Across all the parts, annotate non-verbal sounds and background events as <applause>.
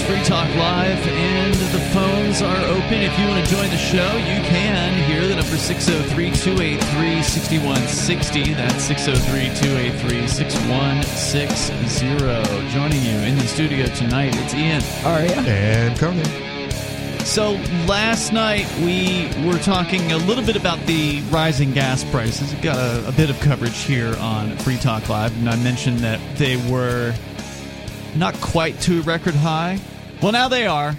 is Free Talk Live, and the phones are open. If you want to join the show, you can. Here, the number 603 283 6160. That's 603 283 6160. Joining you in the studio tonight, it's Ian. Aria. And Conan. So, last night we were talking a little bit about the rising gas prices. We got a, a bit of coverage here on Free Talk Live, and I mentioned that they were not quite to a record high. Well, now they are.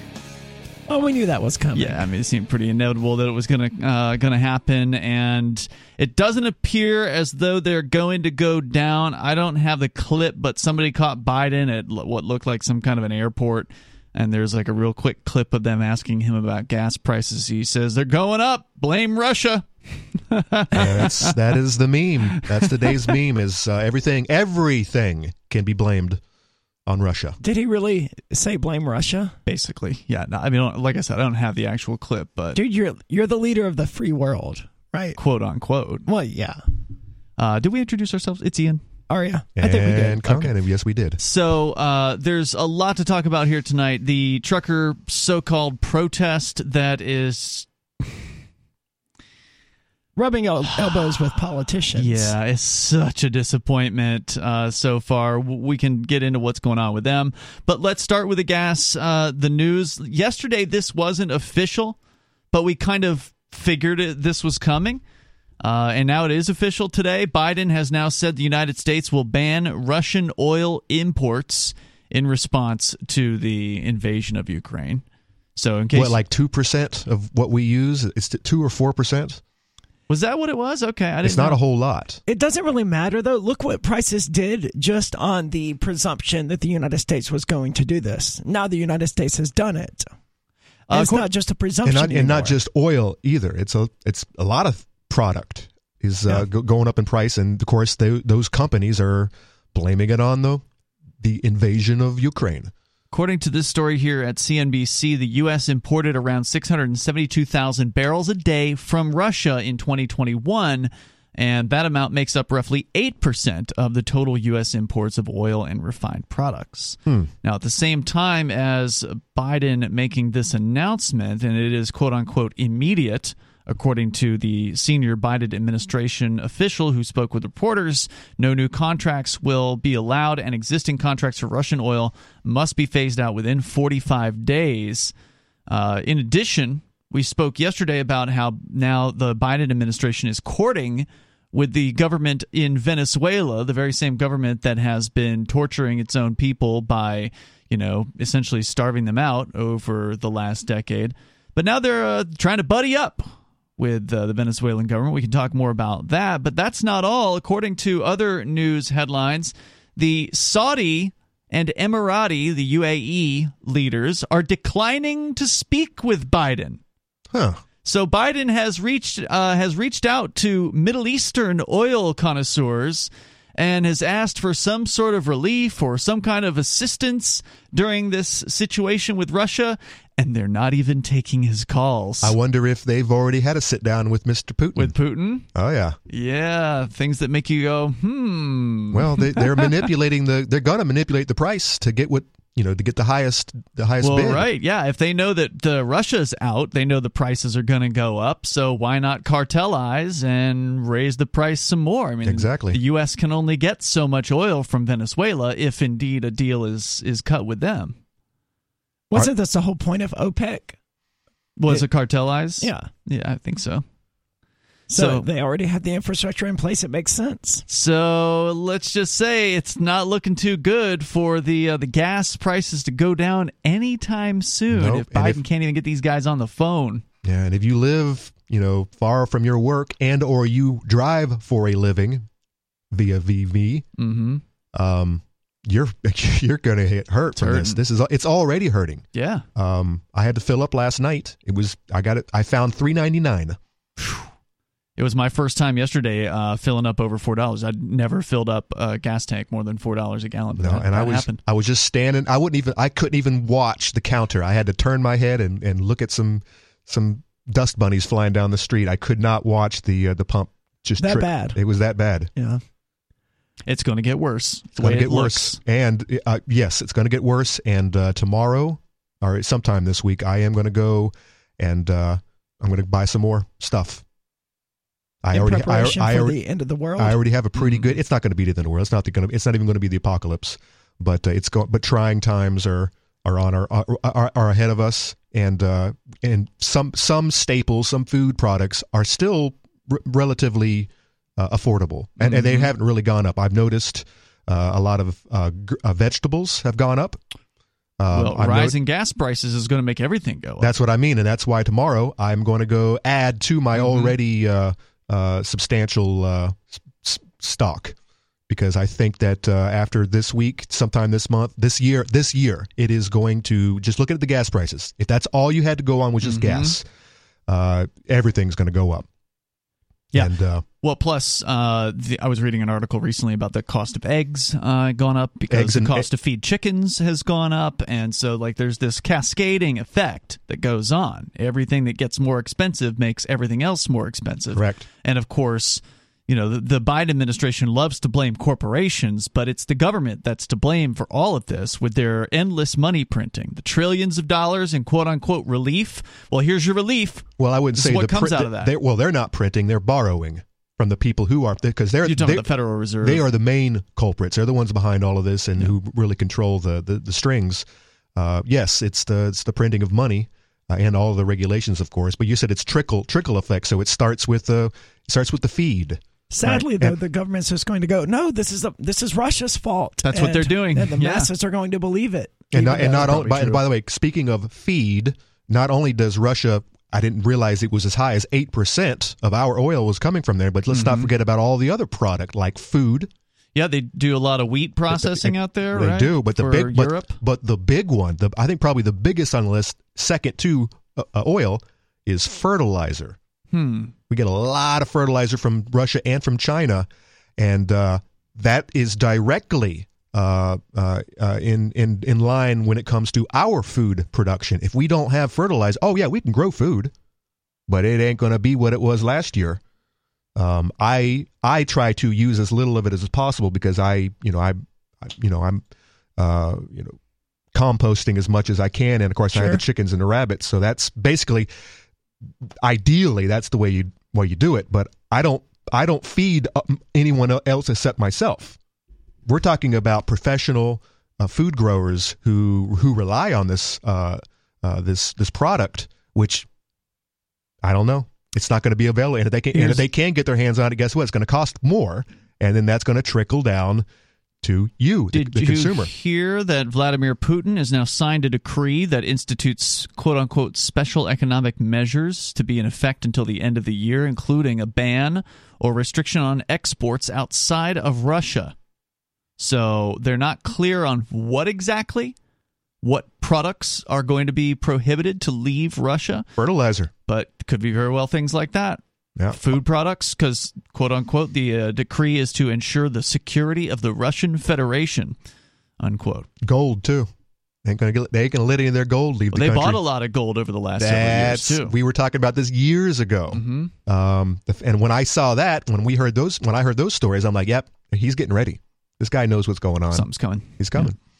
Oh, we knew that was coming. Yeah, I mean, it seemed pretty inevitable that it was gonna uh, gonna happen, and it doesn't appear as though they're going to go down. I don't have the clip, but somebody caught Biden at what looked like some kind of an airport, and there's like a real quick clip of them asking him about gas prices. He says they're going up. Blame Russia. that's that is the meme. That's today's <laughs> meme. Is uh, everything everything can be blamed on Russia. Did he really say blame Russia? Basically, yeah. No, I mean, like I said, I don't have the actual clip, but dude, you're you're the leader of the free world, right? Quote unquote. Well, yeah. Uh, did we introduce ourselves? It's Ian. Aria. I think we did. Conan, okay. yes, we did. So uh, there's a lot to talk about here tonight. The trucker so-called protest that is rubbing el- <sighs> elbows with politicians. Yeah, it's such a disappointment uh, so far. We can get into what's going on with them, but let's start with the gas. Uh, the news yesterday. This wasn't official, but we kind of figured it, this was coming. Uh, and now it is official today. Biden has now said the United States will ban Russian oil imports in response to the invasion of Ukraine. So, in case what, like two percent of what we use, it's two or four percent. Was that what it was? Okay, I didn't. It's not know. a whole lot. It doesn't really matter though. Look what prices did just on the presumption that the United States was going to do this. Now the United States has done it. Uh, it's not just a presumption, and not, and not, just oil either. It's a it's a lot of product is uh, yeah. going up in price, and of course they, those companies are blaming it on the the invasion of Ukraine. According to this story here at CNBC, the U.S. imported around 672,000 barrels a day from Russia in 2021, and that amount makes up roughly 8% of the total U.S. imports of oil and refined products. Hmm. Now, at the same time as Biden making this announcement, and it is quote unquote immediate, According to the senior Biden administration official who spoke with reporters, no new contracts will be allowed, and existing contracts for Russian oil must be phased out within 45 days. Uh, in addition, we spoke yesterday about how now the Biden administration is courting with the government in Venezuela, the very same government that has been torturing its own people by, you know, essentially starving them out over the last decade. But now they're uh, trying to buddy up with uh, the Venezuelan government. We can talk more about that, but that's not all. According to other news headlines, the Saudi and Emirati, the UAE leaders, are declining to speak with Biden. Huh. So Biden has reached uh, has reached out to Middle Eastern oil connoisseurs and has asked for some sort of relief or some kind of assistance during this situation with Russia, and they're not even taking his calls. I wonder if they've already had a sit down with Mr. Putin. With Putin? Oh yeah, yeah. Things that make you go, hmm. Well, they, they're <laughs> manipulating the. They're going to manipulate the price to get what you know to get the highest the highest well, bid. right. Yeah. If they know that uh, russia's out they know the prices are going to go up. So why not cartelize and raise the price some more? I mean exactly. the us can only get so much oil from venezuela if indeed a deal is is cut with them. Wasn't this the whole point of opec? Was it, it cartelize yeah. Yeah i think so so, so, they already have the infrastructure in place. It makes sense. So let's just say it's not looking too good for the uh, the gas prices to go down anytime soon. Nope. If Biden if, can't even get these guys on the phone. Yeah, and if you live, you know, far from your work and or you drive for a living via VV, mm-hmm. um, you're <laughs> you're going to hit hurt from this. This is it's already hurting. Yeah. Um, I had to fill up last night. It was I got it. I found three ninety nine. It was my first time yesterday uh, filling up over four dollars. I'd never filled up a gas tank more than four dollars a gallon. No, that, and I was happened. I was just standing. I wouldn't even. I couldn't even watch the counter. I had to turn my head and, and look at some some dust bunnies flying down the street. I could not watch the uh, the pump. Just that bad. It was that bad. Yeah. It's going to get worse. It's going to get worse. And uh, yes, it's going to get worse. And uh, tomorrow or sometime this week, I am going to go and uh, I'm going to buy some more stuff. I In already, I, I, already, the end of the world. I already have a pretty mm-hmm. good. It's not going to be the end of the world. It's not going to. It's not even going to be the apocalypse. But uh, it's going. But trying times are are on our are, are ahead of us, and uh, and some some staples, some food products are still r- relatively uh, affordable, and, mm-hmm. and they mm-hmm. haven't really gone up. I've noticed uh, a lot of uh, uh, vegetables have gone up. Um, well, rising gas prices is going to make everything go up. That's what I mean, and that's why tomorrow I'm going to go add to my mm-hmm. already uh, uh, substantial uh, s- stock because I think that uh, after this week, sometime this month, this year, this year, it is going to just look at the gas prices. If that's all you had to go on was just mm-hmm. gas, uh, everything's going to go up. Yeah. And, uh, well, plus, uh, the, I was reading an article recently about the cost of eggs uh, gone up because the cost e- to feed chickens has gone up, and so like there's this cascading effect that goes on. Everything that gets more expensive makes everything else more expensive. Correct. And of course, you know, the, the Biden administration loves to blame corporations, but it's the government that's to blame for all of this with their endless money printing, the trillions of dollars in quote unquote relief. Well, here's your relief. Well, I would this say what comes pr- out of that. They're, well, they're not printing; they're borrowing from the people who are because they're talking the Federal Reserve. They are the main culprits. They're the ones behind all of this and yeah. who really control the the, the strings. Uh, yes, it's the it's the printing of money. Uh, and all the regulations, of course. But you said it's trickle trickle effect, so it starts with the starts with the feed. Sadly, right. though, and, the government's just going to go, no, this is a, this is Russia's fault. That's and, what they're doing, and the yeah. masses are going to believe it. And not, and not all, by, by the way, speaking of feed, not only does Russia I didn't realize it was as high as 8% of our oil was coming from there. But let's mm-hmm. not forget about all the other product like food. Yeah, they do a lot of wheat processing out there. They right? do, but the For big Europe? But, but the big one, the, I think probably the biggest on the list, second to uh, uh oil, is fertilizer. Hmm. We get a lot of fertilizer from Russia and from China, and uh, that is directly uh, uh, uh, in in in line when it comes to our food production. If we don't have fertilizer, oh yeah, we can grow food, but it ain't going to be what it was last year. Um, I I try to use as little of it as possible because I you know I, I you know I'm uh, you know composting as much as I can, and of course sure. I have the chickens and the rabbits. So that's basically ideally that's the way you way you do it. But I don't I don't feed uh, anyone else except myself. We're talking about professional uh, food growers who who rely on this uh, uh, this this product, which I don't know. It's not going to be available, and if they can, and if they can get their hands on it, guess what? It's going to cost more, and then that's going to trickle down to you, the, Did the you consumer. hear that Vladimir Putin has now signed a decree that institutes "quote unquote" special economic measures to be in effect until the end of the year, including a ban or restriction on exports outside of Russia. So they're not clear on what exactly, what products are going to be prohibited to leave Russia. Fertilizer, but could be very well things like that. Yeah. Food products, because quote unquote, the uh, decree is to ensure the security of the Russian Federation, unquote. Gold too. They ain't gonna get, they ain't gonna let any of their gold leave well, the they country. bought a lot of gold over the last That's, several years too. We were talking about this years ago. Mm-hmm. Um, and when I saw that, when we heard those, when I heard those stories, I'm like, yep, he's getting ready. This guy knows what's going on. Something's coming. He's coming. Yeah.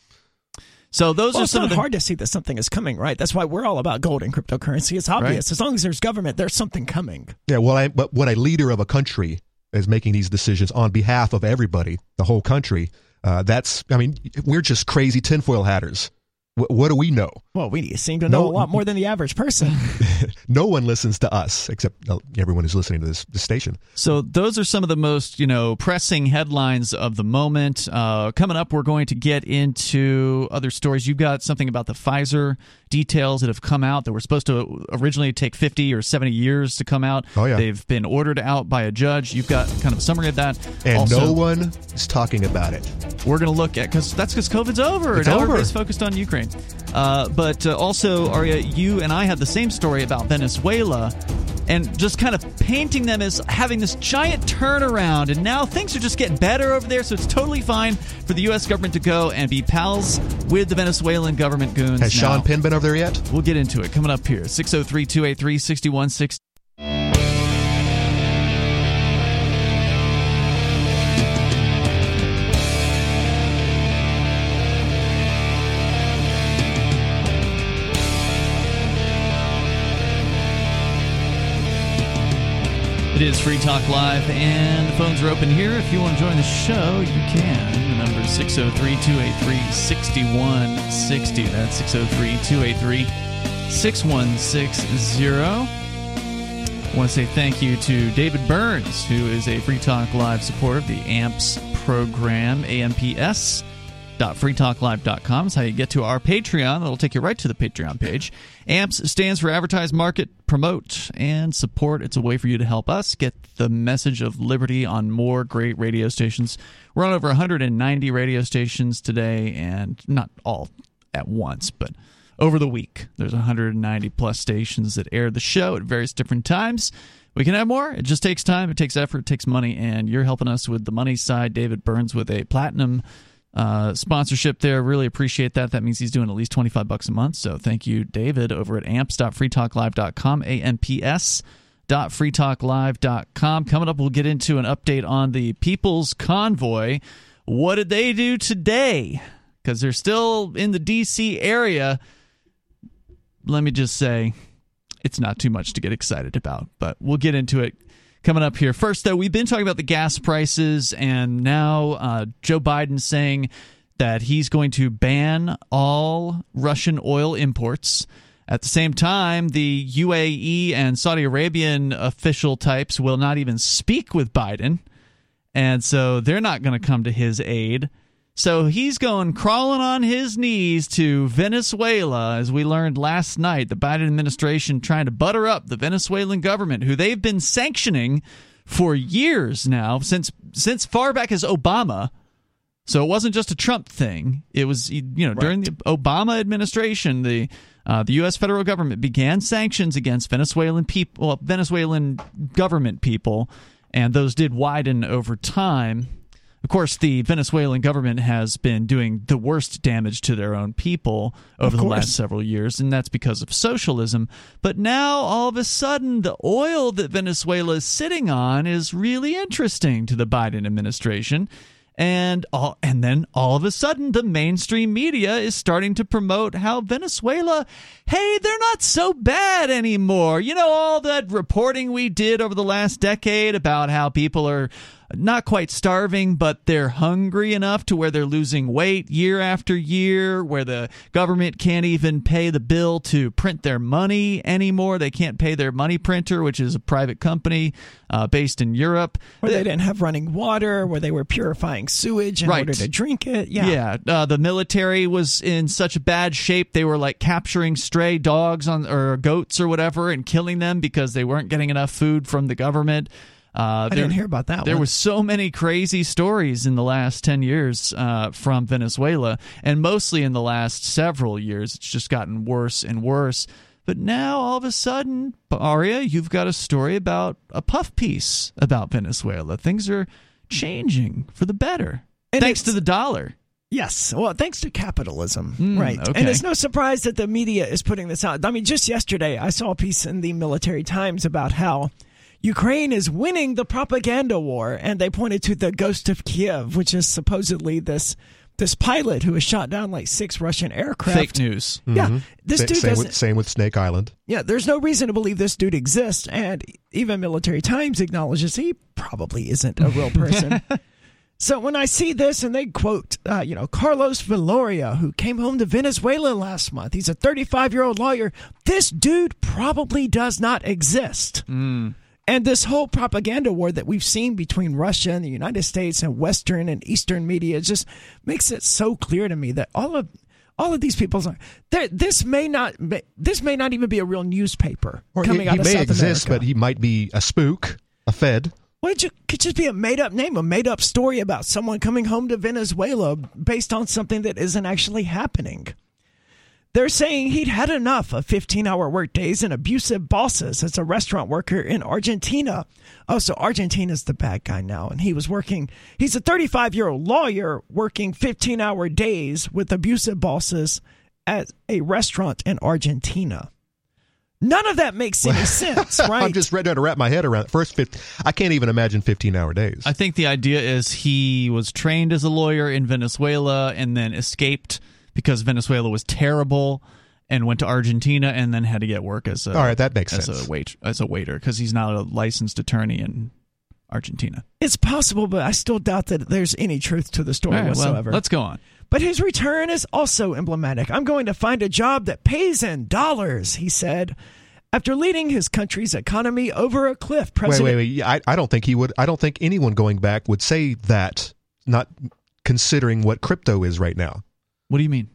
So those well, are some of the hard to see that something is coming, right? That's why we're all about gold and cryptocurrency. It's obvious. Right. As long as there's government, there's something coming. Yeah, well, I, but when a leader of a country is making these decisions on behalf of everybody, the whole country, uh, that's, I mean, we're just crazy tinfoil hatters what do we know? Well, we seem to know no, a lot more than the average person. <laughs> no one listens to us except everyone who's listening to this, this, station. So those are some of the most you know pressing headlines of the moment. Uh, coming up, we're going to get into other stories. You've got something about the Pfizer details that have come out that were supposed to originally take 50 or 70 years to come out. Oh yeah, they've been ordered out by a judge. You've got kind of a summary of that, and also, no one is talking about it. We're going to look at because that's because COVID's over. It's now over. everybody's focused on Ukraine. Uh, but uh, also, Aria, you and I had the same story about Venezuela and just kind of painting them as having this giant turnaround. And now things are just getting better over there, so it's totally fine for the U.S. government to go and be pals with the Venezuelan government goons. Has now. Sean Penn been over there yet? We'll get into it coming up here. 603 283 6160. It is Free Talk Live, and the phones are open here. If you want to join the show, you can. The number is 603 283 6160. That's 603 283 6160. I want to say thank you to David Burns, who is a Free Talk Live supporter of the AMPS program, AMPS freetalklive.com is how you get to our Patreon. That'll take you right to the Patreon page. AMPS stands for Advertise, Market, Promote, and Support. It's a way for you to help us get the message of liberty on more great radio stations. We're on over 190 radio stations today, and not all at once, but over the week. There's 190 plus stations that air the show at various different times. We can have more. It just takes time, it takes effort, it takes money, and you're helping us with the money side. David Burns with a platinum uh, sponsorship there. Really appreciate that. That means he's doing at least 25 bucks a month. So thank you, David, over at amps.freetalklive.com, A-M-P-S freetalklive.com. Coming up, we'll get into an update on the People's Convoy. What did they do today? Because they're still in the D.C. area. Let me just say, it's not too much to get excited about, but we'll get into it coming up here. First, though, we've been talking about the gas prices, and now uh, Joe Biden saying that he's going to ban all Russian oil imports. At the same time, the UAE and Saudi Arabian official types will not even speak with Biden. And so they're not going to come to his aid. So he's going crawling on his knees to Venezuela, as we learned last night. The Biden administration trying to butter up the Venezuelan government, who they've been sanctioning for years now, since since far back as Obama. So it wasn't just a Trump thing. It was you know right. during the Obama administration, the uh, the U.S. federal government began sanctions against Venezuelan people, well, Venezuelan government people, and those did widen over time of course, the Venezuelan government has been doing the worst damage to their own people over the last several years, and that's because of socialism. But now, all of a sudden, the oil that Venezuela is sitting on is really interesting to the Biden administration. And all, and then all of a sudden the mainstream media is starting to promote how Venezuela hey they're not so bad anymore. You know all that reporting we did over the last decade about how people are not quite starving, but they're hungry enough to where they're losing weight year after year, where the government can't even pay the bill to print their money anymore. They can't pay their money printer, which is a private company uh, based in Europe. Where they didn't have running water, where they were purifying sewage in right. order to drink it. Yeah. Yeah. Uh, the military was in such a bad shape, they were like capturing stray dogs on or goats or whatever and killing them because they weren't getting enough food from the government. Uh, I didn't hear about that. There one. was so many crazy stories in the last ten years uh, from Venezuela, and mostly in the last several years. It's just gotten worse and worse. But now, all of a sudden, Aria, you've got a story about a puff piece about Venezuela. Things are changing for the better, and thanks to the dollar. Yes. Well, thanks to capitalism. Mm, right. Okay. And it's no surprise that the media is putting this out. I mean, just yesterday, I saw a piece in the Military Times about how Ukraine is winning the propaganda war, and they pointed to the Ghost of Kiev, which is supposedly this this pilot who has shot down like six Russian aircraft. Fake news. Yeah, mm-hmm. this Sa- dude same with, same with Snake Island. Yeah, there's no reason to believe this dude exists, and even Military Times acknowledges he probably isn't a real person. <laughs> so when I see this and they quote, uh, you know, Carlos Villoria, who came home to Venezuela last month, he's a 35 year old lawyer. This dude probably does not exist. Mm. And this whole propaganda war that we've seen between Russia and the United States and Western and Eastern media just makes it so clear to me that all of all of these people are this may not this may not even be a real newspaper or coming he, out he of may South exist, America. but he might be a spook, a Fed. Well, it could just be a made up name, a made up story about someone coming home to Venezuela based on something that isn't actually happening. They're saying he'd had enough of 15 hour workdays and abusive bosses as a restaurant worker in Argentina. Oh, so Argentina's the bad guy now. And he was working, he's a 35 year old lawyer working 15 hour days with abusive bosses at a restaurant in Argentina. None of that makes any <laughs> sense, right? I'm just trying to wrap my head around it. First, 50, I can't even imagine 15 hour days. I think the idea is he was trained as a lawyer in Venezuela and then escaped because Venezuela was terrible and went to Argentina and then had to get work as a All right, that makes as sense. a wait as a waiter because he's not a licensed attorney in Argentina. It's possible, but I still doubt that there's any truth to the story All right, well, whatsoever. let's go on. But his return is also emblematic. I'm going to find a job that pays in dollars, he said. After leading his country's economy over a cliff, Wait, President wait, wait. Yeah, I, I don't think he would. I don't think anyone going back would say that. Not considering what crypto is right now. What do you mean?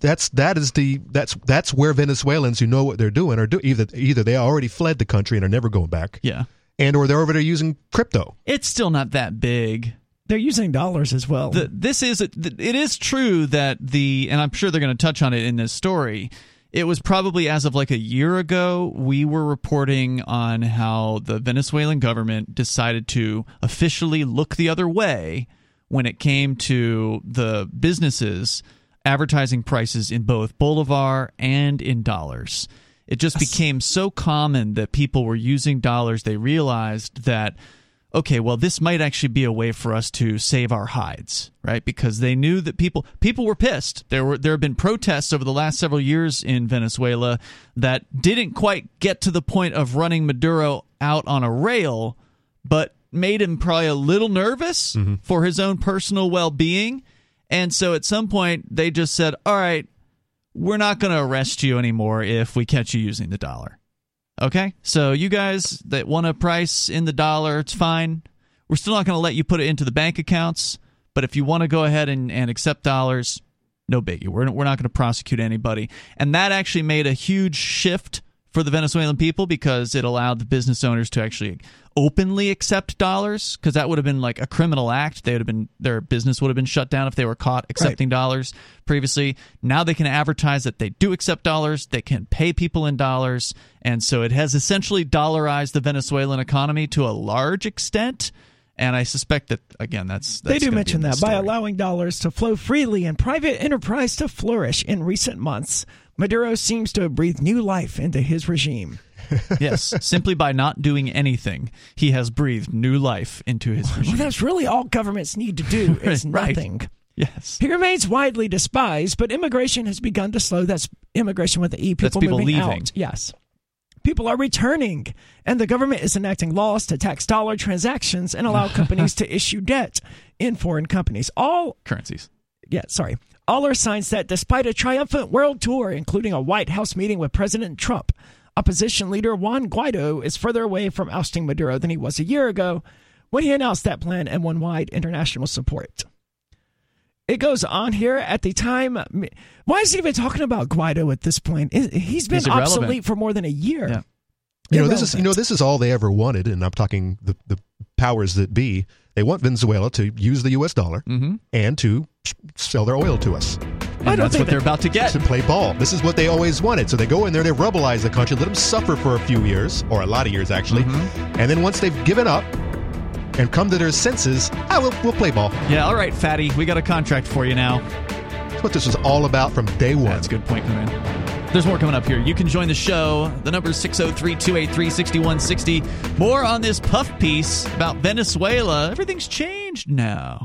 That's that is the that's that's where Venezuelans who know what they're doing are do either either they already fled the country and are never going back, Yeah, and or they're over there using crypto. it's still not that big. they're using dollars as well. the, this is it is true that the and I'm sure they're going to touch on it in this story. It was probably as of like a year ago we were reporting on how the Venezuelan government decided to officially look the other way when it came to the businesses advertising prices in both bolivar and in dollars. It just became so common that people were using dollars they realized that okay, well, this might actually be a way for us to save our hides, right? Because they knew that people people were pissed. There were there have been protests over the last several years in Venezuela that didn't quite get to the point of running Maduro out on a rail, but made him probably a little nervous mm-hmm. for his own personal well being. And so at some point they just said, All right, we're not going to arrest you anymore if we catch you using the dollar. Okay, so you guys that want a price in the dollar, it's fine. We're still not going to let you put it into the bank accounts, but if you want to go ahead and, and accept dollars, no biggie. We're, we're not going to prosecute anybody. And that actually made a huge shift for the Venezuelan people because it allowed the business owners to actually openly accept dollars because that would have been like a criminal act. They would have been their business would have been shut down if they were caught accepting dollars previously. Now they can advertise that they do accept dollars. They can pay people in dollars, and so it has essentially dollarized the Venezuelan economy to a large extent. And I suspect that again, that's, that's they do mention that by allowing dollars to flow freely and private enterprise to flourish in recent months, Maduro seems to have breathed new life into his regime. <laughs> yes, simply by not doing anything, he has breathed new life into his Well, regime. that's really all governments need to do <laughs> is Right. nothing. Yes. He remains widely despised, but immigration has begun to slow. That's immigration with the E. People, That's people moving leaving. out. Yes. People are returning, and the government is enacting laws to tax dollar transactions and allow <laughs> companies to issue debt in foreign companies. All Currencies. yeah, sorry. All are signs that despite a triumphant world tour, including a White House meeting with President Trump, opposition leader Juan Guaido is further away from ousting Maduro than he was a year ago when he announced that plan and won wide international support. It goes on here at the time. Why is he even talking about Guaido at this point? He's been He's obsolete for more than a year. Yeah. You know, this is you know this is all they ever wanted, and I'm talking the the powers that be. They want Venezuela to use the U.S. dollar Mm-hmm. and to sell their oil to us And don't that's what they're about to get. to play ball. This is what they always wanted. So they go in there, they rebelize the country, let them suffer for a few years, or a lot of years actually, Mm-hmm. and then once they've given up and come to their senses, ah, we'll, we'll play ball. Yeah, all right, fatty, we got a contract for you now. That's what this was all about from day one. That's a good point, man. There's more coming up here. You can join the show. The number is 603 283 6160. More on this puff piece about Venezuela. Everything's changed now.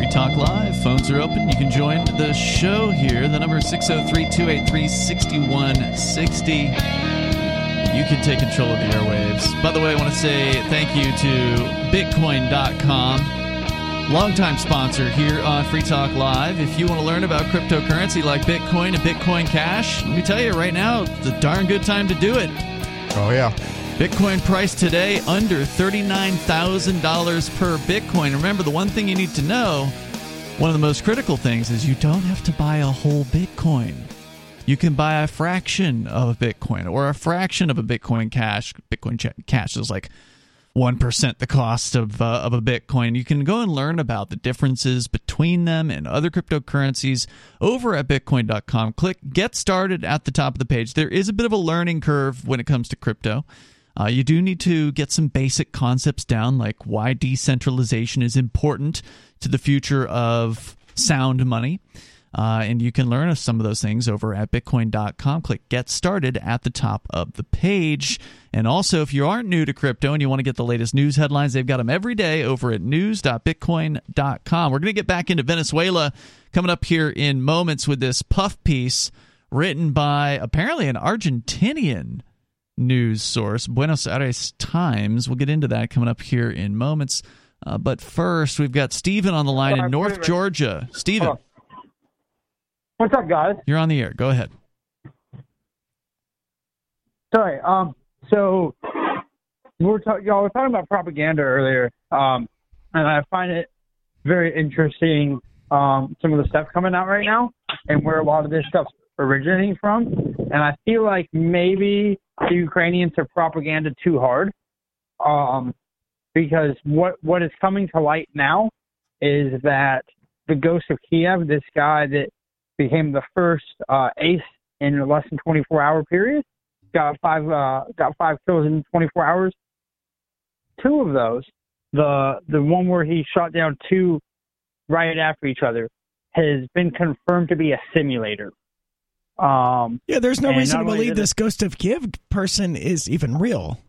Free Talk Live. Phones are open. You can join the show here. The number is 603 283 6160. You can take control of the airwaves. By the way, I want to say thank you to Bitcoin.com. longtime sponsor here on Free Talk Live. If you want to learn about cryptocurrency like Bitcoin and Bitcoin Cash, let me tell you right now, it's a darn good time to do it. Oh, yeah. Bitcoin price today under $39,000 per Bitcoin. Remember, the one thing you need to know, one of the most critical things is you don't have to buy a whole Bitcoin. You can buy a fraction of a Bitcoin or a fraction of a Bitcoin Cash. Bitcoin Cash is like 1% the cost of, uh, of a Bitcoin. You can go and learn about the differences between them and other cryptocurrencies over at Bitcoin.com. Click Get Started at the top of the page. There is a bit of a learning curve when it comes to crypto. Uh, you do need to get some basic concepts down, like why decentralization is important to the future of sound money. Uh, and you can learn some of those things over at bitcoin.com. Click Get Started at the top of the page. And also, if you aren't new to crypto and you want to get the latest news headlines, they've got them every day over at news.bitcoin.com. We're going to get back into Venezuela coming up here in moments with this puff piece written by apparently an Argentinian news source, Buenos Aires Times. We'll get into that coming up here in moments. Uh, but first, we've got Stephen on the line in North Georgia. Stephen. What's up, guys? You're on the air. Go ahead. Sorry. Um. So we are talking. Y'all were talking about propaganda earlier. Um, and I find it very interesting. Um, some of the stuff coming out right now, and where a lot of this stuff's originating from. And I feel like maybe the Ukrainians are propaganda too hard. Um, because what what is coming to light now is that the ghost of Kiev, this guy that became the first uh, ace in a less than 24 hour period. Got five uh, got five kills in 24 hours. Two of those, the the one where he shot down two right after each other, has been confirmed to be a simulator. Um, yeah, there's no reason to believe this Ghost of Kiev person is even real.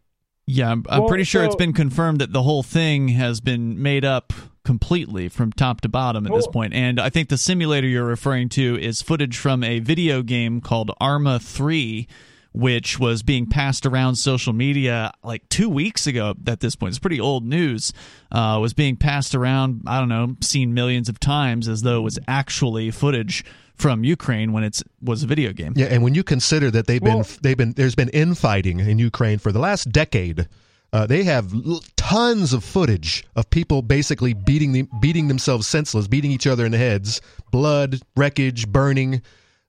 Yeah, I'm, I'm well, pretty sure so, it's been confirmed that the whole thing has been made up completely from top to bottom at this point. And I think the simulator you're referring to is footage from a video game called Arma 3 which was being passed around social media like two weeks ago at this point. It's pretty old news. Uh, was being passed around, I don't know, seen millions of times as though it was actually footage from Ukraine when it was a video game. Yeah, and when you consider that they've well, been they've been there's been infighting in Ukraine for the last decade uh, they have l- tons of footage of people basically beating the, beating themselves senseless, beating each other in the heads, blood, wreckage, burning.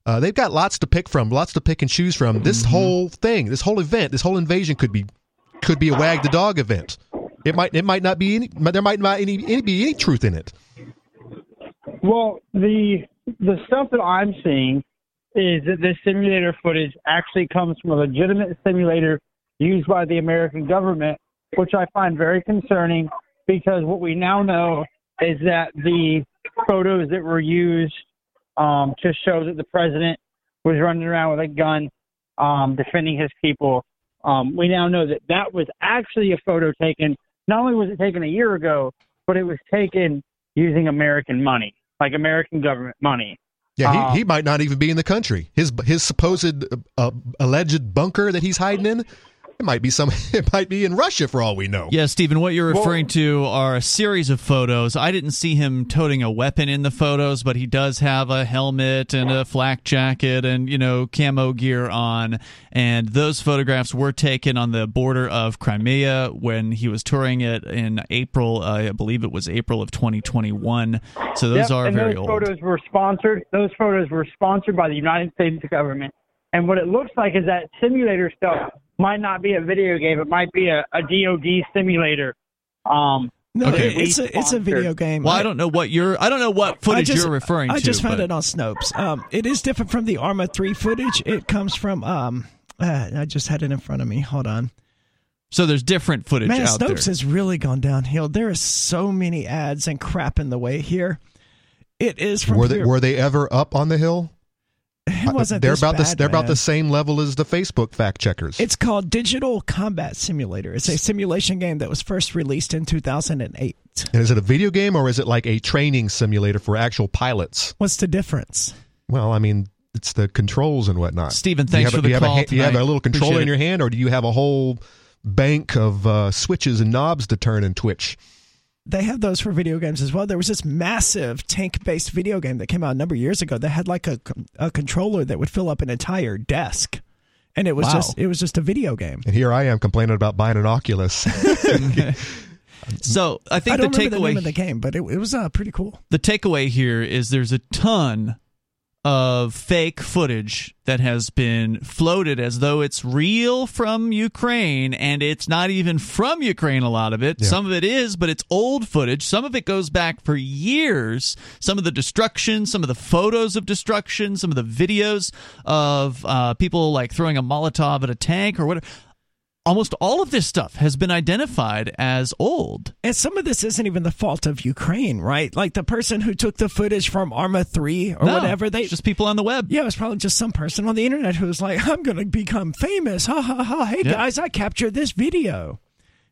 Uh, they've got lots to pick from, lots to pick and choose from. This mm-hmm. whole thing, this whole event, this whole invasion could be could be a wag the dog event. It might it might not be any there might not any, any be any truth in it. Well, the the stuff that I'm seeing is that this simulator footage actually comes from a legitimate simulator used by the American government, which I find very concerning because what we now know is that the photos that were used um, to show that the president was running around with a gun um, defending his people, um, we now know that that was actually a photo taken. Not only was it taken a year ago, but it was taken using American money, like American government money. Yeah, he, um, he might not even be in the country. His his supposed uh, alleged bunker that he's hiding in it might be some. <laughs> It might be in Russia for all we know. Yeah, Stephen. What you're referring well, to are a series of photos. I didn't see him toting a weapon in the photos, but he does have a helmet and a flak jacket and you know camo gear on. And those photographs were taken on the border of Crimea when he was touring it in April. Uh, I believe it was April of 2021. So those yep, are and very those old. Photos were sponsored. Those photos were sponsored by the United States government. And what it looks like is that simulator stuff might not be a video game. It might be a, a DoD simulator. Um, no, okay. it's a it's a video game. Well, I don't know what you're. I don't know what footage just, you're referring I to. I just found but. it on Snopes. Um, it is different from the Arma three footage. It comes from. Um, uh, I just had it in front of me. Hold on. So there's different footage Man, out Snopes there. has really gone downhill. There is so many ads and crap in the way here. It is from. Were they, were they ever up on the hill? It wasn't they're about bad, the, they're man. about the same level as the Facebook fact checkers. It's called Digital Combat Simulator. It's a simulation game that was first released in 2008. And is it a video game or is it like a training simulator for actual pilots? What's the difference? Well, I mean, it's the controls and whatnot. Stephen, thanks for the do call. A, do you have a little controller in your hand, or do you have a whole bank of uh, switches and knobs to turn and twitch? They have those for video games as well. There was this massive tank based video game that came out a number of years ago that had like a, a controller that would fill up an entire desk. And it was Wow. just it was just a video game. And here I am complaining about buying an Oculus. <laughs> So I think I don't the remember the name of the game, but it, it was uh, pretty cool. the takeaway here is there's a ton of fake footage that has been floated as though it's real from Ukraine and it's not even from Ukraine a lot of it. Yeah. Some of it is, but it's old footage. Some of it goes back for years. Some of the destruction, some of the photos of destruction, some of the videos of uh, people like throwing a Molotov at a tank or whatever. Almost all of this stuff has been identified as old. And some of this isn't even the fault of Ukraine, right? Like the person who took the footage from Arma 3 or No, whatever, they it's just people on the web. Yeah, it was probably just some person on the internet who was like, I'm going to become famous. Ha ha ha. Hey Yeah. guys, I captured this video.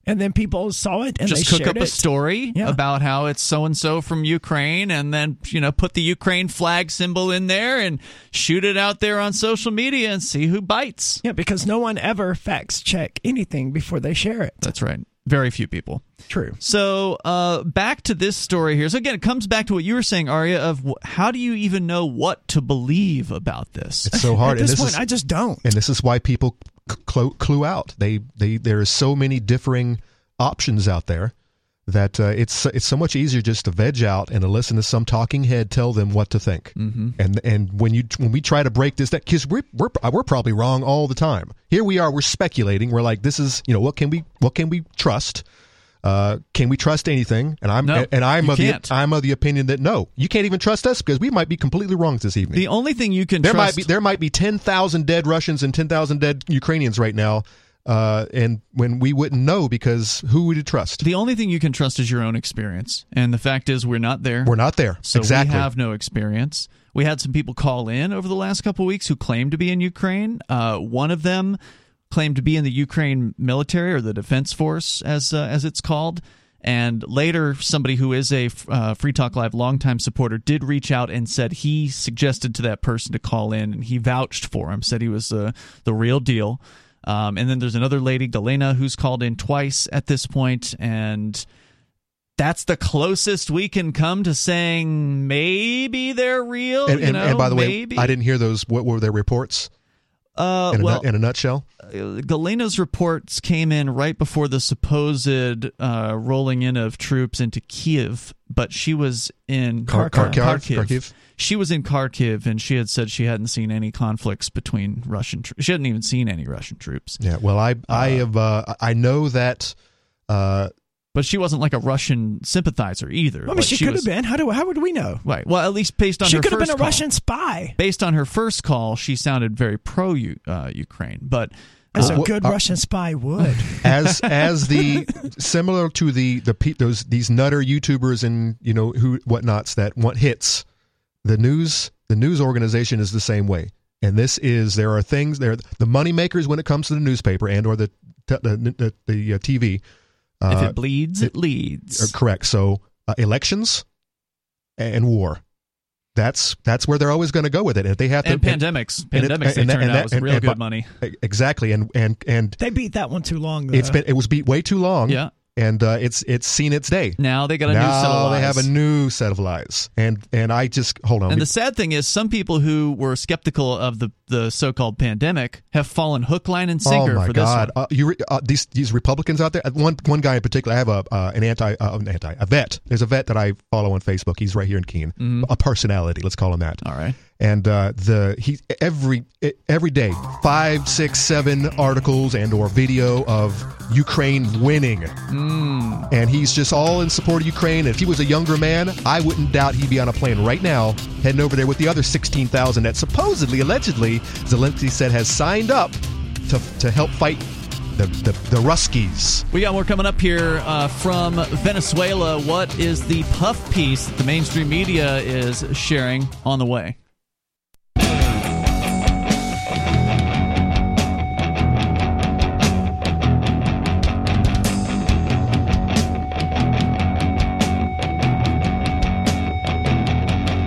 And then people saw it and just they cook shared up a story Yeah. about how it's so and so from Ukraine and then you know put the Ukraine flag symbol in there and shoot it out there on social media and see who bites. Yeah, because no one ever facts check anything before they share it. That's right. Very few people. True. So uh, back to this story here. So again, it comes back to what you were saying, Aria. Of wh- how do you even know what to believe about this? It's so hard, At and this this point, is I just don't. and this is why people c- clue, clue out. They they there are so many differing options out there that uh, it's it's so much easier just to veg out and to listen to some talking head tell them what to think. Mm-hmm. And and when you when we try to break this that because we're we're we're probably wrong all the time. Here we are, we're speculating. We're like, this is you know what can we what can we trust. Uh, can we trust anything? And I'm No, and I'm of can't. the I'm of the opinion that no, you can't even trust us because we might be completely wrong this evening. The only thing you can There trust, might be there might be ten thousand dead Russians and ten thousand dead Ukrainians right now, uh, and when we wouldn't know because who would you trust? the only thing you can trust is your own experience. And the fact is, we're not there. We're not there. So exactly. we have no experience. We had some people call in over the last couple of weeks who claimed to be in Ukraine. Uh, one of them claimed to be in the Ukraine military or the defense force, as uh, as it's called. And later, somebody who is a uh, Free Talk Live longtime supporter did reach out and said he suggested to that person to call in, and he vouched for him, said he was uh, the real deal. Um, and then there's another lady, Galena, who's called in twice at this point, and that's the closest we can come to saying maybe they're real. and, you and, know, and by the maybe. way, I didn't hear those. What were their reports? Uh, In a, well, nut, in a nutshell, uh, Galena's reports came in right before the supposed uh, rolling in of troops into Kiev, but she was in Kar- Kharkiv. Kharkiv. Kharkiv. She was in Kharkiv, and she had said she hadn't seen any conflicts between Russian. troops. She hadn't even seen any Russian troops, Yeah. Well, I I have uh, I know that. But she wasn't like a Russian sympathizer either. I mean, Like, she, could was- have been. How do how would we know? Right. Well, at least based on She her could have been a call. Russian spy. Based on her first call, she sounded very pro uh, Ukraine, but As Uh, a good uh, Russian spy would. <laughs> as as the similar to the the pe- those these nutter YouTubers and you know who whatnots that want hits. The news the news organization is the same way, and this is there are things there the money makers when it comes to the newspaper and or the te- the the, the uh, if Uh, it bleeds, it leads. correct. So uh, elections and war. That's that's where they're always going to go with it. If they have to and pandemics, and it- pandemics, they and that- turned and out that- was and- real and- good but- money. exactly and and and they beat that one too long. Though. it's been it was beat way too long. Yeah. and uh, it's it's seen its day. Now they got a new set of now lies. they have a new set of lies, and and I just hold on. and the sad thing is, some people who were skeptical of the, the so-called pandemic have fallen hook, line, and oh sinker my for this God! one. Uh, you uh, these these Republicans out there. uh, One one guy in particular. I have a uh, an anti uh, an anti a vet. There's a vet that I follow on Facebook. He's right here in Keene. Mm-hmm. A personality. Let's call him that. All right. and uh, the he every every day five six seven articles and or video of Ukraine winning, Mm. and he's just all in support of Ukraine. And if he was a younger man, I wouldn't doubt he'd be on a plane right now heading over there with the other sixteen thousand that supposedly allegedly Zelensky said has signed up to to help fight the the, the Ruskies. We got more coming up here uh, from Venezuela. What is the puff piece that the mainstream media is sharing on the way?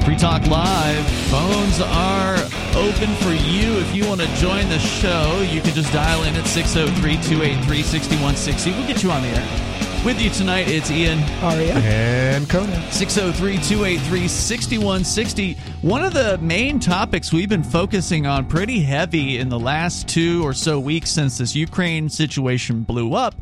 Free Talk Live. Phones are open for you. If you want to join the show, you can just dial in at 603 283 6160. We'll get you on the air. With you tonight, it's Ian. Aria. And Conan. 603 283 6160. One of the main topics we've been focusing on pretty heavy in the last two or so weeks since this Ukraine situation blew up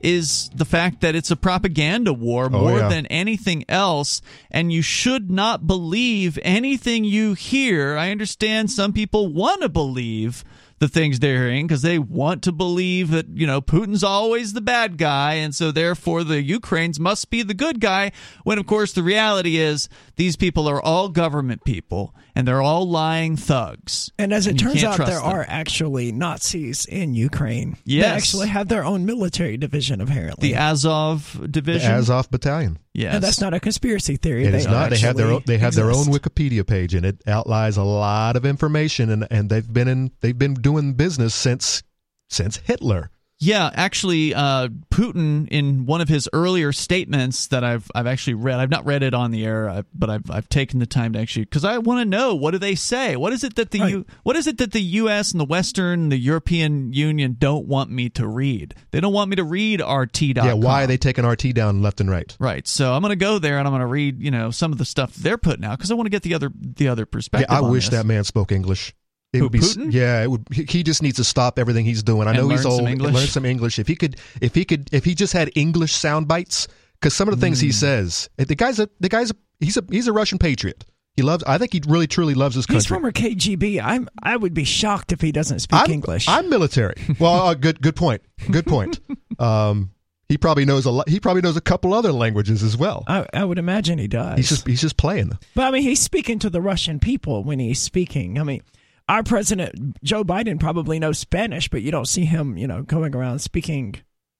is the fact that it's a propaganda war Oh, more yeah. than anything else, and you should not believe anything you hear. I understand some people want to believe the things they're hearing because they want to believe that you know Putin's always the bad guy, and so therefore the Ukrainians must be the good guy. When of course the reality is these people are all government people and they're all lying thugs. And as it And turns out, there them. are actually Nazis in Ukraine. Yes. They actually have their own military division, apparently. the Azov division? The division. Azov Battalion. yes, and that's not a conspiracy theory. It is They not. They have their own, they have their own. Wikipedia page, and it outlines a lot of information, and, and they've been in they've been doing business since since Hitler. Yeah, actually, uh, Putin in one of his earlier statements that I've I've actually read. I've not read it on the air, uh, but I've I've taken the time to actually because I want to know what do they say? What is it that the Right. U, what is it that the U.S. and the Western, the European Union don't want me to read? They don't want me to read RT. Yeah, why are they taking RT down left and right? Right. So I'm going to go there and I'm going to read you know some of the stuff they're putting out because I want to get the other the other perspective. Yeah, I wish this. that man spoke English. It Who, would be Putin? yeah. It would. He just needs to stop everything he's doing. I And know he's old. English? Learn some English. If he could, if he could, if he just had English sound bites, because some of the things he Hmm. says, the guy's a the guy's a he's a he's a Russian patriot. He loves. I think he really truly loves his country. He's former KGB. I'm. I would be shocked if he doesn't speak I'm, English. I'm military. <laughs> Well, uh, good good point. Good point. Um, he probably knows a lot. He probably knows a couple other languages as well. I, I would imagine he does. He's just he's just playing. But I mean, he's speaking to the Russian people when he's speaking. I mean, our president Joe Biden probably knows Spanish, but you don't see him, you know, going around speaking.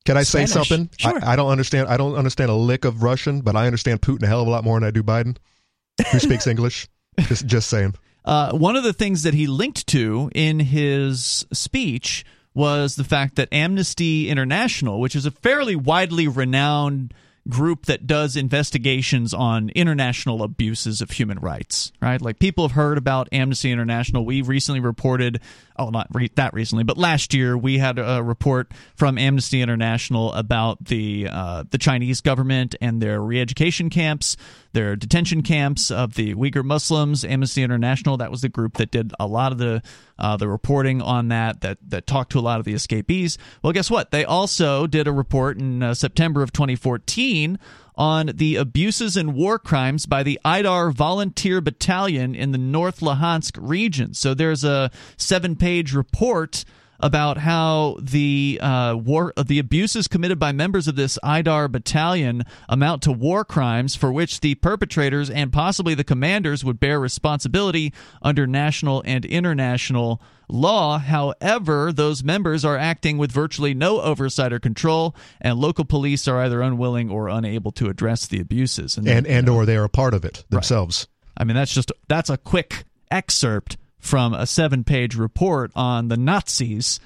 Can I say Spanish. something? Sure. I, I don't understand. I don't understand a lick of Russian, but I understand Putin a hell of a lot more than I do Biden, who speaks <laughs> English. Just just saying. Uh, one of the things that he linked to in his speech was the fact that Amnesty International, which is a fairly widely renowned group that does investigations on international abuses of human rights, right? Like people have heard about Amnesty International. We recently reported, oh, not re- that recently, but last year we had a report from Amnesty International about the uh, the Chinese government and their re-education camps, their detention camps of the Uyghur Muslims. Amnesty International, that was the group that did a lot of the uh, the reporting on that, that that talked to a lot of the escapees. Well, guess what? They also did a report in uh, September of 2014 on the abuses and war crimes by the Aidar Volunteer Battalion in the North Luhansk region. So there's a seven page report about how the uh, war, the abuses committed by members of this Aidar battalion amount to war crimes for which the perpetrators and possibly the commanders would bear responsibility under national and international law. However, those members are acting with virtually no oversight or control, and local police are either unwilling or unable to address the abuses. And and or they are a part of it themselves. I mean, that's just that's a quick excerpt from a seven-page report on the Nazis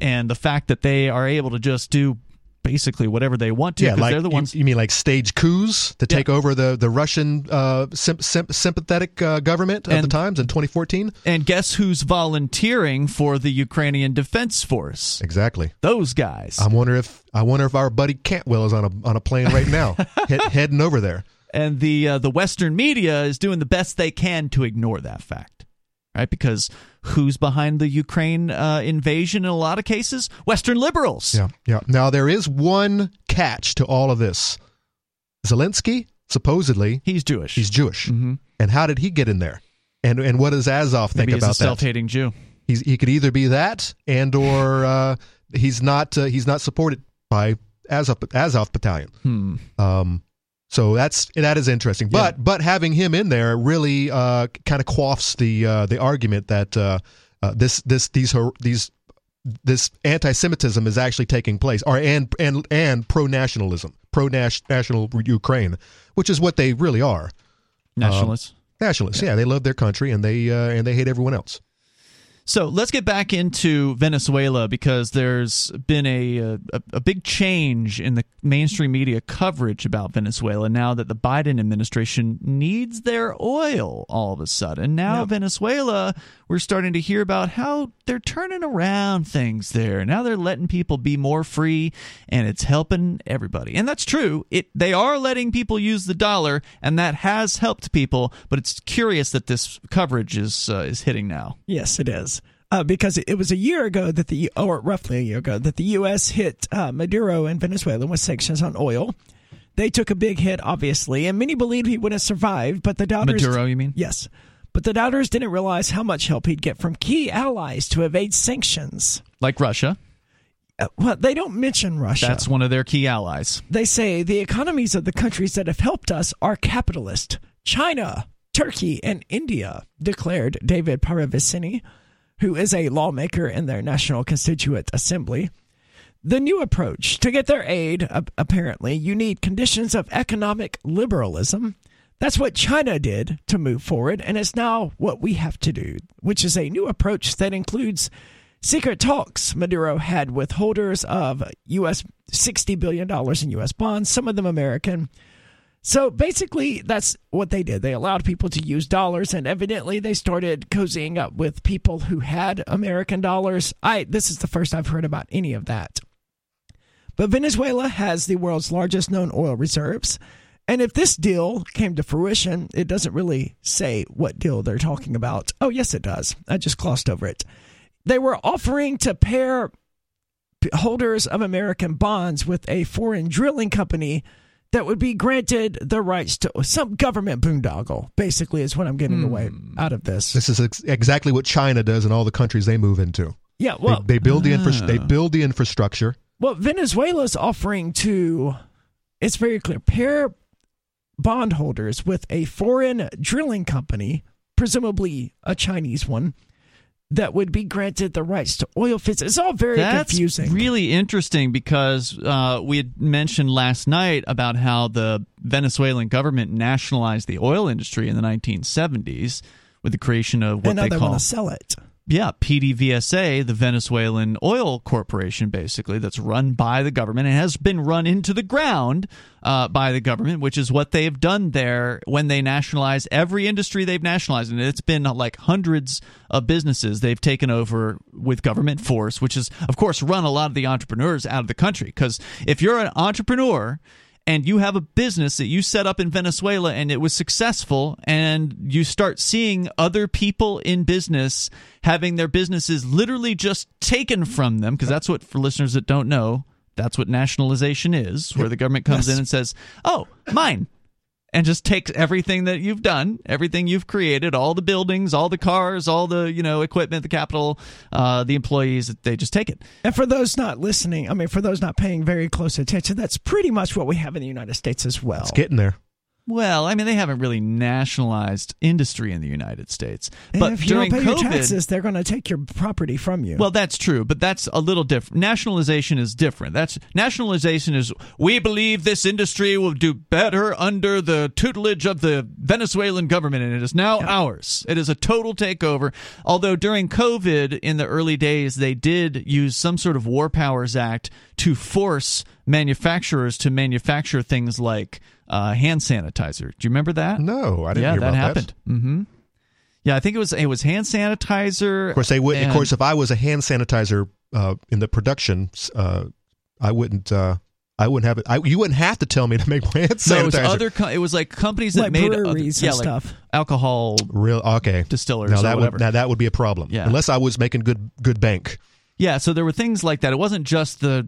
and the fact that they are able to just do basically whatever they want to. Yeah, like they're the ones. you, mean like stage coups to take over the the Russian uh, symp- symp- sympathetic uh, government of And- the times in 2014? and guess who's volunteering for the Ukrainian Defense Force? Exactly. Those guys. I wonder if I wonder if our buddy Cantwell is on a on a plane right now, <laughs> he- heading over there. and the uh, the Western media is doing the best they can to ignore that fact, right? Because who's behind the Ukraine uh, invasion in a lot of cases? Western liberals. Yeah, yeah. Now there is one catch to all of this. Zelensky supposedly He's Jewish. he's Jewish, hmm and how did he get in there? And and what does Azov think Maybe he's a about that? self-hating Jew. He's, he could either be that, and or uh, he's not uh, he's not supported by Azov Azov Battalion. Hmm. Um, so that's that is interesting. But but having him in there really uh, kind of quaffs the uh, the argument that uh, uh, this this these these this anti-Semitism is actually taking place, or and and and pro-nationalism, pro-national Ukraine, which is what they really are. Nationalists. Nationalists, yeah. they love their country and they uh, and they hate everyone else. So let's get back into Venezuela because there's been a, a, a big change in the mainstream media coverage about Venezuela now that the Biden administration needs their oil all of a sudden. Now yep. Venezuela, we're starting to hear about how they're turning around things there. Now they're letting people be more free and it's helping everybody. And that's true. It they are letting people use the dollar and that has helped people, but it's curious that this coverage is uh, is hitting now. Yes, it is uh, because it was a year ago that the, or roughly a year ago, that the U.S. hit uh, Maduro and Venezuela with sanctions on oil. They took a big hit, obviously, and many believed he would have survived, but the doubters. Maduro, you mean? Yes. But the doubters didn't realize how much help he'd get from key allies to evade sanctions. Like Russia. Uh, well, they don't mention Russia. That's one of their key allies. They say the economies of the countries that have helped us are capitalist. China, Turkey, and India, declared David Paravicini who is a lawmaker in their National Constituent Assembly. The new approach to get their aid, apparently, you need conditions of economic liberalism. That's what China did to move forward, and it's now what we have to do, which is a new approach that includes secret talks Maduro had with holders of US $60 billion in US bonds, some of them American, so basically, that's what they did. They allowed people to use dollars, and evidently, they started cozying up with people who had American dollars. I this is the first I've heard about any of that. But Venezuela has the world's largest known oil reserves. And if this deal came to fruition, it doesn't really say what deal they're talking about. Oh, yes, it does. I just glossed over it. They were offering to pair holders of American bonds with a foreign drilling company that would be granted the rights to some government boondoggle. Basically, is what I'm getting mm. away out of this. This is ex- exactly what China does in all the countries they move into. Yeah, well, they, they build the infra- they ah. build the infrastructure. Well, Venezuela's offering to, it's very clear, pair bondholders with a foreign drilling company, presumably a Chinese one, that would be granted the rights to oil fields. It's all very That's confusing. Really interesting because uh, we had mentioned last night about how the Venezuelan government nationalized the oil industry in the 1970s with the creation of what and they, call sell it yeah, PDVSA, the Venezuelan oil corporation, basically, that's run by the government and has been run into the ground uh, by the government, which is what they've done there when they nationalize every industry they've nationalized. And it's been like hundreds of businesses they've taken over with government force, which has, of course, run a lot of the entrepreneurs out of the country. Because if you're an entrepreneur, and you have a business that you set up in Venezuela and it was successful and you start seeing other people in business having their businesses literally just taken from them because that's what for listeners that don't know that's what nationalization is where the government comes yes. in and says oh mine and just takes everything that you've done, everything you've created, all the buildings, all the cars, all the you know equipment, the capital, uh, the employees. They just take it. And for those not listening, I mean, for those not paying very close attention, that's pretty much what we have in the United States as well. It's getting there. Well, I mean, they haven't really nationalized industry in the United States. And but if you during don't pay COVID, your taxes, they're going to take your property from you. Well, that's true, but that's a little different. Nationalization is different. That's nationalization is we believe this industry will do better under the tutelage of the Venezuelan government, and it is now yeah. ours. It is a total takeover. Although during COVID, in the early days, they did use some sort of War Powers Act to force manufacturers to manufacture things like uh, hand sanitizer. Do you remember that? No, I didn't. Yeah, that happened. That. Mm-hmm. Yeah, I think it was it was hand sanitizer. Of course, they would. And, of course, if I was a hand sanitizer uh, in the production, uh, I wouldn't. Uh, I wouldn't have it. I, you wouldn't have to tell me to make my hand sanitizer. No, it was other. Co- it was like companies that like made breweries other, yeah, and like stuff. alcohol. Real okay. Distillers. Now that would now that would be a problem. Yeah. Unless I was making good good bank. Yeah, so there were things like that. It wasn't just the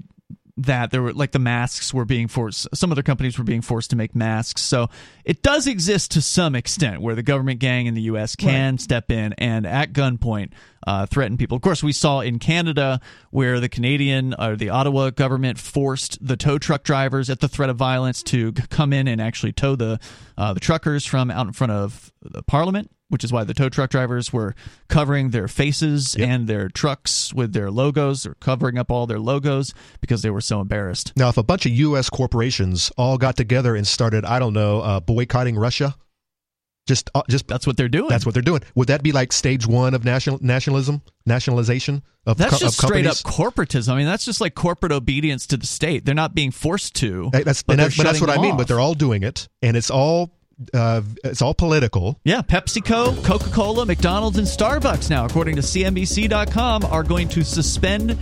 that there were like the masks were being forced some other companies were being forced to make masks. So it does exist to some extent where the government gang in the us can right. step in and at gunpoint uh, threaten people. Of course we saw in canada where the canadian or the ottawa government forced the tow truck drivers at the threat of violence to come in and actually tow the uh, the truckers from out in front of the parliament which is why the tow truck drivers were covering their faces yep. and their trucks with their logos or covering up all their logos because they were so embarrassed. Now, if a bunch of U.S. corporations all got together and started, I don't know, uh, boycotting Russia, Just, uh, just That's what they're doing. that's what they're doing. Would that be like stage one of national nationalism, nationalization of, That's co- just of straight up corporatism. I mean, that's just like corporate obedience to the state. They're not being forced to. Hey, That's, but that's, but that's what I mean. off. But they're all doing it, and it's all uh, it's all political. Yeah, PepsiCo, Coca Cola, McDonald's, and Starbucks now, according to CNBC.com, are going to suspend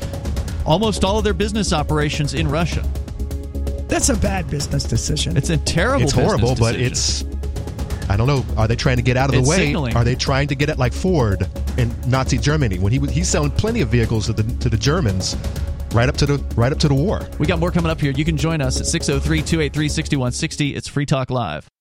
almost all of their business operations in Russia. That's a bad business decision. It's a terrible. it's horrible, business but it's. I don't know. Are they trying to get out of the It's way? signaling. Are they trying to get at like Ford in Nazi Germany when he was he's selling plenty of vehicles to the to the Germans, right up to the right up to the war. We got more coming up here. You can join us at 603 283 6160. It's Free Talk Live.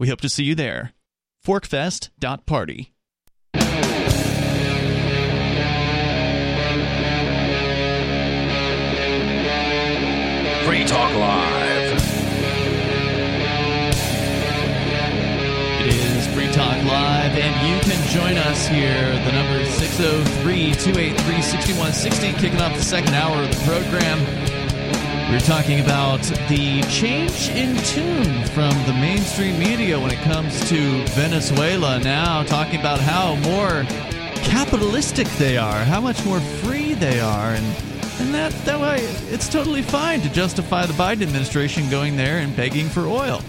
We hope to see you there. forkfest.party. Free Talk Live. It is Free Talk Live, and you can join us here. The number is 603 283 6160, kicking off the second hour of the program. We're talking about the change in tune from the mainstream media when it comes to Venezuela now, talking about how more capitalistic they are, how much more free they are, and and that that way it's totally fine to justify the Biden administration going there and begging for oil.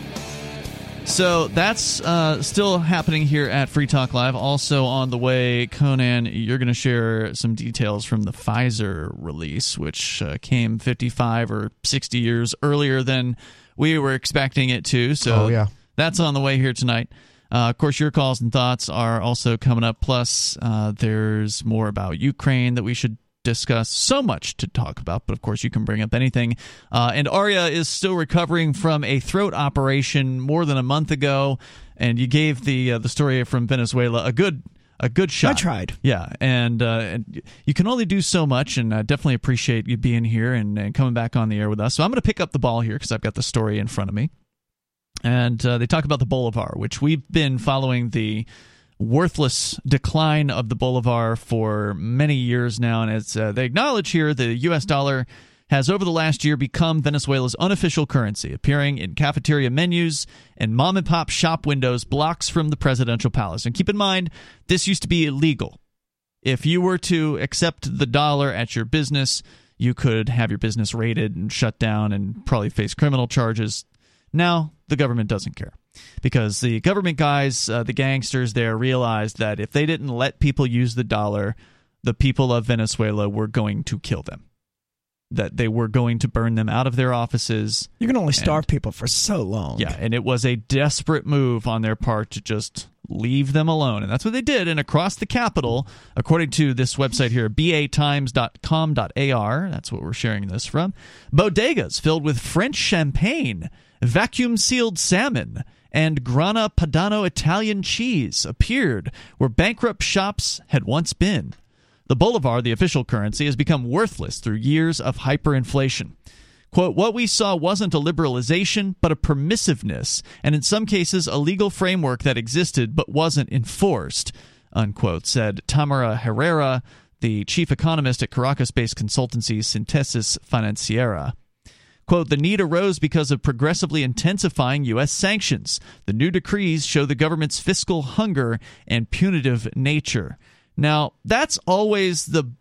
So that's uh, still happening here at Free Talk Live. Also on the way, Conan, you're going to share some details from the Pfizer release, which uh, came 55 or 60 years earlier than we were expecting it to. So Oh, yeah. that's on the way here tonight. Uh, of course, your calls and thoughts are also coming up. Plus, uh, there's more about Ukraine that we should discuss. So much to talk about, but of course, you can bring up anything. Uh, and Aria is still recovering from a throat operation more than a month ago, and you gave the uh, the story from Venezuela a good a good shot. I tried. Yeah, and, uh, and you can only do so much, and I definitely appreciate you being here and, and coming back on the air with us. So I'm going to pick up the ball here because I've got the story in front of me and uh, they talk about the bolivar, which we've been following the worthless decline of the bolivar for many years now, and it's uh, they acknowledge here the U.S. dollar has over the last year become Venezuela's unofficial currency, appearing in cafeteria menus and mom and pop shop windows blocks from the presidential palace. And keep in mind, this used to be illegal. If you were to accept the dollar at your business, you could have your business raided and shut down and probably face criminal charges. Now, the government doesn't care because the government guys, uh, the gangsters there, realized that if they didn't let people use the dollar, the people of Venezuela were going to kill them. That they were going to burn them out of their offices. You can only starve people for so long. Yeah, and it was a desperate move on their part to just leave them alone. And that's what they did. And across the capital, according to this website here, batimes.com.ar, that's what we're sharing this from, bodegas filled with French champagne, vacuum sealed salmon, and Grana Padano Italian cheese appeared where bankrupt shops had once been. The bolivar, the official currency, has become worthless through years of hyperinflation. Quote, what we saw wasn't a liberalization, but a permissiveness, and in some cases, a legal framework that existed but wasn't enforced, unquote, said Tamara Herrera, the chief economist at Caracas based consultancy Sintesis Financiera. Quote, the need arose because of progressively intensifying U.S. sanctions. The new decrees show the government's fiscal hunger and punitive nature. Now, that's always the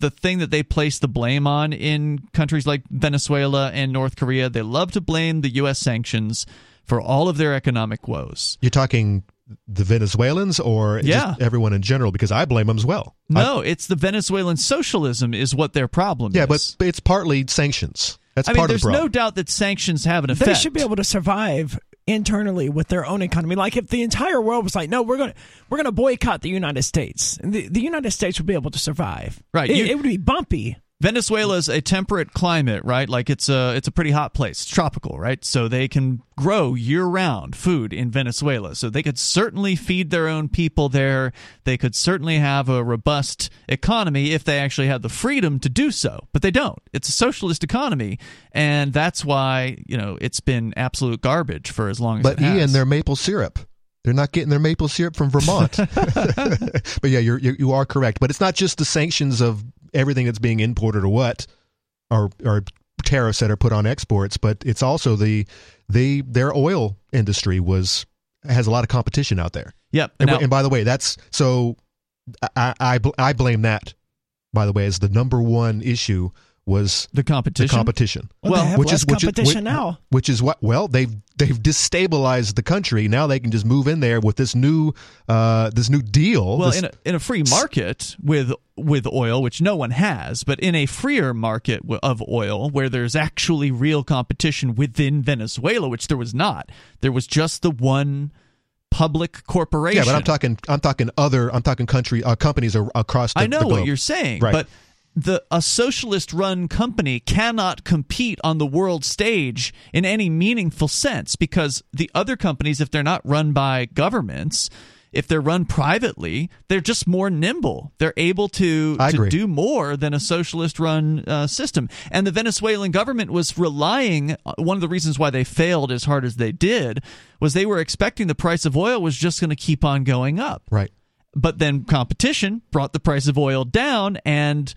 the thing that they place the blame on in countries like Venezuela and North Korea. They love to blame the U.S. sanctions for all of their economic woes. You're talking the Venezuelans or Yeah. everyone in general? Because I blame them as well. I- No, it's the Venezuelan socialism is what their problem yeah, is. but it's partly sanctions. That's I mean, part there's the no doubt that sanctions have an effect. They should be able to survive internally with their own economy. Like if the entire world was like, "No, we're gonna we're gonna boycott the United States," the, the United States would be able to survive. Right, It, you- it would be bumpy. Venezuela's a temperate climate, right? Like it's a it's a pretty hot place. It's tropical, right? So they can grow year-round food in Venezuela. So they could certainly feed their own people there. They could certainly have a robust economy if they actually had the freedom to do so. But they don't. It's a socialist economy, and that's why, you know, it's been absolute garbage for as long as But it has. Ian, their maple syrup. They're not getting their maple syrup from Vermont. <laughs> <laughs> but yeah, you're, you're you are correct. But it's not just the sanctions of everything that's being imported or what, or or tariffs that are put on exports. But it's also the the their oil industry was has a lot of competition out there. Yep. And, Now- and by the way, that's so I, I I blame that. By the way, as the number one issue was the competition. the competition. Well, Well, which is which is- competition which- now. which is what well they've they've destabilized the country now they can just move in there with this new uh this new deal Well, this- in a, in a free market with with oil, which no one has, but in a freer market of oil where there's actually real competition within Venezuela, which there was not. There was just the one public corporation. yeah but i'm talking i'm talking other i'm talking country uh, companies across the I know what you're saying, Right. but the a socialist run company cannot compete on the world stage in any meaningful sense because the other companies if they're not run by governments if they're run privately they're just more nimble. They're able to, to do more than a socialist run uh, system. And the venezuelan government was relying uh, one of the reasons why they failed as hard as they did was they were expecting the price of oil was just going to keep on going up. Right. But then competition brought the price of oil down and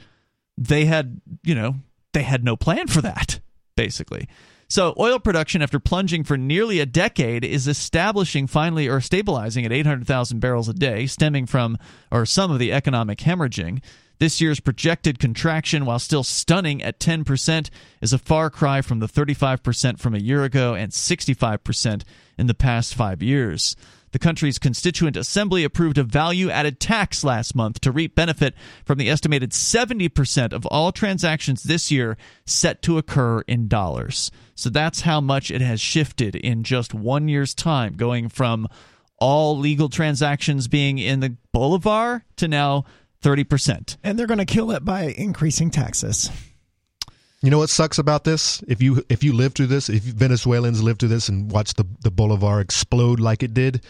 they had you know they had no plan for that basically. So oil production after plunging for nearly a decade is establishing finally or stabilizing at 800,000 barrels a day stemming from or some of the economic hemorrhaging. This year's projected contraction while still stunning at 10% is a far cry from the 35% from a year ago and 65% in the past 5 years the country's Constituent Assembly approved a value added tax last month to reap benefit from the estimated 70% of all transactions this year set to occur in dollars. So that's how much it has shifted in just one year's time, going from all legal transactions being in the Bolivar to now 30%. And they're going to kill it by increasing taxes. You know what sucks about this if you if you live through this if venezuelans live through this and watch the the bolivar explode like it did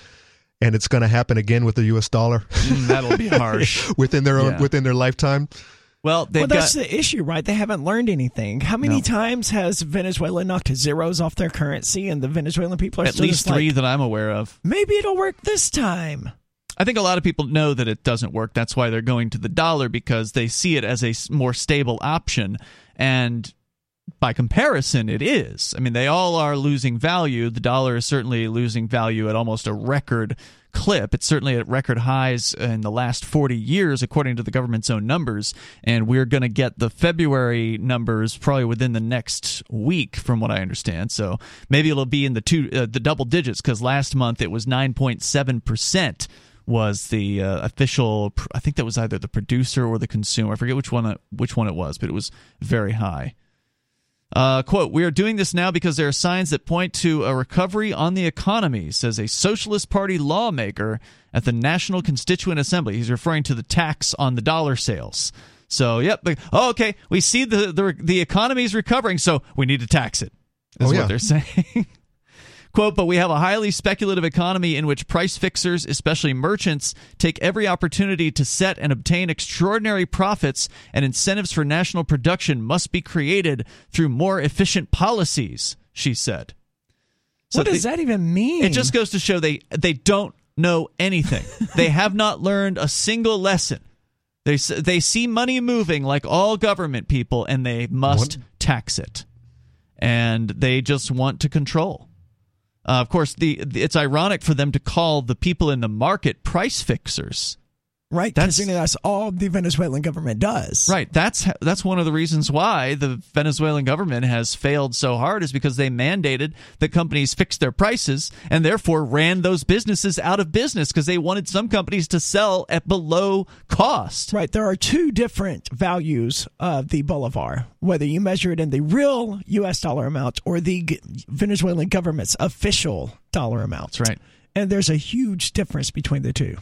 and it's going to happen again with the us dollar Mm, that'll be <laughs> harsh. within their own Yeah. within their lifetime Well, they've well, that's got the issue, right? They haven't learned anything. How many No. times has Venezuela knocked zeros off their currency, and the Venezuelan people are at still least just three Like, that I'm aware of. Maybe it'll work this time. I think a lot of people know that it doesn't work. That's why they're going to the dollar because they see it as a more stable option. And by comparison, it is. I mean, they all are losing value. The dollar is certainly losing value at almost a record clip. It's certainly at record highs in the last 40 years, according to the government's own numbers. And we're going to get the February numbers probably within the next week, from what I understand. So maybe it'll be in the two, uh, the double digits, because last month it was 9.7 percent was the uh, official. I think that was either the producer or the consumer. I forget which one it- which one it was, but it was very high. Uh, quote, we are doing this now because there are signs that point to a recovery on the economy, says a Socialist Party lawmaker at the National Constituent Assembly. He's referring to the tax on the dollar sales. So, yep. Oh, okay. We see the, the, the economy is recovering, so we need to tax it, is Oh, yeah. what they're <laughs> saying. Quote, but we have a highly speculative economy in which price fixers, especially merchants, take every opportunity to set and obtain extraordinary profits, and incentives for national production must be created through more efficient policies, she said. So what does the- that even mean? It just goes to show they they don't know anything. <laughs> they have not learned a single lesson. They they see money moving like all government people, and they must tax it, and they just want to control. Uh, of course, the, the it's ironic for them to call the people in the market price fixers. Right? That's- that's all the Venezuelan government does. Right. That's that's one of the reasons why the Venezuelan government has failed so hard is because they mandated that companies fix their prices and therefore ran those businesses out of business because they wanted some companies to sell at below cost. Right. There are two different values of the bolivar, whether you measure it in the real U.S. dollar amount or the Venezuelan government's official dollar amount. That's right. And there's a huge difference between the two.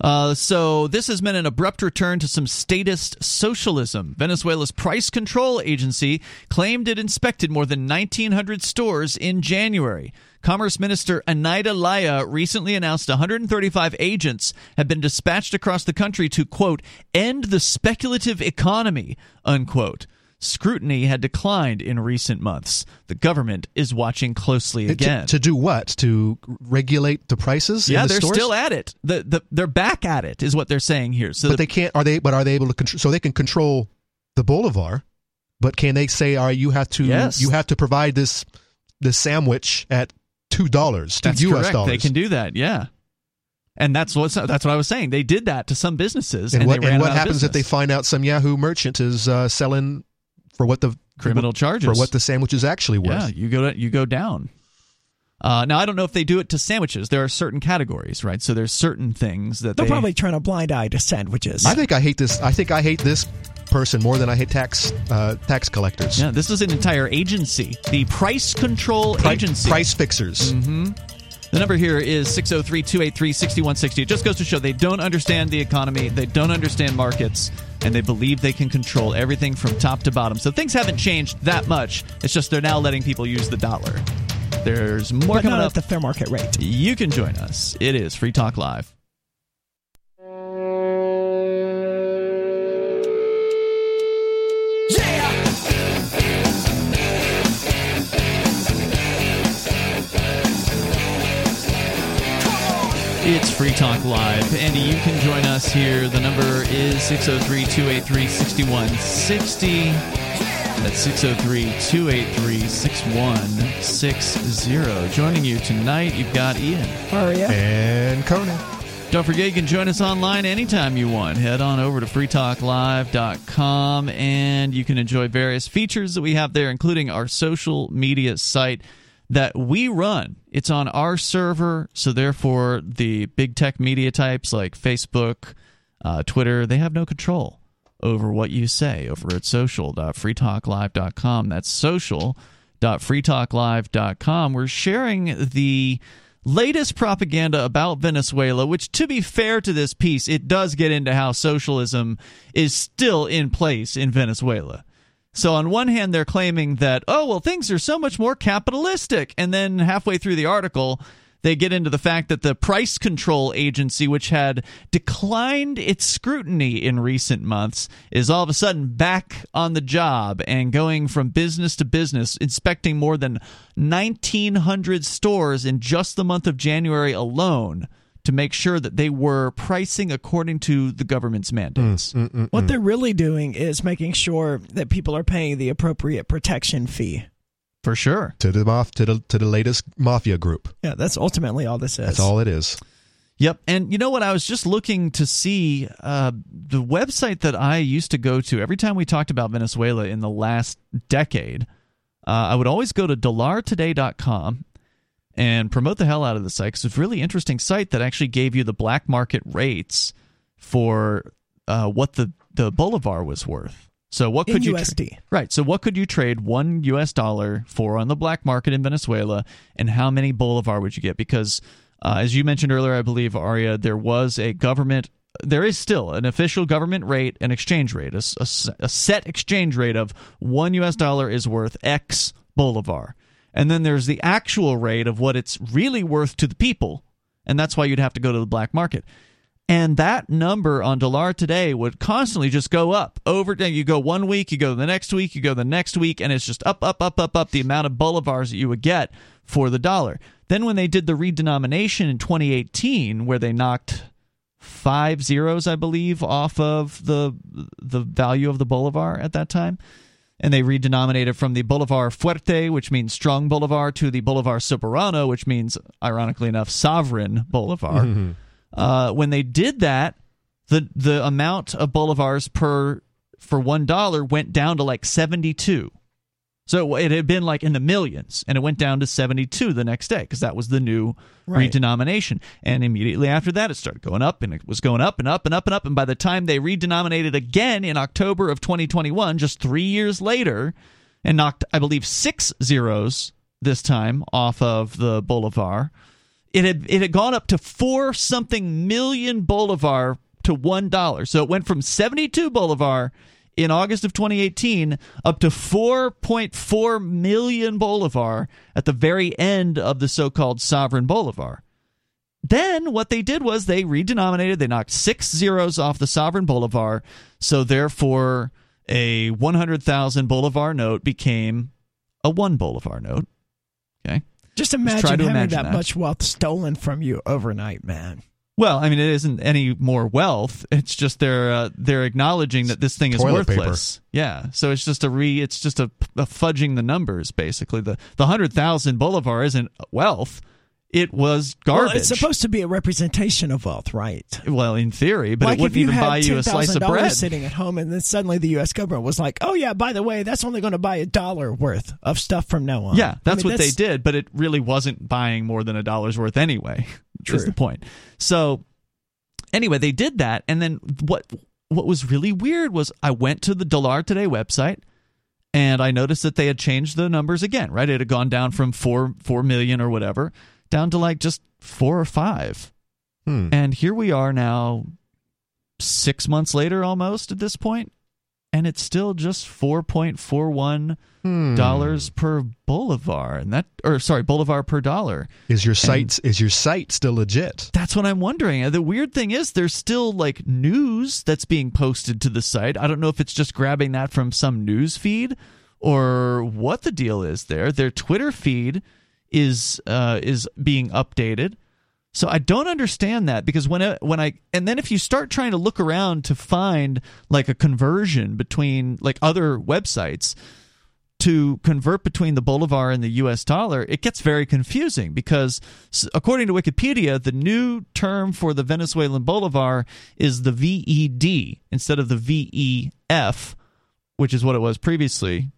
Uh, so this has been an abrupt return to some statist socialism. Venezuela's price control agency claimed it inspected more than 1,900 stores in January. Commerce Minister Eneida Laya recently announced 135 agents have been dispatched across the country to quote end the speculative economy unquote. Scrutiny had declined in recent months. The government is watching closely To- again. To, do what? To regulate the prices? in yeah, the they're stores? still at it. The, the, they're back at it, is what they're saying here. So But the- they can't. Are they? But are they able to control? So they can control the bolivar, but can they say, "All right, you have to, Yes. you have to provide this, this sandwich at two dollars, two That's U.S. correct. dollars." They can do that. Yeah. And that's what that's what I was saying. They did that to some businesses, and, and, what, and what happens if they find out some Yahoo merchant is uh, selling for what the criminal charges for what the sandwich is actually worth? Yeah, you go you go down. Uh, now I don't know if they do it to sandwiches. There are certain categories, right? So there's certain things that They'll they probably turn a blind eye to sandwiches. I think I hate this. I think I hate this person more than I hate tax uh, tax collectors. Yeah, this is an entire agency, the Price Control Pri- Agency. price fixers. The number here is 603 283 6160. It just goes to show they don't understand the economy, they don't understand markets, and they believe they can control everything from top to bottom. So things haven't changed that much. It's just they're now letting people use the dollar. There's more but coming not up. at the fair market rate. you can join us. It is Free Talk Live. It's Free Talk Live. Andy, you can join us here. The number is 603 283 6160. That's 603 283 6160. Joining you tonight, you've got Ian. Aria. And Conan. Don't forget, you can join us online anytime you want. Head on over to freetalklive.com and you can enjoy various features that we have there, including our social media site that we run. It's on our server, so therefore, the big tech media types like Facebook, uh, Twitter, they have no control over what you say over at social.freetalklive.com. That's social.freetalklive.com. We're sharing the latest propaganda about Venezuela, which, to be fair to this piece, it does get into how socialism is still in place in Venezuela. So, on one hand, they're claiming that, oh, well, things are so much more capitalistic. And then halfway through the article, they get into the fact that the price control agency, which had declined its scrutiny in recent months, is all of a sudden back on the job and going from business to business, inspecting more than 1,900 stores in just the month of January alone to make sure that they were pricing according to the government's mandates. What they're really doing is making sure that people are paying the appropriate protection fee. For sure. To the mof- to the to the latest mafia group. Yeah, that's ultimately all this is. That's all it is. Yep. And you know what? I was just looking to see uh, the website that I used to go to every time we talked about Venezuela in the last decade. Uh, I would always go to dolartoday.com and promote the hell out of the site because it's a really interesting site that actually gave you the black market rates for uh, what the, the Bolivar was worth. So what could you USD. right? So what could you trade one U.S. dollar for on the black market in Venezuela, and how many Bolivar would you get? Because uh, as you mentioned earlier, I believe Aria, there was a government. There is still an official government rate, an exchange rate, a set exchange rate of one U.S. dollar is worth X Bolivar, and then there's the actual rate of what it's really worth to the people, and that's why you'd have to go to the black market. And that number on DolarToday would constantly just go up over. You go one week, you go the next week, you go the next week, and it's just up, up, up, up, up the amount of bolivars that you would get for the dollar. Then when they did the redenomination in 2018, where they knocked five zeros, I believe, off of the the value of the bolivar at that time, and they redenominated from the Bolivar Fuerte, which means strong boulevard, to the Bolivar Soberano, which means, ironically enough, sovereign Bolivar. Uh, when they did that, the the amount of bolivars per for one dollar went down to like seventy two. So it had been like in the millions, and it went down to 72 the next day because that was the new Right. redenomination. And immediately after that, it started going up, and it was going up and up and up and up. And by the time they redenominated again in October of 2021, just three years later, and knocked, I believe, six zeros this time off of the bolivar, it had it had gone up to four something million bolivar to one dollar. So it went from 72 bolivar in August of 2018 up to 4.4 million bolivar at the very end of the so-called sovereign bolivar. Then what they did was they redenominated, they knocked six zeros off the sovereign bolivar, so therefore a 100,000 bolivar note became a 1 bolivar note. Okay. Just imagine to having imagine that, that. much wealth stolen from you overnight, man. Well, I mean, it isn't any more wealth. It's just they're uh, they're acknowledging that this thing is Toilet paper. worthless. Yeah, so it's just a re. It's just a, a fudging the numbers basically. The the hundred thousand bolivar isn't wealth. It was garbage. Well, it's supposed to be a representation of wealth, right? Well, in theory, but like it wouldn't even buy you a slice of $10,000 bread. sitting at home, and then suddenly the U.S. government was like, "Oh yeah, by the way, that's only going to buy a dollar worth of stuff from now on." Yeah, that's I mean, what they did, but it really wasn't buying more than a dollar's worth anyway. <laughs> Is the point. So anyway, they did that, and then what? What was really weird was I went to the DolarToday website, and I noticed that they had changed the numbers again. Right, it had gone down from four four million or whatever down to like just four or five, Hmm. and here we are now, six months later, almost at this point, and it's still just four point four one Hmm. dollars per bolivar and that or sorry bolivar per dollar. Is your site is your site still legit? that's what i'm wondering. The weird thing is there's still like news that's being posted to the site. I don't know if it's just grabbing that from some news feed or what the deal is there. Their twitter feed is uh is being updated so I don't understand that because when I, when I and then if you start trying to look around to find like a conversion between like other websites to convert between the bolivar and the US dollar, it gets very confusing because according to Wikipedia, the new term for the Venezuelan bolivar is the VED instead of the VEF, which is what it was previously.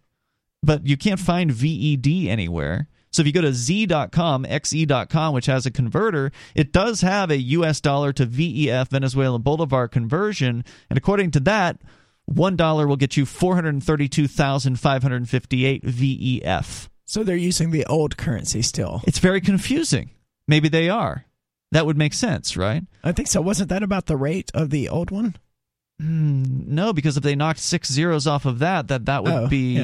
But you can't find VED anywhere. So if you go to z.com, xe.com, which has a converter, it does have a US dollar to VEF Venezuelan Bolivar conversion, and according to that, one dollar will get you 432,558 VEF. So they're using the old currency still. It's very confusing. Maybe they are. That would make sense, right? I think so. Wasn't that about the rate of the old one? Hmm, no, because if they knocked six zeros off of that, that that would Oh, be.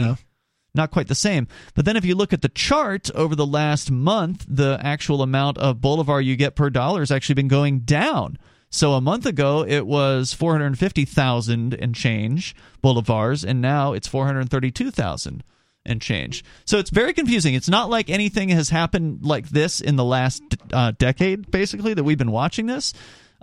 Not quite the same. But then if you look at the chart over the last month, the actual amount of bolivar you get per dollar has actually been going down. So a month ago it was 450,000 and change bolivars and now it's 432,000 and change. So it's very confusing. It's not like anything has happened like this in the last uh, decade basically that we've been watching this.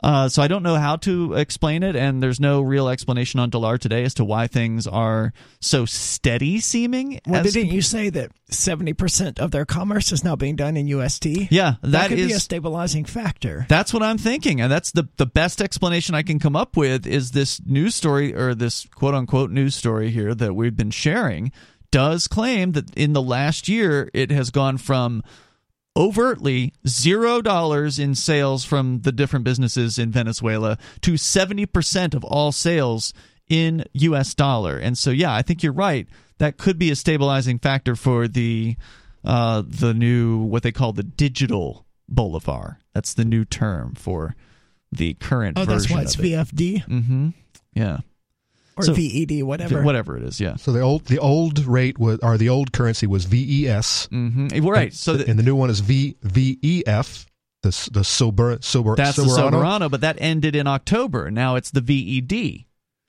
Uh, so I don't know how to explain it, and there's no real explanation on DolarToday as to why things are so steady seeming. Well, as didn't you say that seventy percent of their commerce is now being done in USD? Yeah, that, that could be a stabilizing factor. That's what I'm thinking, and that's the the best explanation I can come up with is this news story or this quote unquote news story here that we've been sharing does claim that in the last year it has gone from overtly zero dollars in sales from the different businesses in Venezuela to 70% of all sales in US dollar. And so yeah, I think you're right. That could be a stabilizing factor for the uh, the new what they call the digital bolivar. That's the new term for the current Oh, version that's why it's it. VFD Mhm. Yeah. Or So- VED, whatever. Whatever it is, yeah. So the old the old rate was or the old currency was VES. Mhm. Right. So and, the, and the new one is V VEF. The the sober sober That's the soberano. Soberano, but that ended in October. Now it's the VED.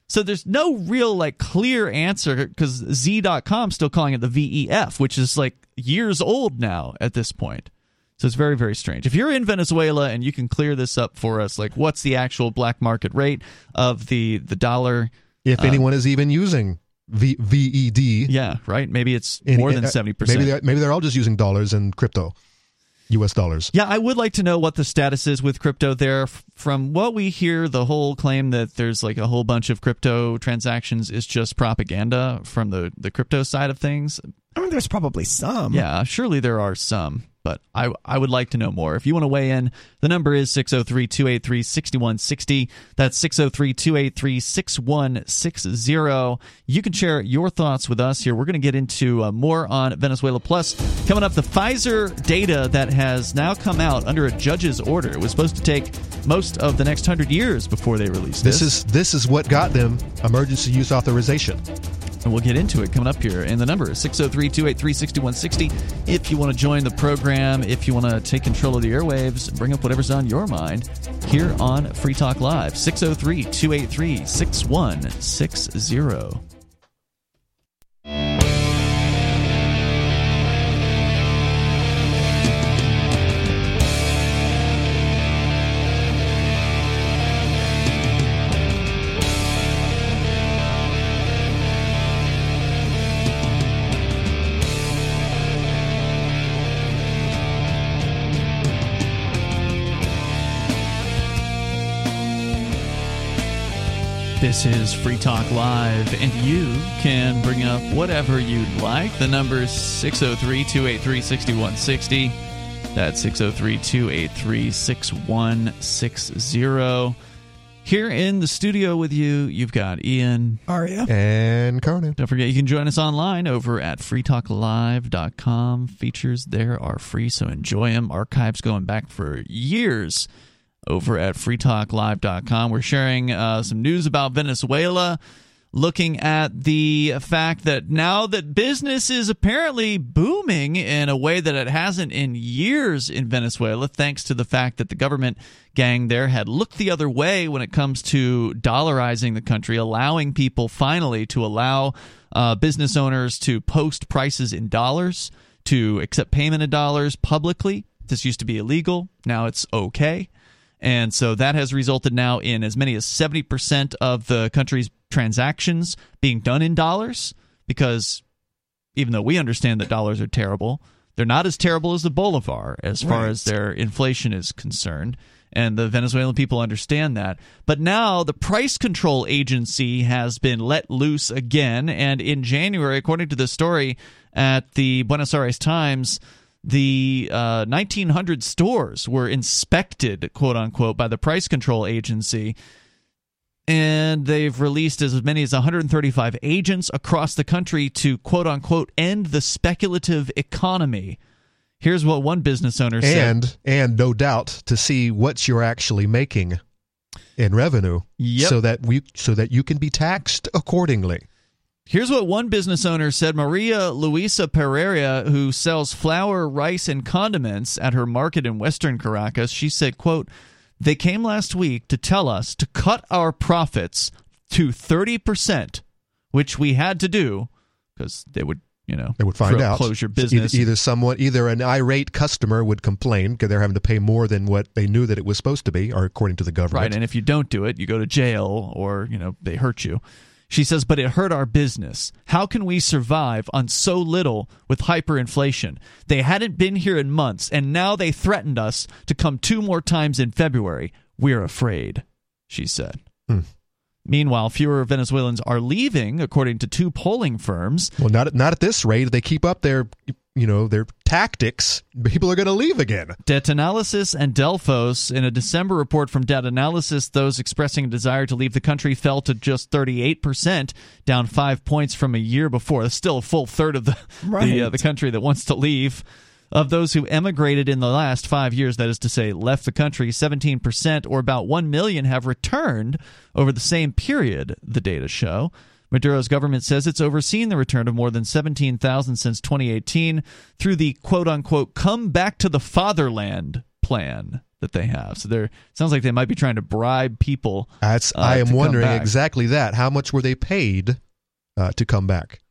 So there's no real like clear answer because Z.com still calling it the VEF, which is like years old now at this point. So it's very very strange. If you're in Venezuela and you can clear this up for us, like what's the actual black market rate of the the dollar? If anyone is even using v, VED, Yeah, right. Maybe it's in- more than uh, seventy Maybe percent. they're, maybe they're all just using dollars and crypto. U.S. dollars. Yeah, I would like to know what the status is with crypto there. From what we hear, the whole claim that there's like a whole bunch of crypto transactions is just propaganda from the, the crypto side of things. I mean, there's probably some. Yeah, surely there are some, but I, I would like to know more. If you want to weigh in, the number is 603 283 6160. That's 603 283 6160. You can share your thoughts with us here. We're going to get into uh, more on Venezuela. Plus, coming up, the Pfizer data that has now come out under a judge's order. It was supposed to take most of the next hundred years before they released This this. is this is what got them emergency use authorization. And we'll get into it coming up here. And the number is 603 283 6160. If you want to join the program, if you want to take control of the airwaves, bring up whatever's on your mind here on Free Talk Live. 603 283 6160. This is Free Talk Live, and you can bring up whatever you'd like. The number is 603 283 6160. That's 603 283 6160. Here in the studio with you, you've got Ian. Aria. And Conan. Don't forget, you can join us online over at freetalklive.com. Features there are free, so enjoy them. Archives going back for years over at freetalklive.com. We're sharing uh, some news about Venezuela, looking at the fact that now that business is apparently booming in a way that it hasn't in years in Venezuela, thanks to the fact that the government gang there had looked the other way when it comes to dollarizing the country, allowing people finally to allow uh, business owners to post prices in dollars, to accept payment in dollars publicly. This used to be illegal. Now it's okay. And so that has resulted now in as many as 70% of the country's transactions being done in dollars because even though we understand that dollars are terrible, they're not as terrible as the bolivar as far Right. as their inflation is concerned. And the Venezuelan people understand that. But now the price control agency has been let loose again. And in January, according to the story at the Buenos Aires Times, the uh, 1900 stores were inspected, quote unquote, by the price control agency. And they've released as many as 135 agents across the country to, quote unquote, end the speculative economy. Here's what one business owner said. And and no doubt to see what you're actually making in revenue. Yep. So that we so that you can be taxed accordingly. Here's what one business owner said Maria Luisa Pereira, who sells flour, rice, and condiments at her market in western Caracas, she said, quote, They came last week to tell us to cut our profits to 30%, which we had to do because they would, you know, They would find out. close your Either- business. Either, someone, either an irate customer would complain because they're having to pay more than what they knew that it was supposed to be, or according to the government. Right, and if you don't do it, you go to jail or, you know, they hurt you. She says, but it hurt our business. How can we survive on so little with hyperinflation? They hadn't been here in months, and now they threatened us to come two more times in February. We're afraid, she said. Hmm. Meanwhile, fewer Venezuelans are leaving, according to two polling firms. Well, not at, not at this rate. If they keep up their, you know, their tactics, people are going to leave again. Debt Analysis and Delphos, in a December report from Datanálisis, those expressing a desire to leave the country fell to just 38%, down five points from a year before. That's still a full third of the, the, uh, the country that wants to leave. Of those who emigrated in the last five years, that is to say, left the country, 17%, or about 1 million, have returned over the same period, the data show. Maduro's government says it's overseen the return of more than 17,000 since 2018 through the quote unquote come back to the fatherland plan that they have. So there sounds like they might be trying to bribe people. That's uh, I am wondering exactly that. How much were they paid uh, to come back?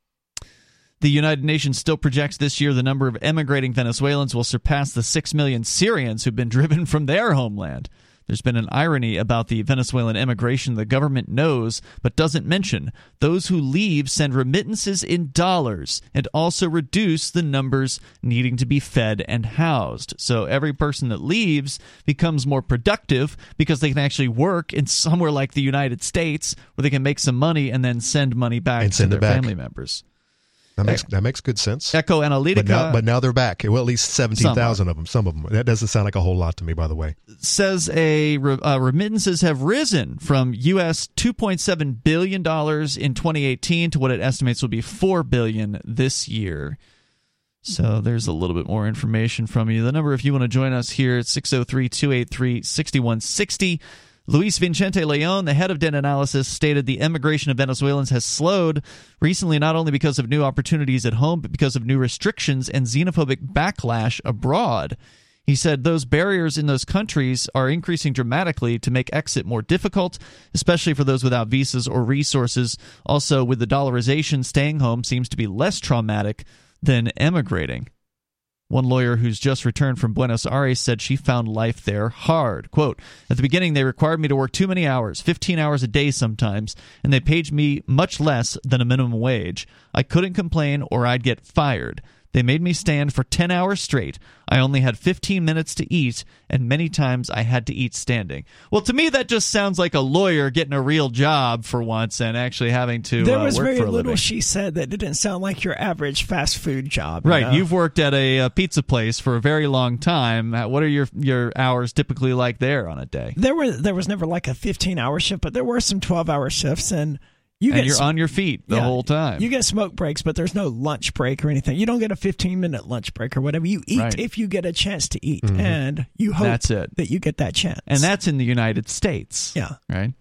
The United Nations still projects this year the number of emigrating Venezuelans will surpass the 6 million Syrians who've been driven from their homeland. There's been an irony about the Venezuelan immigration the government knows but doesn't mention. Those who leave send remittances in dollars and also reduce the numbers needing to be fed and housed. So every person that leaves becomes more productive because they can actually work in somewhere like the United States where they can make some money and then send money back And to their back. family members. That makes that makes good sense. Echo Analytica But now, but now they're back. Well, at least seventeen thousand of them. Some of them. That doesn't sound like a whole lot to me, by the way. says a re- uh, remittances have risen from U.S. 2.7 billion dollars in 2018 to what it estimates will be 4 billion this year. So there's a little bit more information from you. The number, if you want to join us here, it's 603 283 6160. Luis Vicente Leon, the head of Datanálisis, stated the immigration of Venezuelans has slowed recently not only because of new opportunities at home, but because of new restrictions and xenophobic backlash abroad. He said those barriers in those countries are increasing dramatically to make exit more difficult, especially for those without visas or resources. Also, with the dollarization, staying home seems to be less traumatic than emigrating. One lawyer who's just returned from Buenos Aires said she found life there hard. Quote, At the beginning, they required me to work too many hours, 15 hours a day sometimes, and they paid me much less than a minimum wage. I couldn't complain or I'd get fired. They made me stand for 10 hours straight. I only had 15 minutes to eat, and many times I had to eat standing. Well, to me, that just sounds like a lawyer getting a real job for once and actually having to There uh, was work very for a little living. she said that didn't sound like your average fast food job. you Right, know? you've worked at a, uh pizza place for a very long time. Uh, What are your your hours typically like there on a day? there were there was never like a 15 hour shift, but there were some 12 hour shifts, and you and you're s- on your feet the yeah, whole time. You get smoke breaks, but there's no lunch break or anything. You don't get a 15 minute lunch break or whatever. You eat Right. if you get a chance to eat, mm-hmm. and you hope That's it. that you get that chance. and that's in the United States. yeah. right?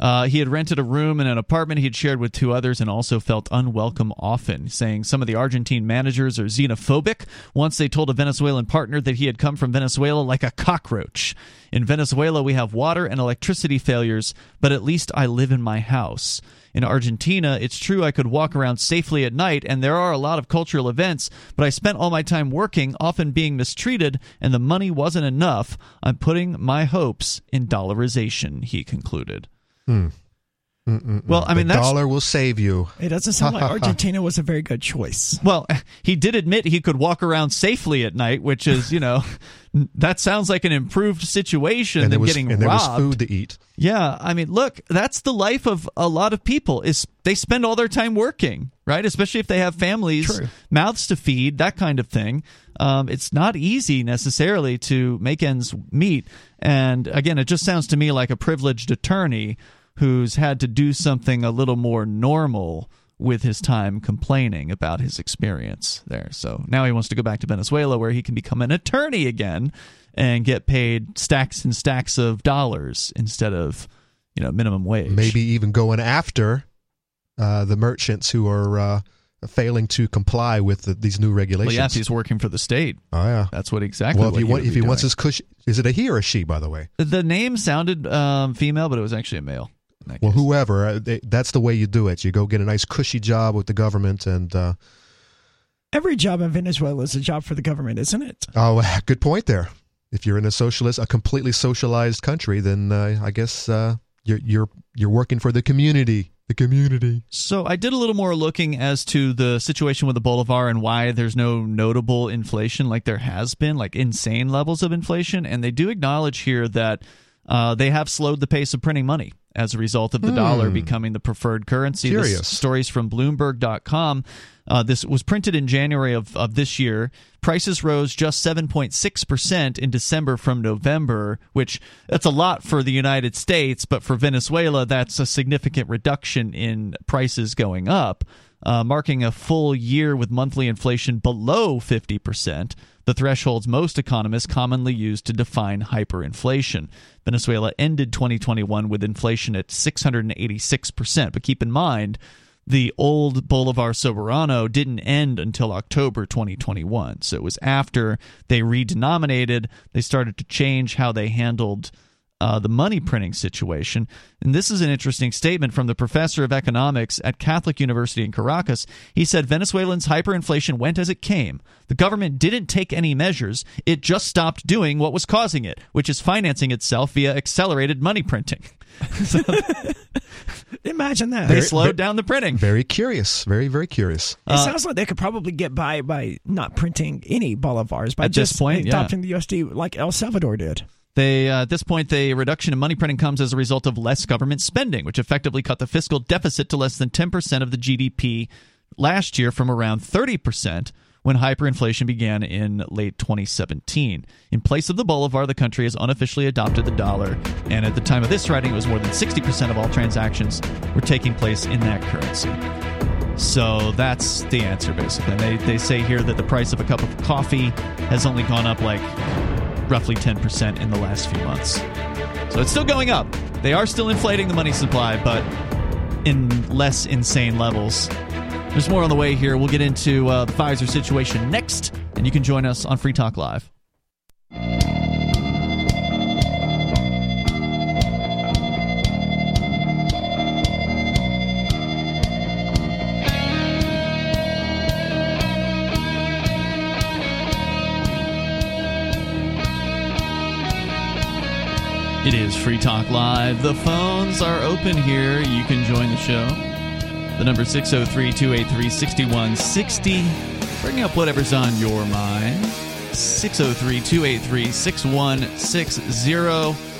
Uh, he had rented a room in an apartment he had shared with two others and also felt unwelcome often, saying some of the Argentine managers are xenophobic. Once they told a Venezuelan partner that he had come from Venezuela like a cockroach. In Venezuela, we have water and electricity failures, but at least I live in my house. In Argentina, it's true I could walk around safely at night, and there are a lot of cultural events, but I spent all my time working, often being mistreated, and the money wasn't enough. I'm putting my hopes in dollarization, he concluded. Hmm. Well, I mean, the that's dollar will save you. It doesn't sound like <laughs> Argentina was a very good choice. well, <laughs> he did admit he could walk around safely at night, which is, you know, <laughs> that sounds like an improved situation And than was getting and there was food to eat. Yeah, I mean, look, that's the life of a lot of people. Is they spend all their time working, right? Especially if they have families, True. mouths to feed, that kind of thing. Um, it's not easy necessarily to make ends meet. And again, it just sounds to me like a privileged attorney who's had to do something a little more normal with his time complaining about his experience there. So now he wants to go back to Venezuela where he can become an attorney again and get paid stacks and stacks of dollars instead of, you know, minimum wage. Maybe even going after uh, the merchants who are uh, failing to comply with the, these new Well, regulations. yeah, if he's working for the state. oh yeah. That's what exactly. Well, if he, want, if he wants his cushion, is it a he or a she? By the way, the name sounded um, female, but it was actually a male. In that well, case. whoever. Uh, they, that's the way you do it. You go get a nice cushy job with the government, and uh, Every job in Venezuela is a job for the government, isn't it? oh, <laughs> good point there. If you're in a socialist, a completely socialized country, then uh, I guess uh, you're you're you're working for the community. The community. So I did a little more looking as to the situation with the Bolivar and why there's no notable inflation like there has been, like insane levels of inflation. And they do acknowledge here that uh, they have slowed the pace of printing money as a result of the dollar becoming the preferred currency. This stories from Bloomberg.com. Uh, this was printed in January of, of this year. Prices rose just 7.6% in December from November, which that's a lot for the United States, but for Venezuela, that's a significant reduction in prices going up, uh, marking a full year with monthly inflation below 50%, the thresholds most economists commonly use to define hyperinflation. Venezuela ended 2021 with inflation at 686%, but keep in mind, the old Bolivar Soberano didn't end until October 2021. So it was after they redenominated, they started to change how they handled uh, the money printing situation. And this is an interesting statement from the professor of economics at Catholic University in Caracas. He said Venezuelans' hyperinflation went as it came. The government didn't take any measures, it just stopped doing what was causing it, which is financing itself via accelerated money printing. <laughs> so Imagine that. they Very- slowed down the printing. Very curious. Very very curious. It sounds like they could probably get by by not printing any bolivars by At this just point, yeah. adopting the USD like El Salvador did. They uh, at this point, the reduction in money printing comes as a result of less government spending, which effectively cut the fiscal deficit to less than 10% of the GDP last year from around 30% when hyperinflation began in late 2017. In place of the bolivar, the country has unofficially adopted the dollar, and at the time of this writing, it was more than 60% of all transactions were taking place in that currency. So that's the answer, basically. And they, they say here that the price of a cup of coffee has only gone up like roughly 10% in the last few months. So it's still going up. They are still inflating the money supply, but in less insane levels. There's more on the way here. We'll get into uh, the Pfizer situation next, and you can join us on Free Talk Live. It is Free Talk Live. The phones are open here. You can join the show. The number 603 283 6160. Bring up whatever's on your mind. 603 283 6160.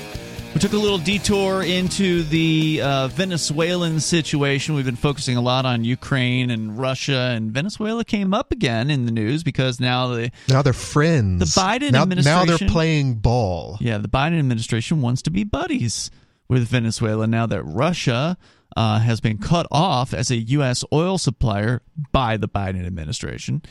We took a little detour into the uh, Venezuelan situation. We've been focusing a lot on Ukraine and Russia, and Venezuela came up again in the news because now the Now they're friends. The Biden now, Now they're playing ball. yeah, the Biden administration wants to be buddies with Venezuela now that Russia uh, has been cut off as a U.S. oil supplier by the Biden administration.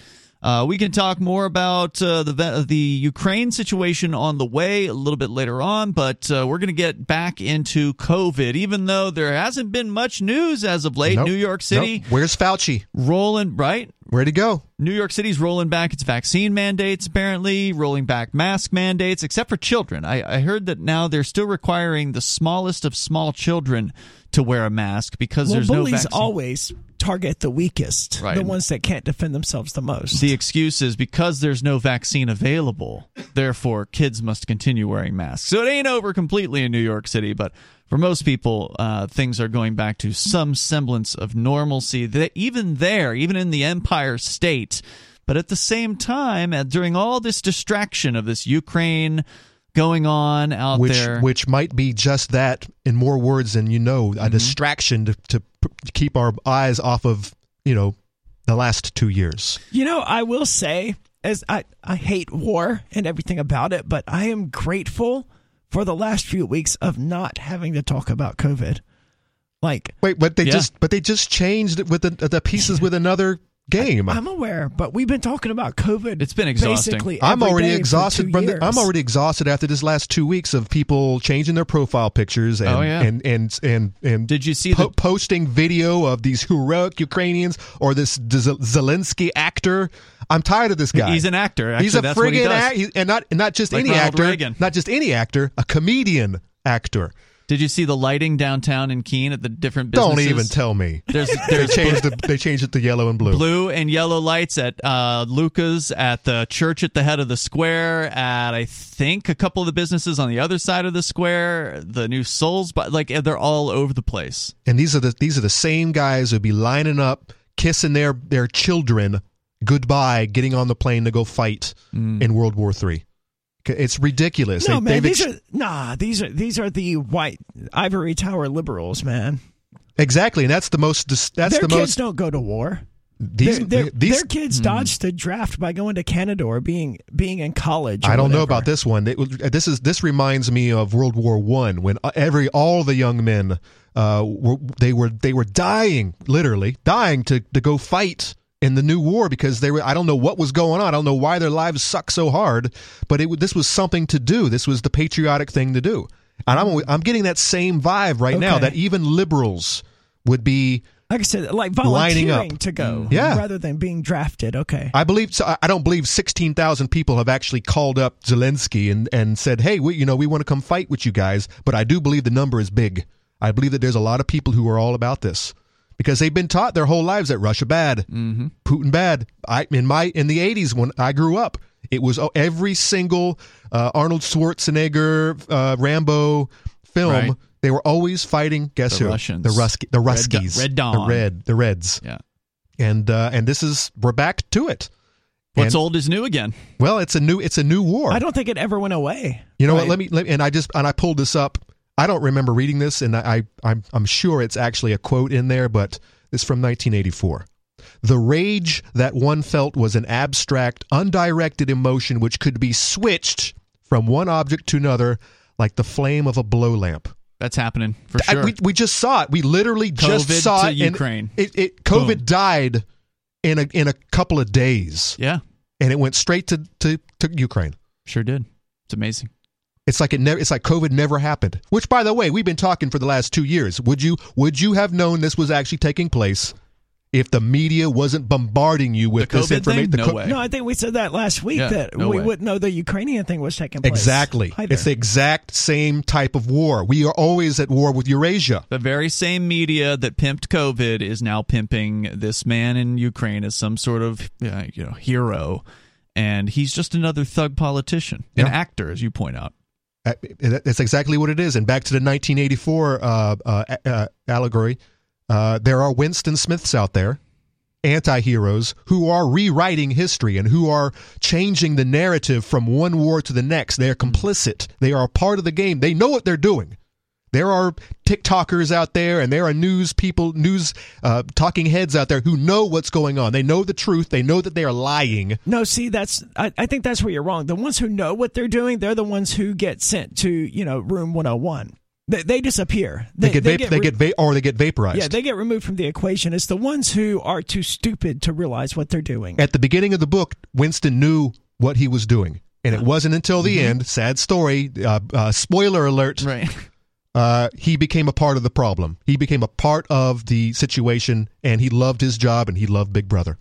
Uh, we can talk more about uh, the the Ukraine situation on the way a little bit later on, but uh, we're going to get back into COVID, even though there hasn't been much news as of late. Nope. New York City Nope. Where's Fauci? rolling right Where'd he go? New York City's rolling back its vaccine mandates, apparently, rolling back mask mandates, except for children. I, I heard that now they're still requiring the smallest of small children to wear a mask because Well, there's no bullies vaccine. always target the weakest, Right. the ones that can't defend themselves the most. the excuse is because there's no vaccine available, therefore kids must continue wearing masks. So it ain't over completely in New York City, but for most people, uh, things are going back to some semblance of normalcy. That even there, even in the Empire State, but at the same time, uh, during all this distraction of this Ukraine going on out which there, which might be just that in more words than you know, Mm-hmm. a distraction to, to p- keep our eyes off of you know the last two years. You know, I will say, as I, I hate war and everything about it, but I am grateful for the last few weeks of not having to talk about COVID. Like, Wait, but they Yeah. just but they just changed it with the, the pieces with another game. I'm aware, but we've been talking about COVID. It's been exhausting. Basically I'm already day exhausted. From the. I'm already exhausted after this last two weeks of people changing their profile pictures oh, and Oh, yeah. and, and and and Did you see po- the- posting video of these heroic Ukrainians or this Z- Zelensky actor? I'm tired of this guy. He's an actor. Actually, He's a that's what friggin' does. act, he- and not and not just Like any Ronald actor, Reagan. not just any actor, a comedian actor. Did you see the lighting downtown in Keene at the different businesses? Don't even tell me. There's They changed the, they changed it to yellow and blue. blue and yellow lights at uh, Luca's, at the church at the head of the square, at I think a couple of the businesses on the other side of the square, the new Souls, but like they're all over the place. And these are the these are the same guys who'd be lining up, kissing their their children goodbye, getting on the plane to go fight Mm. in World War Three. It's ridiculous. No, They- man, these ex- are nah. These are these are the white ivory tower liberals, man. exactly, and that's the most. That's their the kids most. don't go to war. These their, their, these. their kids hmm. dodged the draft by going to Canada or being being in college. I don't know about this one. It, uh, this is this reminds me of World War One when uh, every all the young men uh, were they were they were dying literally dying to to go fight in the new war because they were I don't know what was going on. I don't know why their lives suck so hard, but it this was something to do. This was the patriotic thing to do. And I'm I'm getting that same vibe right now that even liberals would be Like I said, like volunteering to go mm. Yeah. rather than being drafted. Okay. I believe so. I- I don't believe sixteen thousand people have actually called up Zelensky and and said, "Hey, we you know we want to come fight with you guys." But I do believe the number is big. I believe that there's a lot of people who are all about this because they've been taught their whole lives that Russia bad, mm-hmm. Putin bad. I in my in the '80s when I grew up, it was oh, every single uh, Arnold Schwarzenegger, uh, Rambo film. Right. They were always fighting. Guess The who? Russians. The Ruski, the Ruskies, Red Dawn. the red, the Reds, Yeah. and uh, and this is we're back to it. What's And- old is new again. Well, it's a new it's a new war. I don't think it ever went away. You know Right. what? Let me, let me and I just and I pulled this up. I don't remember reading this, and I, I I'm I'm sure it's actually a quote in there, but it's from 1984. The rage that one felt was an abstract, undirected emotion which could be switched from one object to another like the flame of a blow lamp. That's happening for I- sure. we, we just saw it. We literally just saw it. Ukraine. It, it COVID Boom. died in a in a couple of days, yeah, and it went straight to to, to Ukraine. sure did. It's amazing. It's like it never. It's like COVID never happened. Which, by the way, we've been talking for the last two years. Would you Would you have known this was actually taking place if the media wasn't bombarding you with The this information? thing? The No co- way. No, I think we said that last week Yeah, that no we way. wouldn't know the Ukrainian thing was taking place. Exactly. either. It's the exact same type of war. We are always at war with Eurasia. The very same media that pimped COVID is now pimping this man in Ukraine as some sort of uh, you know hero, and he's just another thug politician, an actor, as you point out. Uh, That's exactly what it is. And back to the 1984 uh, uh, uh, allegory, uh, there are Winston Smiths out there, anti heroes, who are rewriting history and who are changing the narrative from one war to the next. They are complicit. They are a part of the game. They know what they're doing. There are TikTokers out there, and there are news people, news uh, talking heads out there who know what's going on. They know the truth. They know that they are lying. No, see, that's I, I think that's where you're wrong. The ones who know what they're doing, they're the ones who get sent to you know room 101. They, they disappear. They, get, vap- they re- get va- or they get vaporized. yeah, they get removed from the equation. It's the ones who are too stupid to realize what they're doing. at the beginning of the book, Winston knew what he was doing. And it wasn't until the Mm-hmm. end, sad story, uh, uh, spoiler alert, Right. <laughs> uh, he became a part of the problem. He became a part of the situation and he loved his job and he loved Big Brother.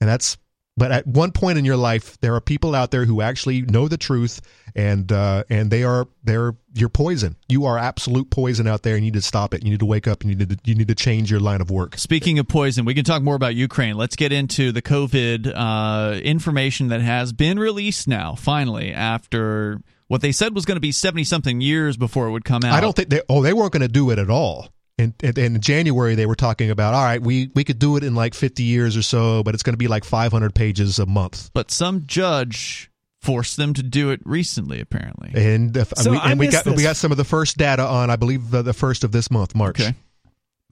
And that's, but at one point in your life, there are people out there who actually know the truth and, uh, and they are, they're, you're poison. You are absolute poison out there. You need to stop it. You need to wake up. You need to, you need to change your line of work. Speaking of poison, we can talk more about Ukraine. Let's get into the COVID uh, information that has been released now, finally, after what they said was going to be 70 something years before it would come out. I don't think they. Oh, they weren't going to do it at all. In, in, in January, they were talking about, all right, we, we could do it in like 50 years or so, but it's going to be like 500 pages a month. But some judge forced them to do it recently, apparently. And, if, So we, and we missed got we got some of the first data on, I believe, the, the first of this month, March. Okay.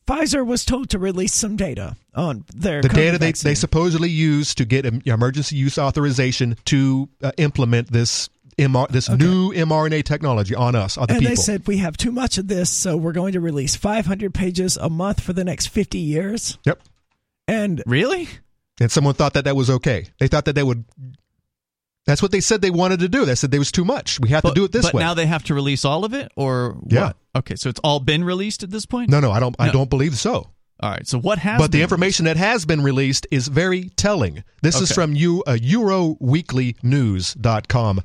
Pfizer was told to release some data on their The COVID data they, vaccine. they supposedly used to get emergency use authorization to uh, implement this MR, this new mRNA technology on us, on the and people. they said we have too much of this, so we're going to release 500 pages a month for the next 50 years. yep. And Really? And someone thought that that was okay. They thought that they would. That's what they said they wanted to do. They said there was too much. We have But, to do it this but way. now they have to release all of it, or Yeah. what? Okay, so it's all been released at this point. no, no, I don't. I don't believe so. All right. So what has? but the been information that has been released is very telling. This is from you, uh, EuroWeeklyNews.com.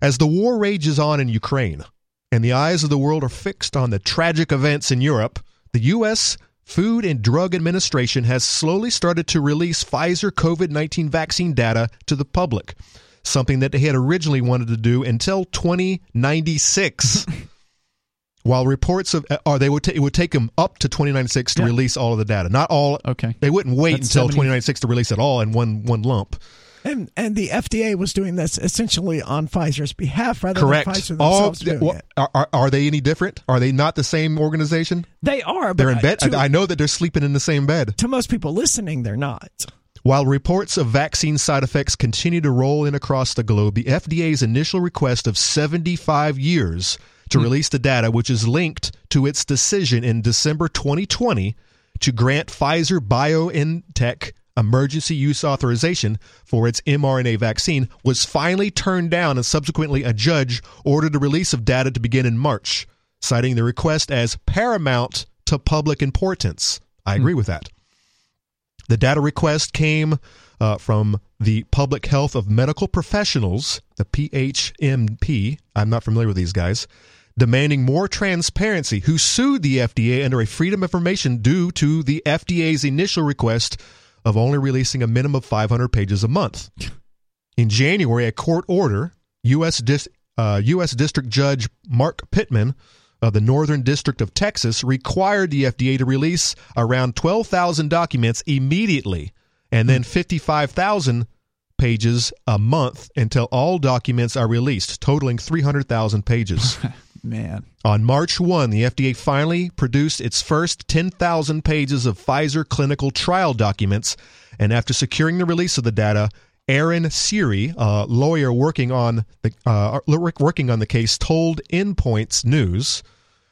As the war rages on in Ukraine and the eyes of the world are fixed on the tragic events in Europe, the U.S. Food and Drug Administration has slowly started to release Pfizer COVID 19 vaccine data to the public, something that they had originally wanted to do until 2096. <laughs> While reports of, uh, or they would, ta- it would take them up to 2096 to Yeah. release all of the data. Not all. Okay. They wouldn't wait That's until 70 2096 to release it all in one one lump. And and the FDA was doing this essentially on Pfizer's behalf rather Correct. than Pfizer All themselves doing wha- it. are, are, they any different? Are they not the same organization? They are, but They're in bed. To, I, I know that they're sleeping in the same bed. to most people listening, they're not. While reports of vaccine side effects continue to roll in across the globe, the FDA's initial request of 75 years to hmm. release the data, which is linked to its decision in December 2020 to grant Pfizer BioNTech emergency use authorization for its mRNA vaccine, was finally turned down, and subsequently a judge ordered the release of data to begin in March, citing the request as paramount to public importance. I agree with that. The data request came uh, from the Public Health of Medical Professionals, the PHMP. I'm not familiar with these guys. Demanding more transparency, who sued the FDA under a Freedom of Information due to the FDA's initial request of only releasing a minimum of 500 pages a month. In January, a court order, U.S. Dis- uh, U.S. District Judge Mark Pittman of the Northern District of Texas required the FDA to release around 12,000 documents immediately and then 55,000 pages a month until all documents are released, totaling 300,000 pages. <laughs> Man. On March 1, the FDA finally produced its first 10,000 pages of Pfizer clinical trial documents, and after securing the release of the data, Aaron Siri, a lawyer working on the uh, working on the case, told Endpoints News,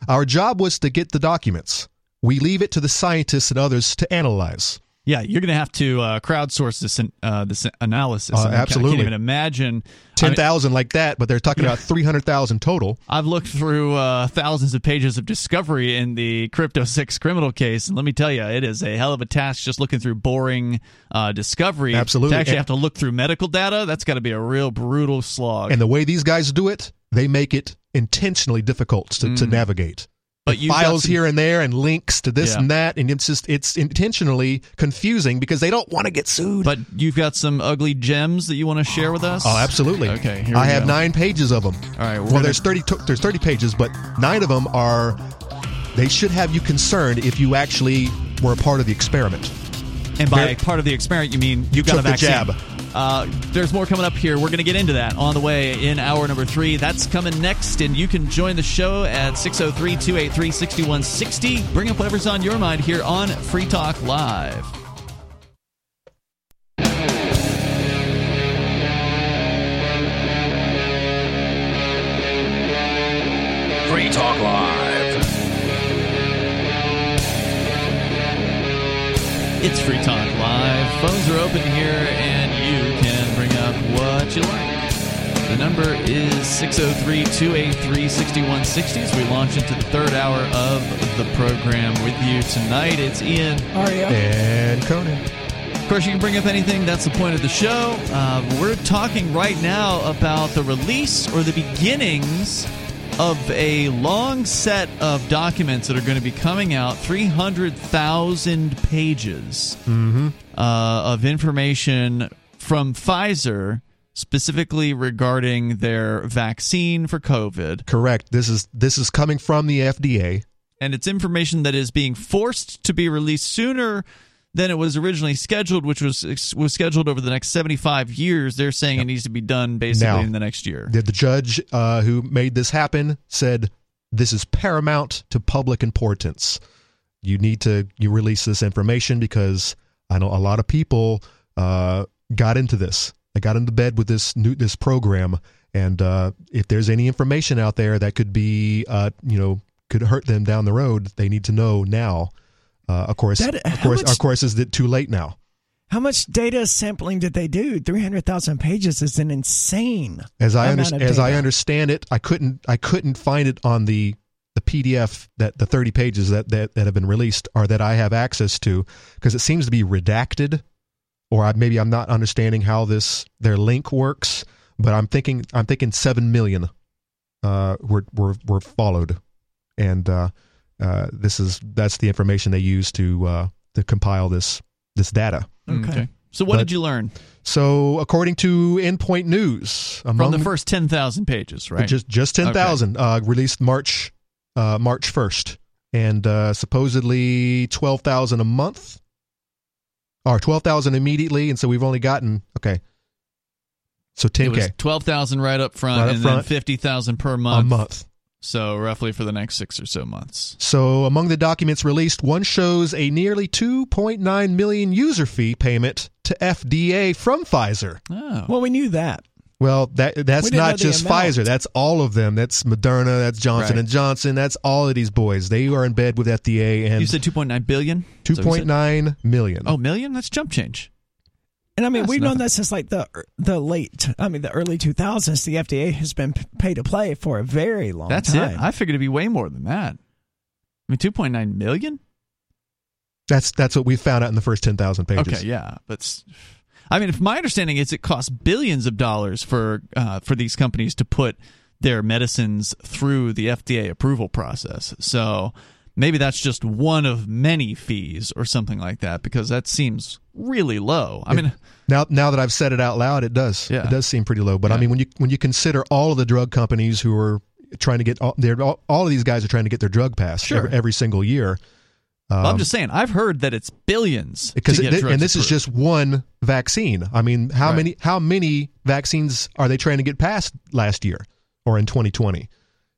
"Our job was to get the documents. We leave it to the scientists and others to analyze." Yeah, you're going to have to uh, crowdsource this uh, this analysis. Uh, I I absolutely. can't even imagine ten thousand I mean, like that, but they're talking about <laughs> three hundred thousand total. I've looked through uh, thousands of pages of discovery in the Crypto Six criminal case, and let me tell you, it is a hell of a task just looking through boring uh, discovery. Absolutely. to actually And- have to look through medical data, that's got to be a real brutal slog. And the way these guys do it, they make it intentionally difficult to, to navigate. But you've files some- here and there and links to this Yeah. and that, and it's just it's intentionally confusing because they don't want to get sued. but you've got some ugly gems that you want to share with us. oh, absolutely. Okay, here I we have go. nine pages of them. All right, well, gonna- there's thirty. To- there's thirty pages, but nine of them are. They should have you concerned if you actually were a part of the experiment. And by Here- part of the experiment, you mean you got took a the vaccine. jab. Uh, there's more coming up here. We're going to get into that on the way in hour number three. That's coming next, and you can join the show at 603 283 6160. Bring up whatever's on your mind here on Free Talk Live. Free Talk Live. It's Free Talk Live. Phones are open here, The number is 603 283 6160 as we launch into the third hour of the program with you tonight. It's Ian. Aria. And Conan. Of course, you can bring up anything. That's the point of the show. Uh, we're talking right now about the release or the beginnings of a long set of documents that are going to be coming out 300,000 pages uh, of information from Pfizer, specifically regarding their vaccine for COVID. Correct. This is this is coming from the FDA. and it's information that is being forced to be released sooner than it was originally scheduled, which was was scheduled over the next 75 years. They're saying it needs to be done basically Now, in the next year. The, the judge uh, who made this happen said this is paramount to public importance. You need to you release this information because I know a lot of people uh, got into this. They got into bed with this new this program, and uh, if there's any information out there that could be uh, you know could hurt them down the road, they need to know now. Uh, of course, That- of course, much- of course, is it too late now? How much data sampling did they do? 300,000 pages is an insane. As I under, as I understand it, I couldn't I couldn't find it on the the PDF that the 30 pages that that, that have been released or that I have access to because it seems to be redacted or I, maybe I'm not understanding how this their link works, but I'm thinking I'm thinking 7 million uh were were were followed and uh uh this is that's the information they use to uh to compile this this data. Okay. So what But- did you learn So according to Endpoint News, among from the first 10,000 pages, right? just just ten thousand. Uh, released March uh, March first, and uh, supposedly twelve thousand a month, or twelve thousand immediately. And so we've only gotten okay. So it ten was k 12,000 right up front Right up and then 50,000 per month. a month. month. So roughly for the next 6 or so months. So among the documents released, one shows a nearly two point nine million user fee payment to FDA from Pfizer. Oh. Well, we knew that. Well, that that's We didn't know not the just. Pfizer. That's all of them. That's Moderna. That's Johnson Right. and Johnson. That's all of these boys. They are in bed with FDA and you said 2.9 billion? two Is that what you point said? nine million. Oh, million? That's jump change. And I mean, That's we've known nothing. that since like the the late, I mean, the early 2000s. The FDA has been pay to play for a very long That's time. it. I figured it'd be way more than that. I mean, 2.9 million? That's that's what we found out in the first ten thousand pages. Okay, yeah, but s- I mean, if my understanding is it costs billions of dollars for uh, for these companies to put their medicines through the FDA approval process. So maybe that's just one of many fees or something like that because that seems really low. I mean, Now, now that I've said it out loud, it does. Yeah. It does seem pretty low. But I mean, when you when you consider all of the drug companies who are trying to get all, all, all of these guys are trying to get their drug passed Sure. every, every single year. Well, I'm just saying I've heard that it's billions because it, and this is just one vaccine. I mean, how Right. many how many vaccines are they trying to get passed last year or in 2020?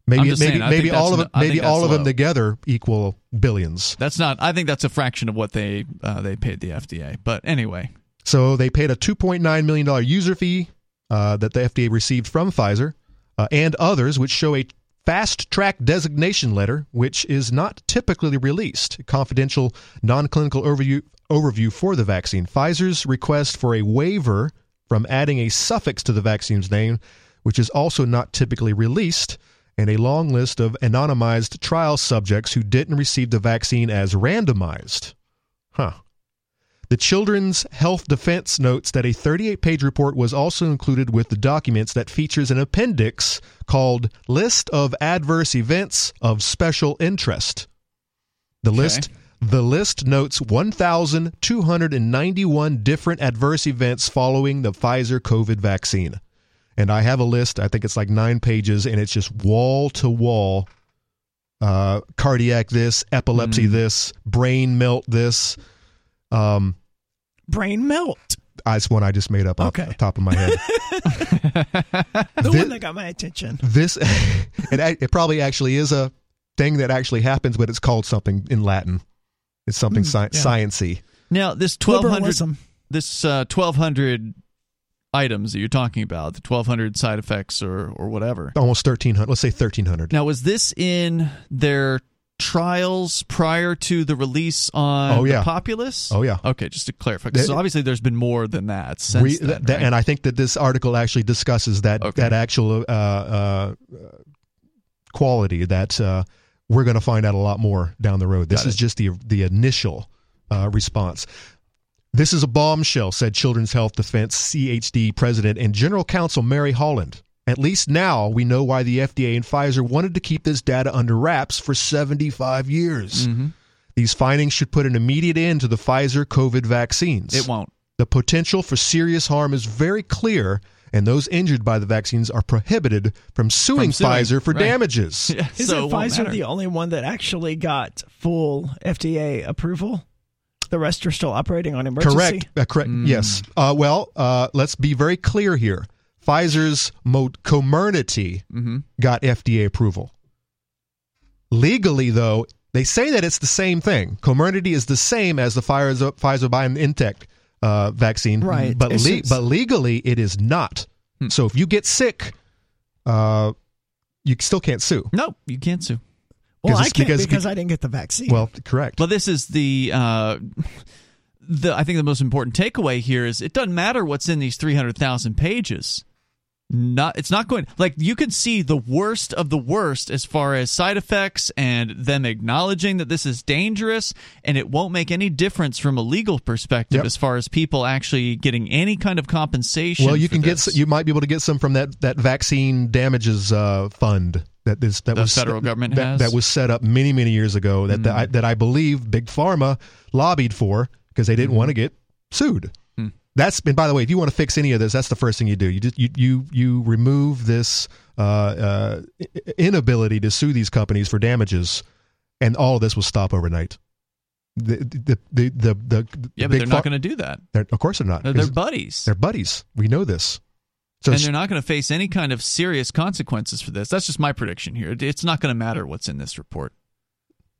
Maybe maybe saying, maybe all of them maybe all of them low. together equal billions. that's not. I think that's a fraction of what they uh, they paid the FDA. But anyway, So they paid a 2.9 million dollar user fee uh, that the FDA received from Pfizer uh, and others, which show a fast track designation letter, which is not typically released. Confidential non clinical overview overview for the vaccine. Pfizer's request for a waiver from adding a suffix to the vaccine's name, which is also not typically released. And a long list of anonymized trial subjects who didn't receive the vaccine as randomized. Huh. The Children's Health Defense notes that a 38 page report was also included with the documents that features an appendix called List of Adverse Events of Special Interest. The list the list notes 1291 different adverse events following the Pfizer COVID vaccine. And I have a list, I think it's like 9 pages and it's just wall to wall uh, cardiac this, epilepsy this, brain melt this. Um, Brain melt. that's one I just made up off the top of my head. <laughs> <laughs> The Thi- one that got my attention. this <laughs> it, it probably actually is a thing that actually happens, but it's called something in Latin. It's something sci- yeah. sciency. now this 1200 this uh, 1200 items that you're talking about, the 1200 side effects or or whatever. Almost thirteen hundred. Let's say thirteen hundred. Now, was this in their trials prior to the release on Oh, yeah. the populace? Oh, yeah. Okay, just to clarify, because obviously there's been more than that since We, then, th- right? And I think that this article actually discusses that Okay. that actual uh, uh, quality that uh, we're going to find out a lot more down the road. This Got is it. just the the initial uh, response. This is a bombshell, said Children's Health Defense CHD President and General Counsel Mary Holland. At least now we know why the FDA and Pfizer wanted to keep this data under wraps for 75 years. Mm-hmm. These findings should put an immediate end to the Pfizer COVID vaccines. it won't. The potential for serious harm is very clear, and those injured by the vaccines are prohibited from suing, From suing, Pfizer for right. damages. <laughs> Yeah, Isn't so Pfizer matter. the only one that actually got full FDA approval? The rest are still operating on emergency. Correct. Uh, correct. Mm. Yes. Uh, well, uh, let's be very clear here. Pfizer's Comirnaty Mhm. got FDA approval. Legally, though, they say that it's the same thing. Comirnaty is the same as the Pfizer BioNTech uh, vaccine, Right. But le- but legally, it is not. Hmm. So if you get sick, uh, you still can't sue. No, you can't sue. Well, Because I can't because- because, I didn't get the vaccine. Well, correct. Well, this is the uh, <laughs> the I think the most important takeaway here is it doesn't matter what's in these three hundred thousand pages. Not it's not going like you can see the worst of the worst as far as side effects and them acknowledging that this is dangerous and it won't make any difference from a legal perspective Yep. as far as people actually getting any kind of compensation. Well, you can get this. s- you might be able to get some from that that vaccine damages uh, fund that is that The was federal government that, has? that was set up many many years ago that that, I, that I believe big pharma lobbied for because they didn't want to get sued. That's and by the way, if you want to fix any of this, that's the first thing you do. You just you you you remove this uh, uh, inability to sue these companies for damages, and all of this will stop overnight. The the the the, the, yeah, but they're not going to do that. they're- Of course they're not. They're, they're buddies. they're buddies. We know this. So and they're not going to face any kind of serious consequences for this. That's just my prediction here. It's not going to matter what's in this report.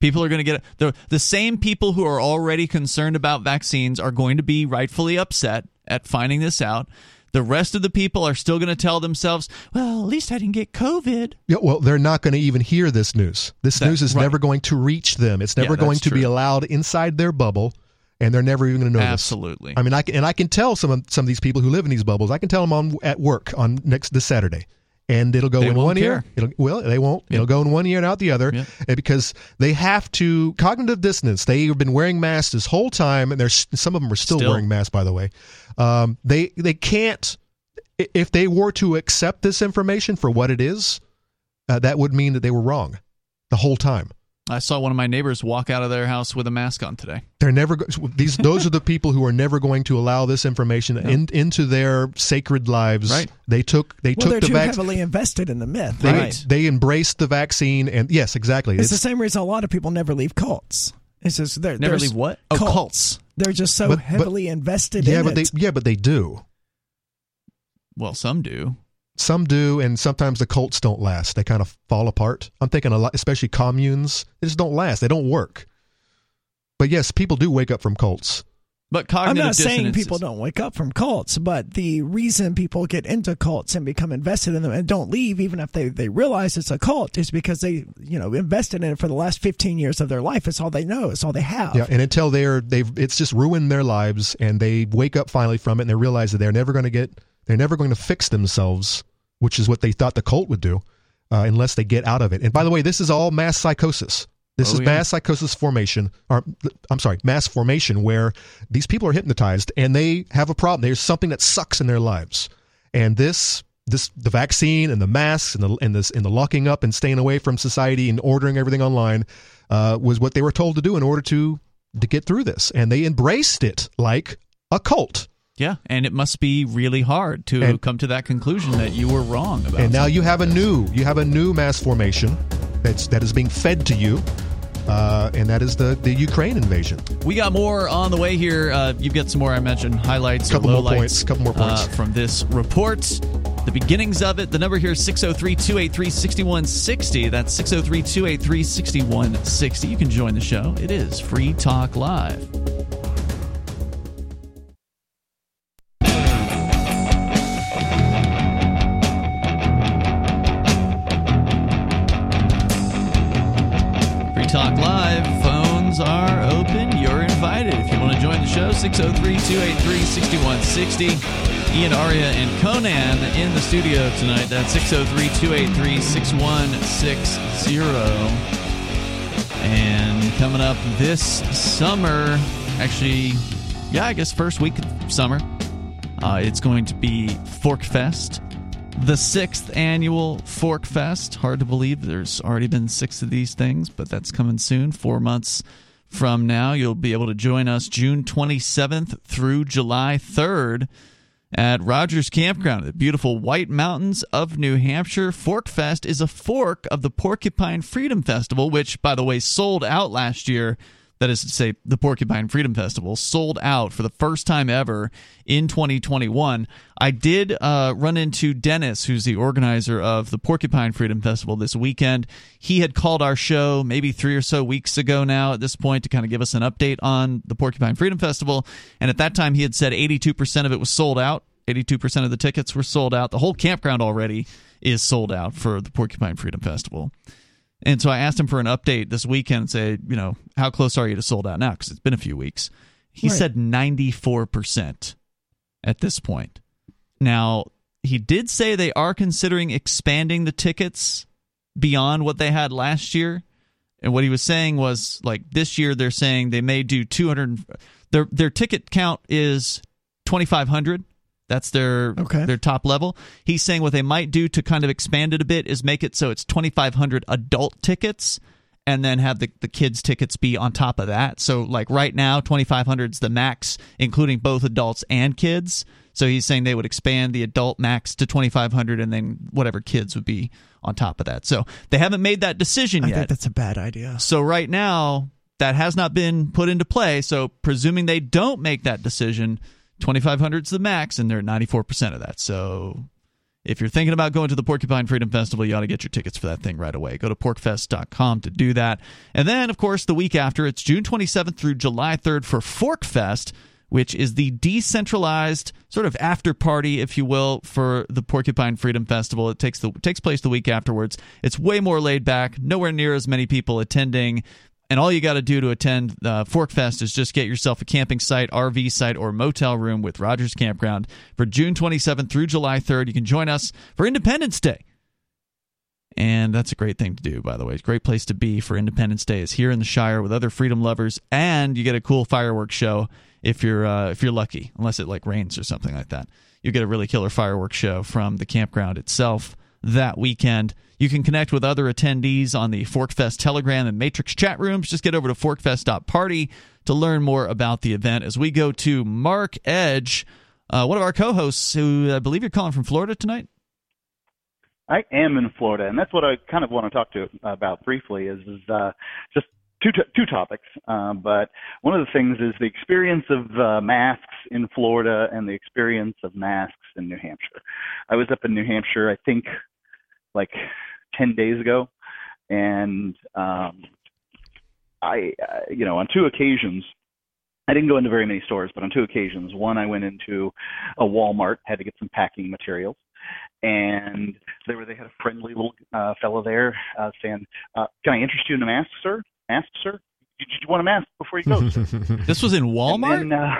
People are going to get the the same people who are already concerned about vaccines are going to be rightfully upset at finding this out. The rest of the people are still going to tell themselves, "Well, at least I didn't get COVID." Yeah, well, they're not going to even hear this news. This That- never is right. never going to reach them. It's never Yeah, going to be allowed inside their bubble, and they're never even going to know Absolutely. this. I mean, I can, and I can tell some of some of these people who live in these bubbles. I can tell them on at work on next this Saturday. And it'll go They in one care. ear. It'll well, they won't. It'll go in one ear and out the other uh, because they have to cognitive dissonance. They have been wearing masks this whole time, and there's some of them are still, Still. wearing masks. By the way, um, they they can't. If they were to accept this information for what it is, uh, that would mean that they were wrong the whole time. I saw one of my neighbors walk out of their house with a mask on today. They're never go- <laughs> these. Those are the people who are never going to allow this information in, into their sacred lives. Right. They took they Well, took the too vaccine. heavily invested in the myth. They, Right. they embraced the vaccine, and yes, exactly. It's, the same reason a lot of people never leave cults. It's just they're Never they're leave what? Oh, cults. cults. They're just so But- but- heavily invested yeah, in but it. they yeah, but they do. Well, some do. Some do, and sometimes the cults don't last. They kind of fall apart. I'm thinking a lot, especially communes. They just don't last. They don't work. But yes, people do wake up from cults. But I'm not saying people is- don't wake up from cults, but the reason people get into cults and become invested in them and don't leave, even if they, they realize it's a cult, is because they you know invested in it for the last 15 years of their life. It's all they know. It's all they have. Yeah, and until they're they've it's just ruined their lives, and they wake up finally from it, and they realize that they're never going to get they're never going to fix themselves, which is what they thought the cult would do, uh, unless they get out of it. And by the way, this is all mass psychosis. This Oh, is yeah. mass psychosis formation, or I'm sorry, mass formation, where these people are hypnotized and they have a problem. There's something that sucks in their lives, and this this the vaccine and the masks and the and this and the locking up and staying away from society and ordering everything online uh, was what they were told to do in order to to get through this, and they embraced it like a cult. Yeah, and it must be really hard to And- come to that conclusion that you were wrong about. And now you have a new you have a new mass formation that's that is being fed to you, uh, and that is the the Ukraine invasion. We got more on the way here. Uh, you've got some more, I mentioned, highlights, Couple or more points, couple more points. uh, from this report. The beginnings of it. The number here is 603 283 6160. That's 603 283 6160. You can join the show. It is Free Talk Live. Phones are open. You're invited. If you want to join the show, 603 283 6160. Ian, Aria, and Conan in the studio tonight. That's 603 283 6160. And coming up this summer, actually, yeah, I guess first week of summer, uh, it's going to be Fork Fest, the sixth annual Fork Fest. Hard to believe there's already been six of these things, but that's coming soon. Four months from now, you'll be able to join us June 27th through July 3rd at Rogers Campground, the beautiful White Mountains of New Hampshire. Fork Fest is a fork of the Porcupine Freedom Festival, which, by the way, sold out last year. That is to say, the Porcupine Freedom Festival sold out for the first time ever in 2021. I did uh, run into Dennis, who's the organizer of the Porcupine Freedom Festival this weekend. He had called our show maybe three or so weeks ago now at this point to kind of give us an update on the Porcupine Freedom Festival. And at that time, he had said 82% of it was sold out. 82% of the tickets were sold out. The whole campground already is sold out for the Porcupine Freedom Festival. And so I asked him for an update this weekend and say, you know, how close are you to sold out now? Because it's been a few weeks. He Right. said 94% at this point. Now, he did say they are considering expanding the tickets beyond what they had last year. And what he was saying was like this year they're saying they may do 200 their their ticket count is 2500. That's their Okay. their top level. He's saying what they might do to kind of expand it a bit is make it so it's 2500 adult tickets and then have the, the kids tickets be on top of that. So like right now 2500 is the max including both adults and kids. So he's saying they would expand the adult max to 2500 and then whatever kids would be on top of that. So they haven't made that decision I yet. think that's a bad idea. So right now, that has not been put into play. So presuming they don't make that decision, 2,500 is the max, and they're at 94% of that. So if you're thinking about going to the Porcupine Freedom Festival, you ought to get your tickets for that thing right away. Go to porcfest.com to do that. And then, of course, the week after, it's June 27th through July 3rd for Fork Fest, which is the decentralized sort of after party, if you will, for the Porcupine Freedom Festival. It takes the takes place the week afterwards. It's way more laid back, nowhere near as many people attending. And all you got to do to attend uh, Fork Fest is just get yourself a camping site, RV site, or motel room with Rogers Campground for June 27th through July 3rd. You can join us for Independence Day. And that's a great thing to do, by the way. It's a great place to be for Independence Day is here in the Shire with other freedom lovers, and you get a cool fireworks show if you're uh, if you're lucky, unless it like rains or something like that. You get a really killer fireworks show from the campground itself that weekend. You can connect with other attendees on the Forkfest Telegram and Matrix chat rooms. Just get over to forkfest.party to learn more about the event. As we go to Mark Edge, uh, one of our co-hosts, who I believe you're calling from Florida tonight. I am in Florida, and that's what I kind of want to talk to about briefly. Is, is uh, just two two topics. Uh, but one of the things is the experience of uh, masks in Florida and the experience of masks in New Hampshire. I was up in New Hampshire, I think, like ten days ago, and um, I, uh, you know, on two occasions. I didn't go into very many stores, but on two occasions, one I went into a Walmart, had to get some packing materials, and they were they had a friendly little uh, fellow there uh, saying, uh, "Can I interest you in a mask, sir? Mask, sir? Did you want a mask before you go?" <laughs> This was in Walmart. And then, uh,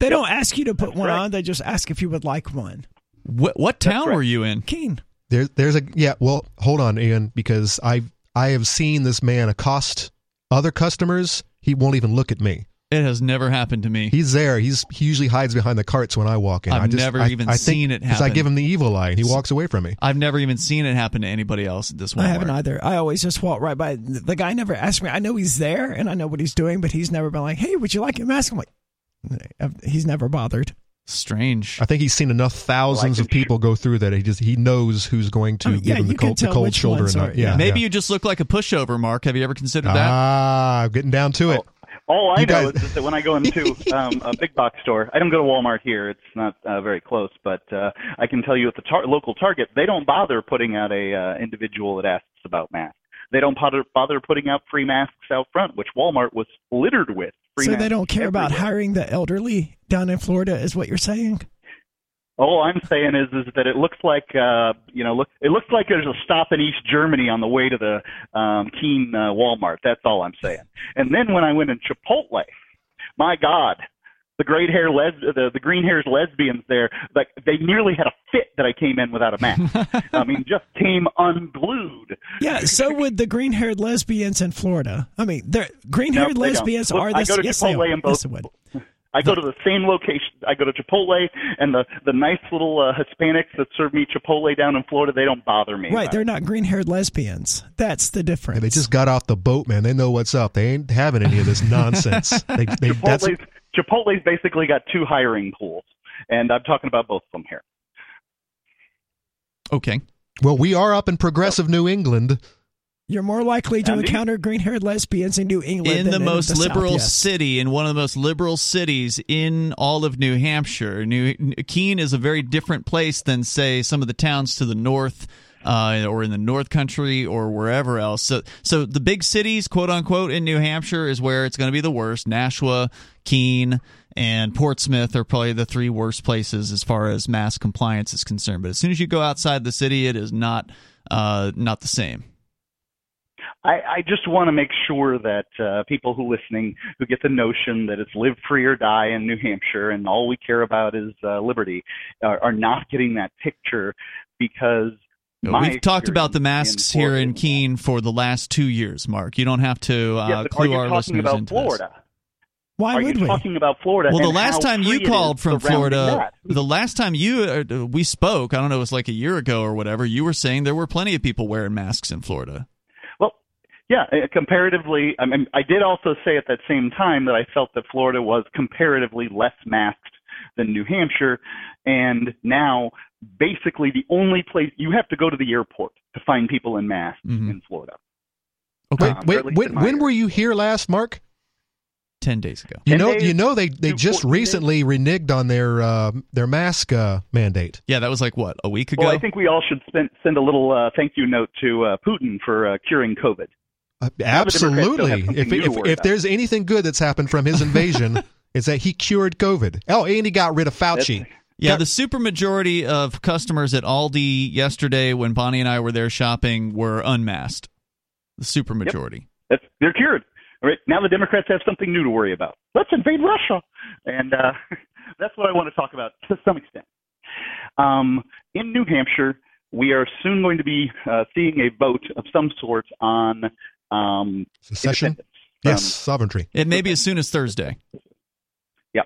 They don't ask you to put one right. on. They just ask if you would like one. what, what town right. were you in? Keene. There, there's a yeah. Well, hold on, Ian, because I I have seen this man accost other customers. He won't even look at me. It has never happened to me. He's there. He's he usually hides behind the carts when I walk in. I've I just, never I, even I think, seen it because I happen. give him the evil eye and he walks away from me. I've never even seen it happen to anybody else at this Walmart. I haven't either. I always just walk right by. The guy never asked me. I know he's there and I know what he's doing, but he's never been like, "Hey, would you like a mask?" I'm like, he's never bothered. Strange. I think he's seen enough thousands Well, I of people go through that he just he knows who's going to I mean, give yeah, him the cold, the cold shoulder. ones and are- not- yeah, Maybe yeah. you just look like a pushover, Mark. Have you ever considered that? ah getting down to it. all I You know guys- is that when I go <laughs> into um, a big box store, I don't go to Walmart here. It's not uh, very close, but uh, I can tell you at the tar- local Target, they don't bother putting out a uh, individual that asks about masks. They don't bother, bother putting out free masks out front, which Walmart was littered with. Free so they don't care about hiring the elderly down in Florida, is what you're saying? All I'm saying is is that it looks like uh, you know look it looks like there's a stop in East Germany on the way to the um, Keene uh, Walmart. That's all I'm saying. And then when I went in Chipotle, my God, the great hair les the the green hairs lesbians there like they nearly had a fit that I came in without a mask. <laughs> I mean, just came unglued. Yeah. So would the green-haired lesbians in Florida. I mean, they're green-haired No, they don't. lesbians Look, are I this. go to yes, they are. in both- Yes, they would. I go to the same location. I go to Chipotle, and the the nice little uh, Hispanics that serve me Chipotle down in Florida, they don't bother me. Right, they're not green-haired lesbians. That's the difference. And they just got off the boat, man. They know what's up. They ain't having any of this nonsense. <laughs> they, they, that's, Chipotle's, Chipotle's basically got two hiring pools, and I'm talking about both of them here. Okay. well, we are up in progressive New England. You're more likely to Andy? encounter green-haired lesbians in New England in the most the South, liberal yes. city, in one of the most liberal cities in all of New Hampshire. New Keene is a very different place than, say, some of the towns to the north. Uh, or in the North Country, or wherever else. So, so the big cities, quote unquote, in New Hampshire is where it's going to be the worst. Nashua, Keene, and Portsmouth are probably the three worst places as far as mass compliance is concerned. But as soon as you go outside the city, it is not uh, not the same. I, I just want to make sure that uh, people who listening who get the notion that it's live free or die in New Hampshire and all we care about is uh, liberty are, are not getting that picture because my We've talked about the masks here in Keene for the last two years, Mark. You don't have to uh, Yeah, clue you our talking listeners about into Florida? Why are would you we? talking about Florida? Well, the last time you free it is called from Florida, that? the last time you uh, we spoke, I don't know, it was like a year ago or whatever. You were saying there were plenty of people wearing masks in Florida. Well, yeah, uh, comparatively, I mean, I did also say at that same time that I felt that Florida was comparatively less masked than New Hampshire, and now basically the only place you have to go to the airport to find people in masks Mhm. in Florida. Okay, Um, or Wait, when, when area. were you here last, Mark? ten days ago. You know, days you know they, they just 14 days. recently reneged on their uh, their mask uh, mandate. Yeah, that was like what a week ago. Well, I think we all should spend, send a little uh, thank you note to uh, Putin for uh, curing COVID. Uh, Democrats don't have absolutely. If if, if there's anything good that's happened from his invasion, <laughs> it's that he cured COVID. Oh, and he got rid of Fauci. That's- Yeah, the supermajority of customers at Aldi yesterday, when Bonnie and I were there shopping, were unmasked. The supermajority. That's, they're cured. All right, now the Democrats have something new to worry about. Let's invade Russia, and uh, <laughs> that's what I want to talk about to some extent. Um, in New Hampshire, we are soon going to be uh, seeing a vote of some sort on um, Secession? Yes, Um, sovereignty. It may be as soon as Thursday. Yeah.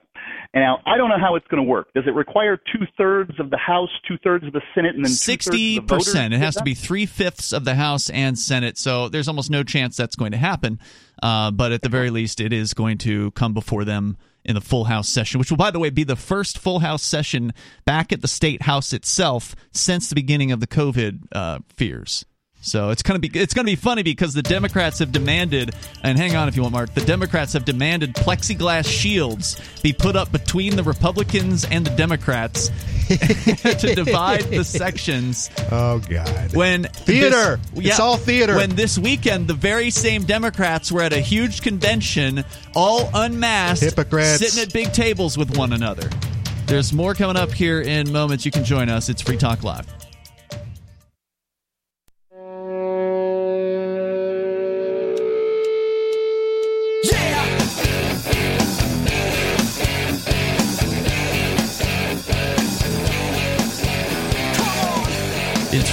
Now, I don't know how it's going to work. Does it require two thirds of the House, two thirds of the Senate, and then Sixty two-thirds of the voters? percent. It has to be three fifths of the House and Senate. So there's almost no chance that's going to happen. Uh, but at the very least, it is going to come before them in the full House session, which will, by the way, be the first full House session back at the state House itself since the beginning of the COVID uh, fears. So it's gonna be it's gonna be funny because the Democrats have demanded, and hang on if you want, Mark. The Democrats have demanded plexiglass shields be put up between the Republicans and the Democrats <laughs> to divide the sections. Oh God. When Theater! this- It's all theater. When this weekend the very same Democrats were at a huge convention, all unmasked, Hypocrites. sitting at big tables with one another. There's more coming up here in moments. You can join us. It's Free Talk Live.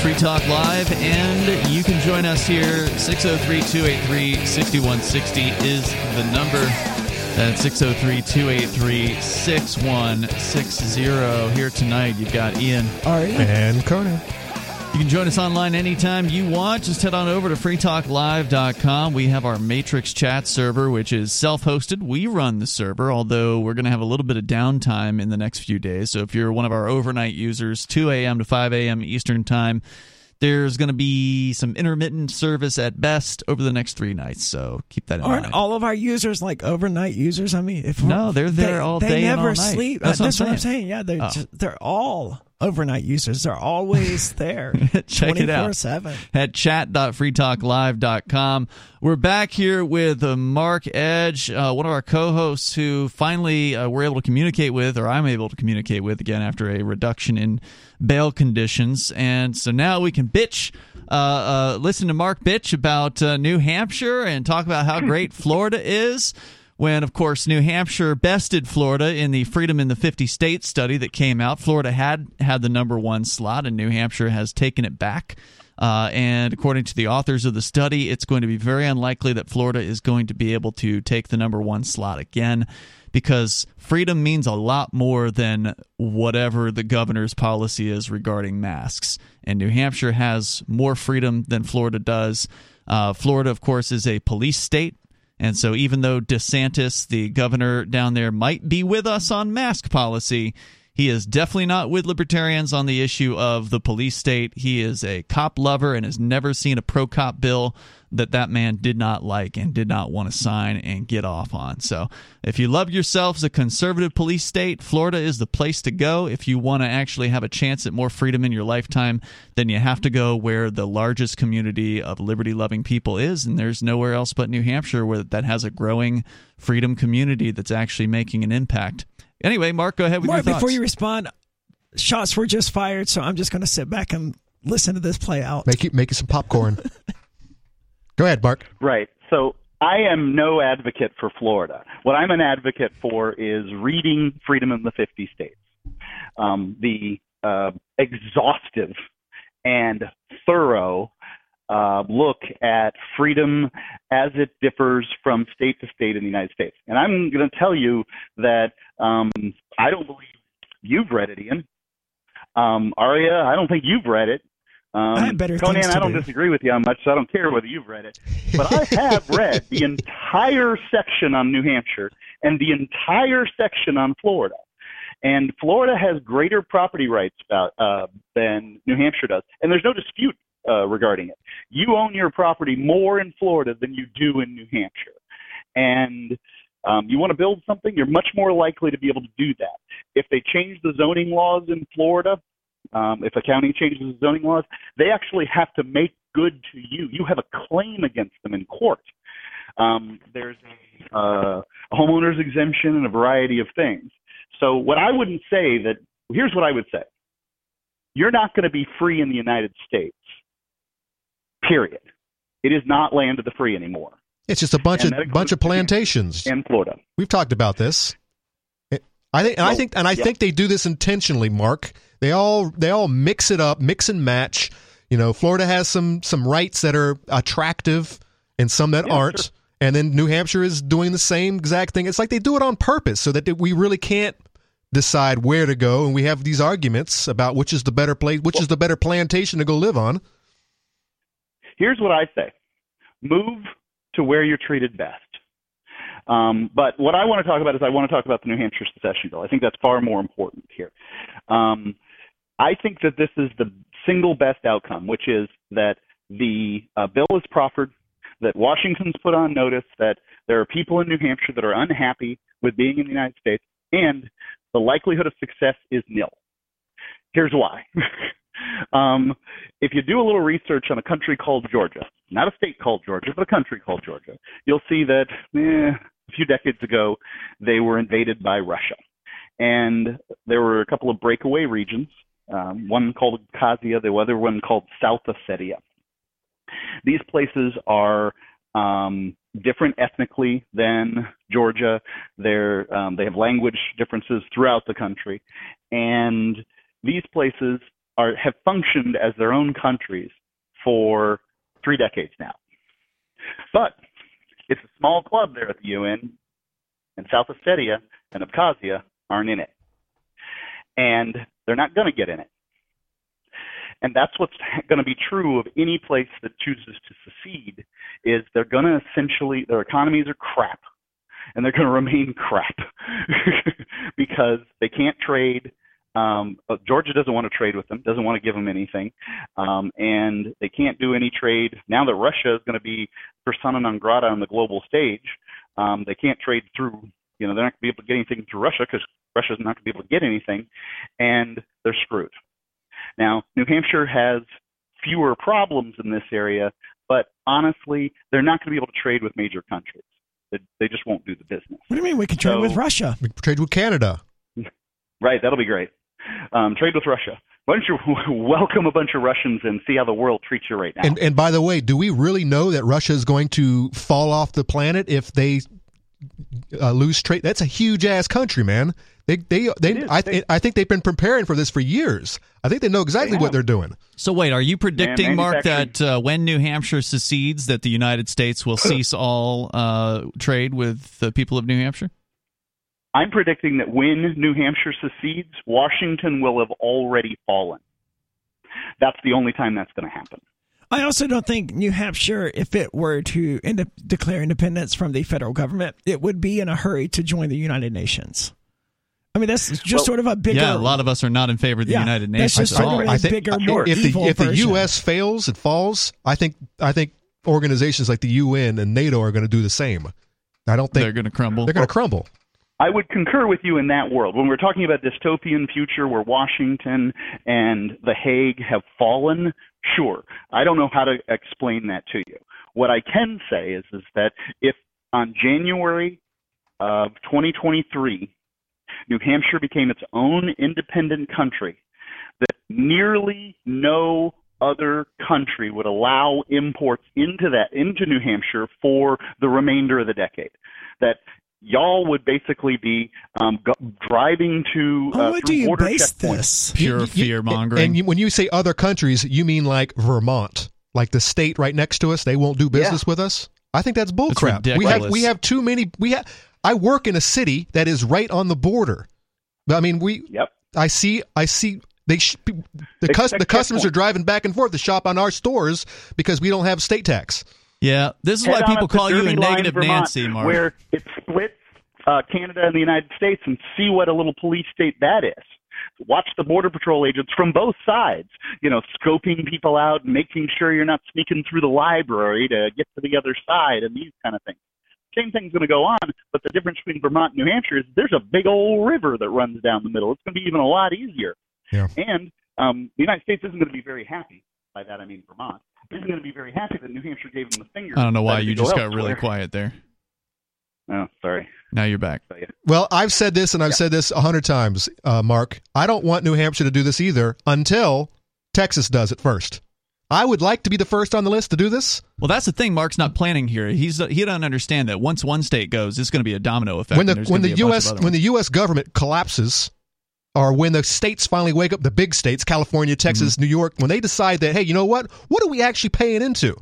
Free Talk Live, and you can join us here. 603 283 6160 is the number. That's 603 283 6160. Here tonight, you've got Ian. Aria. And Conan. You can join us online anytime you want. Just head on over to freetalklive.com. We have our Matrix chat server, which is self hosted. We run the server, although we're going to have a little bit of downtime in the next few days. So if you're one of our overnight users, 2 a.m. to 5 a.m. Eastern Time, there's going to be some intermittent service at best over the next three nights. So keep that in mind. Aren't mind. all of our users like overnight users? I mean, if No, they're there they, all they day and never all night. sleep. That's Uh, what I'm That's what I'm saying. saying. Yeah, they're Oh. just, they're all overnight users. They're always <laughs> there. Check it out. 24/7. at chat.freetalklive.com. We're back here with uh, Mark Edge, uh, one of our co hosts who finally uh, we're able to communicate with, or I'm able to communicate with again after a reduction in bail conditions. And so now we can bitch. Uh, uh, listen to Mark bitch about uh, New Hampshire and talk about how great Florida is when, of course, New Hampshire bested Florida in the Freedom in the 50 States study that came out. Florida had had the number one slot, and New Hampshire has taken it back. Uh, and according to the authors of the study, it's going to be very unlikely that Florida is going to be able to take the number one slot again because freedom means a lot more than whatever the governor's policy is regarding masks. And New Hampshire has more freedom than Florida does. Uh, Florida, of course, is a police state. And so, even though DeSantis, the governor down there, might be with us on mask policy, he is definitely not with libertarians on the issue of the police state. He is a cop lover and has never seen a pro cop bill that that man did not like and did not want to sign and get off on. So, if you love yourselves a conservative police state, Florida is the place to go. If you want to actually have a chance at more freedom in your lifetime, then you have to go where the largest community of liberty loving people is. And there's nowhere else but New Hampshire where that has a growing freedom community that's actually making an impact. Anyway, Mark, go ahead with Mark, your thoughts. before you respond, shots were just fired, so I'm just going to sit back and listen to this play out. Make you make you some popcorn. <laughs> Go ahead, Mark. Right. So I am no advocate for Florida. What I'm an advocate for is reading Freedom in the 50 States. Um, the uh, exhaustive and thorough uh, look at freedom as it differs from state to state in the United States. And I'm going to tell you that um, I don't believe you've read it, Ian. Um, Aria, I don't think you've read it. Um, I have better Conan, things to I don't do. disagree with you on much, so I don't care whether you've read it. But I have read the entire section on New Hampshire and the entire section on Florida. And Florida has greater property rights about, uh, than New Hampshire does, and there's no dispute uh, regarding it. You own your property more in Florida than you do in New Hampshire, and um, you want to build something, you're much more likely to be able to do that. If they change the zoning laws in Florida, um, if a county changes the zoning laws, they actually have to make good to you. You have a claim against them in court. Um, there's a, uh, a homeowner's exemption and a variety of things. So what I wouldn't say that here's what I would say. You're not going to be free in the United States. Period. It is not land of the free anymore. It's just a bunch And of bunch of plantations. In Florida. We've talked about this. I think, and I think, and I yeah. think they do this intentionally, Mark. They all they all mix it up, mix and match. You know, Florida has some some rights that are attractive and some that Yeah, aren't. sure. And then New Hampshire is doing the same exact thing. It's like they do it on purpose so that we really can't decide where to go and we have these arguments about which is the better place, which is the better plantation to go live on. Here's what I say move to where you're treated best. Um, but what I want to talk about is I want to talk about the New Hampshire secession bill. I think that's far more important here. Um, I think that this is the single best outcome, which is that the uh, bill is proffered, that Washington's put on notice that there are people in New Hampshire that are unhappy with being in the United States, and the likelihood of success is nil. Here's why. <laughs> um, if you do a little research on a country called Georgia, not a state called Georgia, but a country called Georgia, you'll see that eh, a few decades ago they were invaded by Russia. And there were a couple of breakaway regions, um, one called Abkhazia, the other one called South Ossetia. These places are um, different ethnically than Georgia. They're, um, they have language differences throughout the country. And these places are, have functioned as their own countries for three decades now. But it's a small club there at the UN, and South Ossetia and Abkhazia aren't in it. And they're not going to get in it. And that's what's <laughs> going to be true of any place that chooses to secede is they're going to essentially their economies are crap and they're going <laughs> to remain crap <laughs> because they can't trade um, Georgia doesn't want to trade with them, doesn't want to give them anything, um, and they can't do any trade now that Russia is going to be persona non grata on the global stage. Um, they can't trade through, you know, they're not going to be able to get anything through Russia because Russia's not going to be able to get anything, and they're screwed. Now, New Hampshire has fewer problems in this area, but honestly, they're not going to be able to trade with major countries. They, they just won't do the business. What do you mean we can trade So- with Russia? We can trade with Canada. <laughs> Right, that'll be great. Um, trade with Russia. Why don't you <laughs> welcome a bunch of Russians and see how the world treats you right now? And and by the way, do we really know that Russia is going to fall off the planet if they uh, lose trade? That's a huge ass country, man. They they they. It is. I They- I think they've been preparing for this for years. I think they know exactly They what they're doing. So wait, are you predicting, Mark, that uh, when New Hampshire secedes, that the United States will <clears throat> cease all uh, trade with the people of New Hampshire? I'm predicting that when New Hampshire secedes, Washington will have already fallen. That's the only time that's going to happen. I also don't think New Hampshire, if it were to ind- declare independence from the federal government, it would be in a hurry to join the United Nations. I mean, that's just Well, sort of a bigger. yeah, a lot of us are not in favor of the Yeah, United that's Nations just sort of a I think bigger, I- more if the evil if the version. U.S. fails, it falls. I think I think organizations like the UN and NATO are going to do the same. I don't think They're going to crumble. they're going to crumble. I would concur with you in that world. When we're talking about dystopian future where Washington and The Hague have fallen, sure. I don't know how to explain that to you. What I can say is is that if on January of 2023 New Hampshire became its own independent country, that nearly no other country would allow imports into that into New Hampshire for the remainder of the decade. That y'all would basically be um, go- driving to On uh, what through do you border base checkpoints. this? Pure You- you- fear mongering. And you, when you say other countries, you mean like Vermont, like the state right next to us. They won't do business with us. I think that's bullcrap. We have we have too many. We have. I work in a city that is right on the border. I mean, we. Yep. I see. I see. They sh- the They cus- the customers checkpoints. are driving back and forth to shop on our stores because we don't have state tax. Yeah, this is why Head on people call you a negative Vermont, Nancy, Mark. Where it splits uh, Canada and the United States, and see what a little police state that is. Watch the border patrol agents from both sides, you know, scoping people out and making sure you're not sneaking through the library to get to the other side and these kind of things. Same thing's going to go on, but the difference between Vermont and New Hampshire is there's a big old river that runs down the middle. It's going to be even a lot easier. Yeah. And um, the United States isn't going to be very happy. By that I mean Vermont isn't going to be very happy that New Hampshire gave them the finger. I don't know why you to go just got really elsewhere. quiet there. Oh, sorry. Now you're back. Well, I've said this and I've said this a hundred times, uh, Mark. I don't want New Hampshire to do this either until Texas does it first. I would like to be the first on the list to do this. Well, that's the thing. Mark's not planning here. He's he doesn't understand that once one state goes, it's going to be a domino effect. when the when the be a bunch U.S. when the. U.S. government collapses, or when the states finally wake up, the big states, California, Texas, mm-hmm. New York, when they decide that, hey, you know what? What are we actually paying into?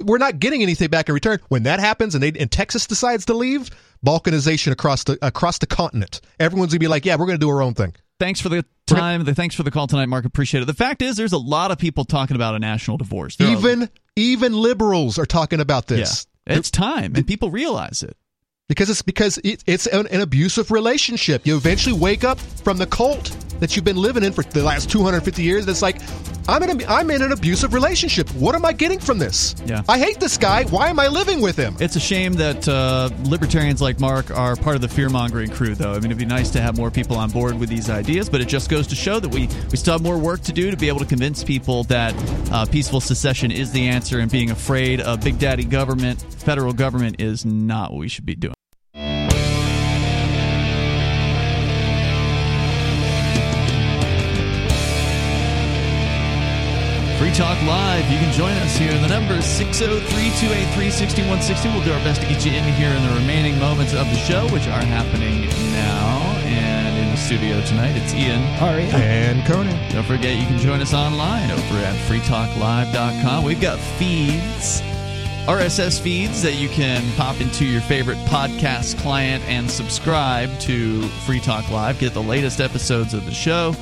We're not getting anything back in return. When that happens and they and Texas decides to leave, balkanization across the across the continent. Everyone's gonna be like, yeah, we're gonna do our own thing. Thanks for the time. The thanks for the call tonight, Mark. Appreciate it. The fact is, there's a lot of people talking about a national divorce. Even even liberals are talking about yeah, this. it's time, and people realize it. Because it's because it, it's an, an abusive relationship. You eventually wake up from the cult that you've been living in for the last 250 years. That's like, I'm in a, I'm in an abusive relationship. What am I getting from this? Yeah. I hate this guy. Why am I living with him? It's a shame that uh, libertarians like Mark are part of the fear mongering crew, though. I mean, it'd be nice to have more people on board with these ideas, but it just goes to show that we, we still have more work to do to be able to convince people that uh, peaceful secession is the answer and being afraid of big daddy government, federal government, is not what we should be doing. Talk Live. You can join us here. The number is 603 283 6160. We'll do our best to get you in here in the remaining moments of the show, which are happening now. And in the studio tonight, it's Ian. Aria. And Conan. Don't forget, you can join us online over at freetalklive.com. We've got feeds, RSS feeds that you can pop into your favorite podcast client and subscribe to Free Talk Live. Get the latest episodes of the show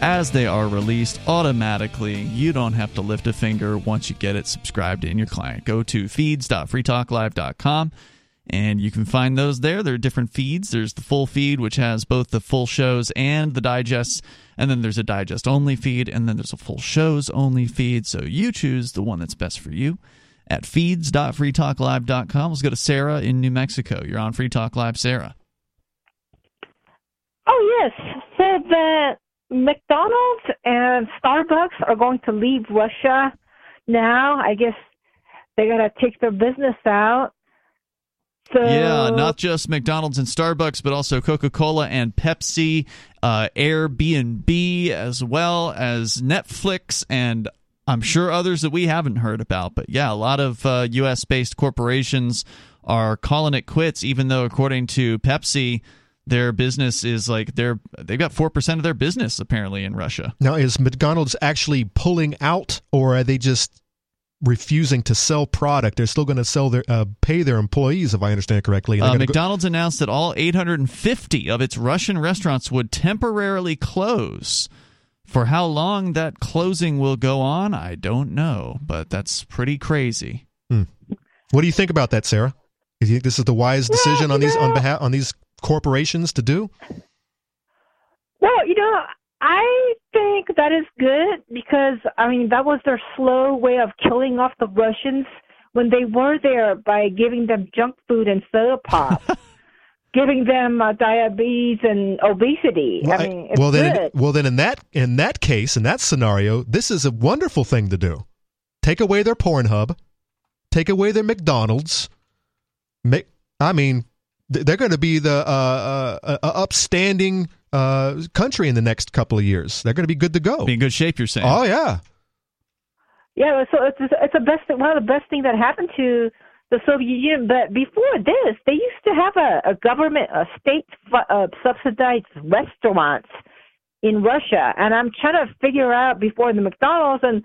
as they are released automatically. You don't have to lift a finger once you get it subscribed in your client. Go to feeds.freetalklive.com and you can find those there. There are different feeds. There's the full feed, which has both the full shows and the digests, and then there's a digest only feed, and then there's a full shows only feed. So you choose the one that's best for you at feeds.freetalklive.com. Let's go to Sarah in New Mexico. You're on Free Talk Live, Sarah. Oh yes. So the McDonald's and Starbucks are going to leave Russia now. I guess they're gonna take their business out. So Yeah, not just McDonald's and Starbucks, but also Coca Cola and Pepsi, uh, Airbnb, as well as Netflix, and I'm sure others that we haven't heard about. But yeah, a lot of uh, U.S. based corporations are calling it quits, even though, according to Pepsi, their business is like they're they've got four percent of their business apparently in Russia. Now, is McDonald's actually pulling out, or are they just refusing to sell product? They're still going to sell their uh, pay their employees, if I understand correctly. Uh, gonna go- McDonald's announced that all 850 of its Russian restaurants would temporarily close. For how long that closing will go on, I don't know, but that's pretty crazy. what do you think about that, Sarah? Do you think this is the wise decision on these on behalf on these corporations to do? Well, you know, I think that is good because I mean that was their slow way of killing off the Russians when they were there by giving them junk food and soda pop, <laughs> giving them uh, diabetes and obesity. Well, I mean, it's well then, good. well then, in that in that case, in that scenario, this is a wonderful thing to do. Take away their Pornhub, take away their McDonald's. Make, I mean, they're going to be the uh, uh, uh, upstanding uh, country in the next couple of years. They're going to be good to go. Be in good shape, you're saying. Oh yeah, Yeah, so it's it's a best one of the best things that happened to the Soviet Union. But before this, they used to have a, a government, a state uh, subsidized restaurants in Russia, and I'm trying to figure out before the McDonald's, and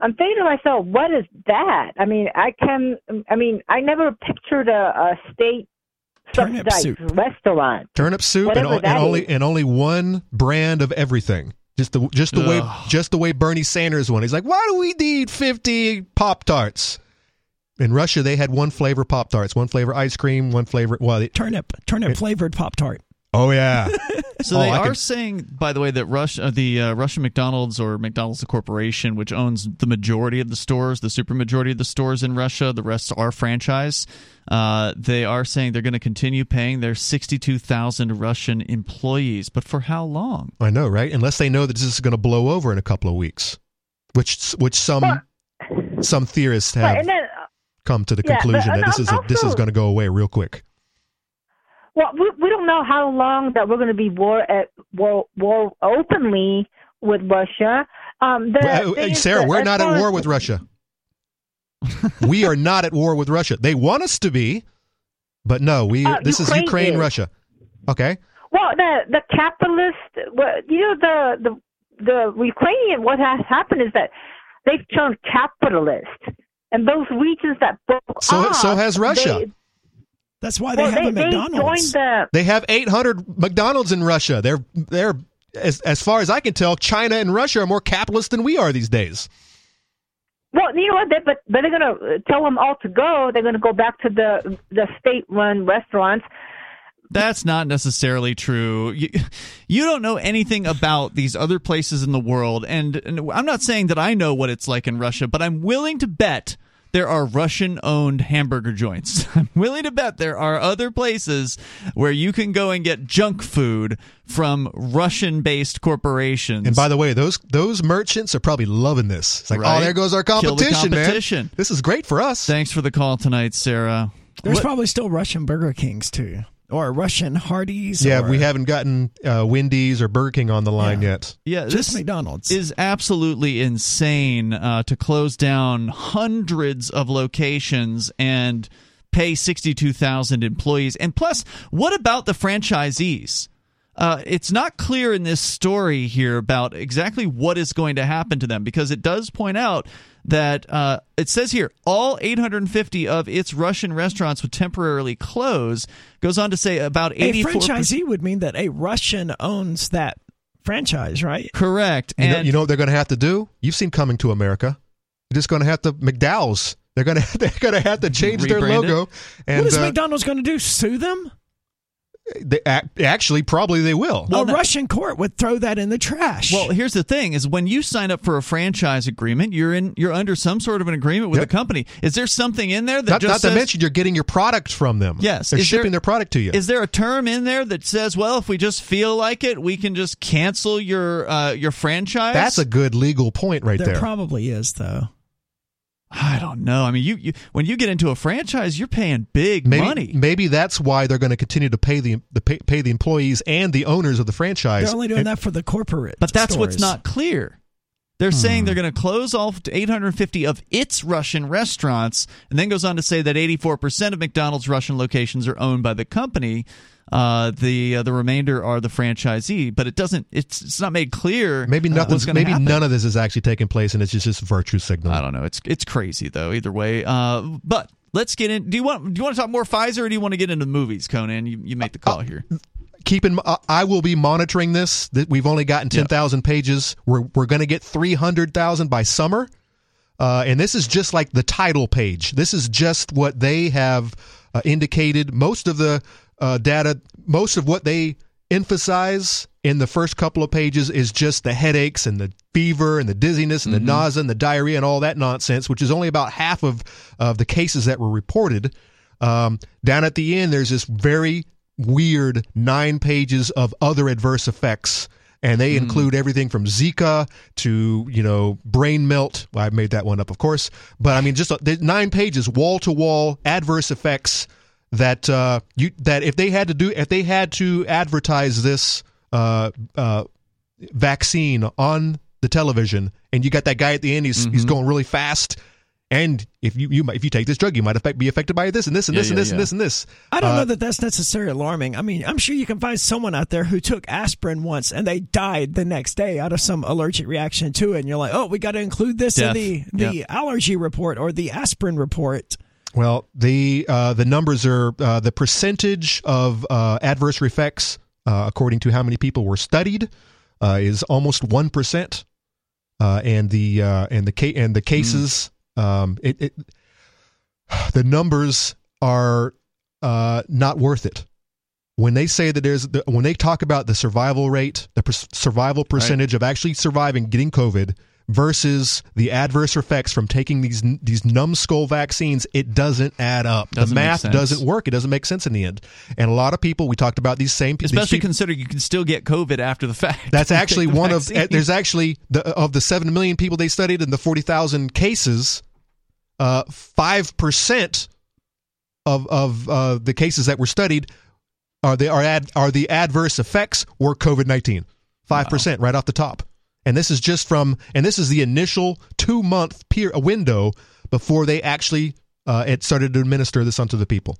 I'm thinking to myself, what is that? I mean, I can, I mean, I never pictured a, a state Turnip subsidized soup. restaurant. turnip soup and, Whatever and only is. and only one brand of everything. Just the just the way just the way Bernie Sanders won. He's like, why do we need fifty Pop Tarts? In Russia, they had one flavor Pop Tarts, one flavor ice cream, one flavor. Well, they, Turnip, turnip flavored Pop Tart. Oh yeah, <laughs> So Oh, they I are can- saying, by the way, that Russia, uh, the uh, Russian McDonald's or McDonald's the corporation, which owns the majority of the stores, the super majority of the stores in Russia, the rest are franchise. Uh, they are saying they're going to continue paying their 62,000 Russian employees, but for how long? I know, right? Unless they know that this is going to blow over in a couple of weeks, which which some some theorists have and then come to the Yeah, conclusion and that this is a, this is going to go away real quick. Well, we, we don't know how long that we're going to be war at war, war openly with Russia. Um, the Well, Sarah, that we're not at war with Russia. we are not at war with Russia. They want us to be, but no, we. Uh, this is Ukraine Ukraine, is. Russia. Okay. Well, the the capitalist, you know, the the the Ukrainian. What has happened is that they've turned capitalist, and those regions that broke So off, so has Russia. They, That's why they well, have they, a McDonald's. joined the They have 800 McDonald's in Russia. They're they're as as far as I can tell, China and Russia are more capitalist than we are these days. Well, you know what? They, but but they're gonna uh, tell them all to go. They're gonna go back to the the state-run restaurants. That's not necessarily true. You, you don't know anything about these other places in the world, and, and I'm not saying that I know what it's like in Russia, but I'm willing to bet there are Russian owned hamburger joints. <laughs> I'm willing to bet there are other places where you can go and get junk food from Russian based corporations. And by the way, those those merchants are probably loving this. It's like, oh, Right. oh, there goes our Kill the competition, competition. man. This is great for us. Thanks for the call tonight, Sarah. There's What- probably still Russian Burger Kings too, or Russian Hardee's. yeah, or we haven't gotten uh, Wendy's or Burger King on the line Yeah. yet. yeah, just this- McDonald's. is absolutely insane uh, to close down hundreds of locations and pay 62,000 employees. And plus, what about the franchisees? Uh, it's not clear in this story here about exactly what is going to happen to them because it does point out that uh, it says here all 850 of its Russian restaurants would temporarily close. Goes on to say about a 84 franchisee would mean that a Russian owns that franchise, right? correct. You know, And you know what they're going to have to do? You've seen Coming to America. You're just going to have to McDowell's. They're going <laughs> to they're going to have to change their Rebrand it? logo. And what is uh, McDonald's going to do? Sue them? They, actually, probably they will. Well, a no- Russian court would throw that in the trash. Well, here's the thing: is when you sign up for a franchise agreement, you're in you're under some sort of an agreement with Yep. the company. Is there something in there that not just not says, to mention you're getting your product from them. Yes. they're Is there- shipping their product to you. Is there a term in there that says, well, if we just feel like it, we can just cancel your uh, your franchise? That's a good legal point right there there. probably is, though. I don't know. I mean, you, you when you get into a franchise, you're paying big maybe, money. Maybe that's why they're going to continue to pay the, the pay, pay the employees and the owners of the franchise. They're only doing And- that for the corporate. But that's what's not clear. They're Hmm. saying they're going to close off 850 of its Russian restaurants, and then goes on to say that 84% of McDonald's Russian locations are owned by the company. Uh, the uh, the remainder are the franchisee, but it doesn't. It's it's not made clear. Maybe uh, nothing's. what's Maybe happen. none of this is actually taking place, and it's just just virtue signal. I don't know. It's it's crazy though. Either way, uh, but let's get in. Do you want do you want to talk more Pfizer, or do you want to get into the movies, Conan? You you make the call here. Keep in. uh, I will be monitoring this. That we've only gotten ten thousand pages. We're we're going to get three hundred thousand by summer, uh, and this is just like the title page. This is just what they have uh, indicated. Most of the uh, data, most of what they emphasize in the first couple of pages is just the headaches and the fever and the dizziness and the nausea and the diarrhea and all that nonsense, which is only about half of of the cases that were reported. Um, down at the end, there's this very weird nine pages of other adverse effects. And they include everything from Zika to, you know, brain melt. Well, I made that one up, of course. But I mean, just uh, nine pages, wall to wall adverse effects that uh, you that if they had to do if they had to advertise this uh, uh, vaccine on the television, and you got that guy at the end, he's he's Mm-hmm. going really fast, and if you you might, if you take this drug, you might affect, be affected by this and this and Yeah, this and yeah, this and this and this. I don't Uh, know that that's necessarily alarming. I mean, I'm sure you can find someone out there who took aspirin once and they died the next day out of some allergic reaction to it, and you're like, oh, we got to include this Death. in the the allergy report or the aspirin report. Well, the uh, the numbers are uh, the percentage of uh, adverse effects uh, according to how many people were studied uh, is almost one percent, uh, and the uh, and the ca- and the cases um, it, it the numbers are uh, not worth it. When they say that there's the, when they talk about the survival rate, the per- survival percentage of actually surviving getting COVID versus the adverse effects from taking these these numbskull vaccines, it doesn't add up. Doesn't the math doesn't work. It doesn't make sense in the end. And a lot of people, we talked about these same people. Especially considering you can still get COVID after the fact. That's <laughs> actually one of there's actually the of the seven million people they studied and the forty thousand cases, uh, five percent of of uh, the cases that were studied are they are ad, are the adverse effects were COVID nineteen. Five percent right off the top, and this is just from and this is the initial two month peer a window before they actually uh, it started to administer this unto the people.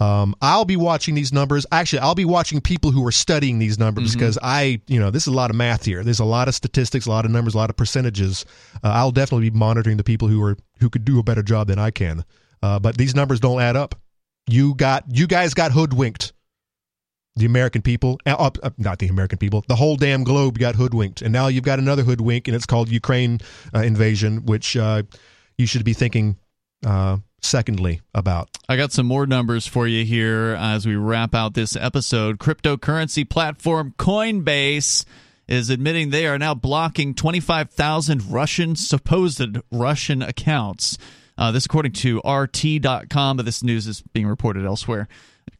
Um, I'll be watching these numbers. Actually, I'll be watching people who are studying these numbers Mm-hmm. because I, you know, this is a lot of math here. There's a lot of statistics, a lot of numbers, a lot of percentages. Uh, I'll definitely be monitoring the people who are who could do a better job than I can. Uh, but these numbers don't add up. You got, you guys got hoodwinked. The American people, uh, uh, not the American people, the whole damn globe got hoodwinked, and now you've got another hoodwink, and it's called Ukraine uh, invasion, which uh, you should be thinking uh, secondly about. I got some more numbers for you here as we wrap out this episode. Cryptocurrency platform Coinbase is admitting they are now blocking 25,000 Russian supposed Russian accounts. Uh, this according to RT.com, but this news is being reported elsewhere.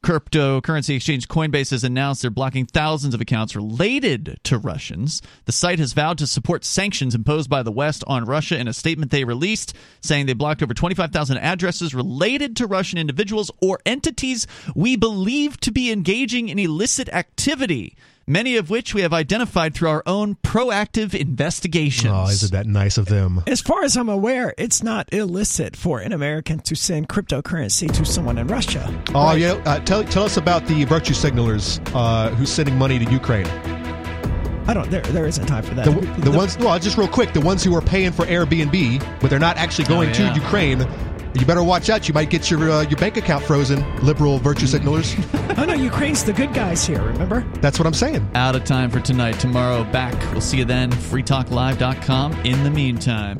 Cryptocurrency exchange Coinbase has announced they're blocking thousands of accounts related to Russians. The site has vowed to support sanctions imposed by the West on Russia in a statement they released, saying they blocked over 25,000 addresses related to Russian individuals or entities we believe to be engaging in illicit activity, many of which we have identified through our own proactive investigations. Oh, isn't that nice of them? As far as I'm aware, it's not illicit for an American to send cryptocurrency to someone in Russia. Oh, yeah. Uh, tell tell us about the virtue signalers uh, who's sending money to Ukraine. I don't. There, there isn't time for that. The, the ones, well, just real quick, the ones who are paying for Airbnb, but they're not actually going Oh, yeah. to Ukraine. You better watch out. You might get your uh, your bank account frozen. Liberal virtue signalers. <laughs> oh no, Ukraine's the good guys here. Remember? That's what I'm saying. Out of time for tonight. Tomorrow back. We'll see you then. freetalklive.com. In the meantime.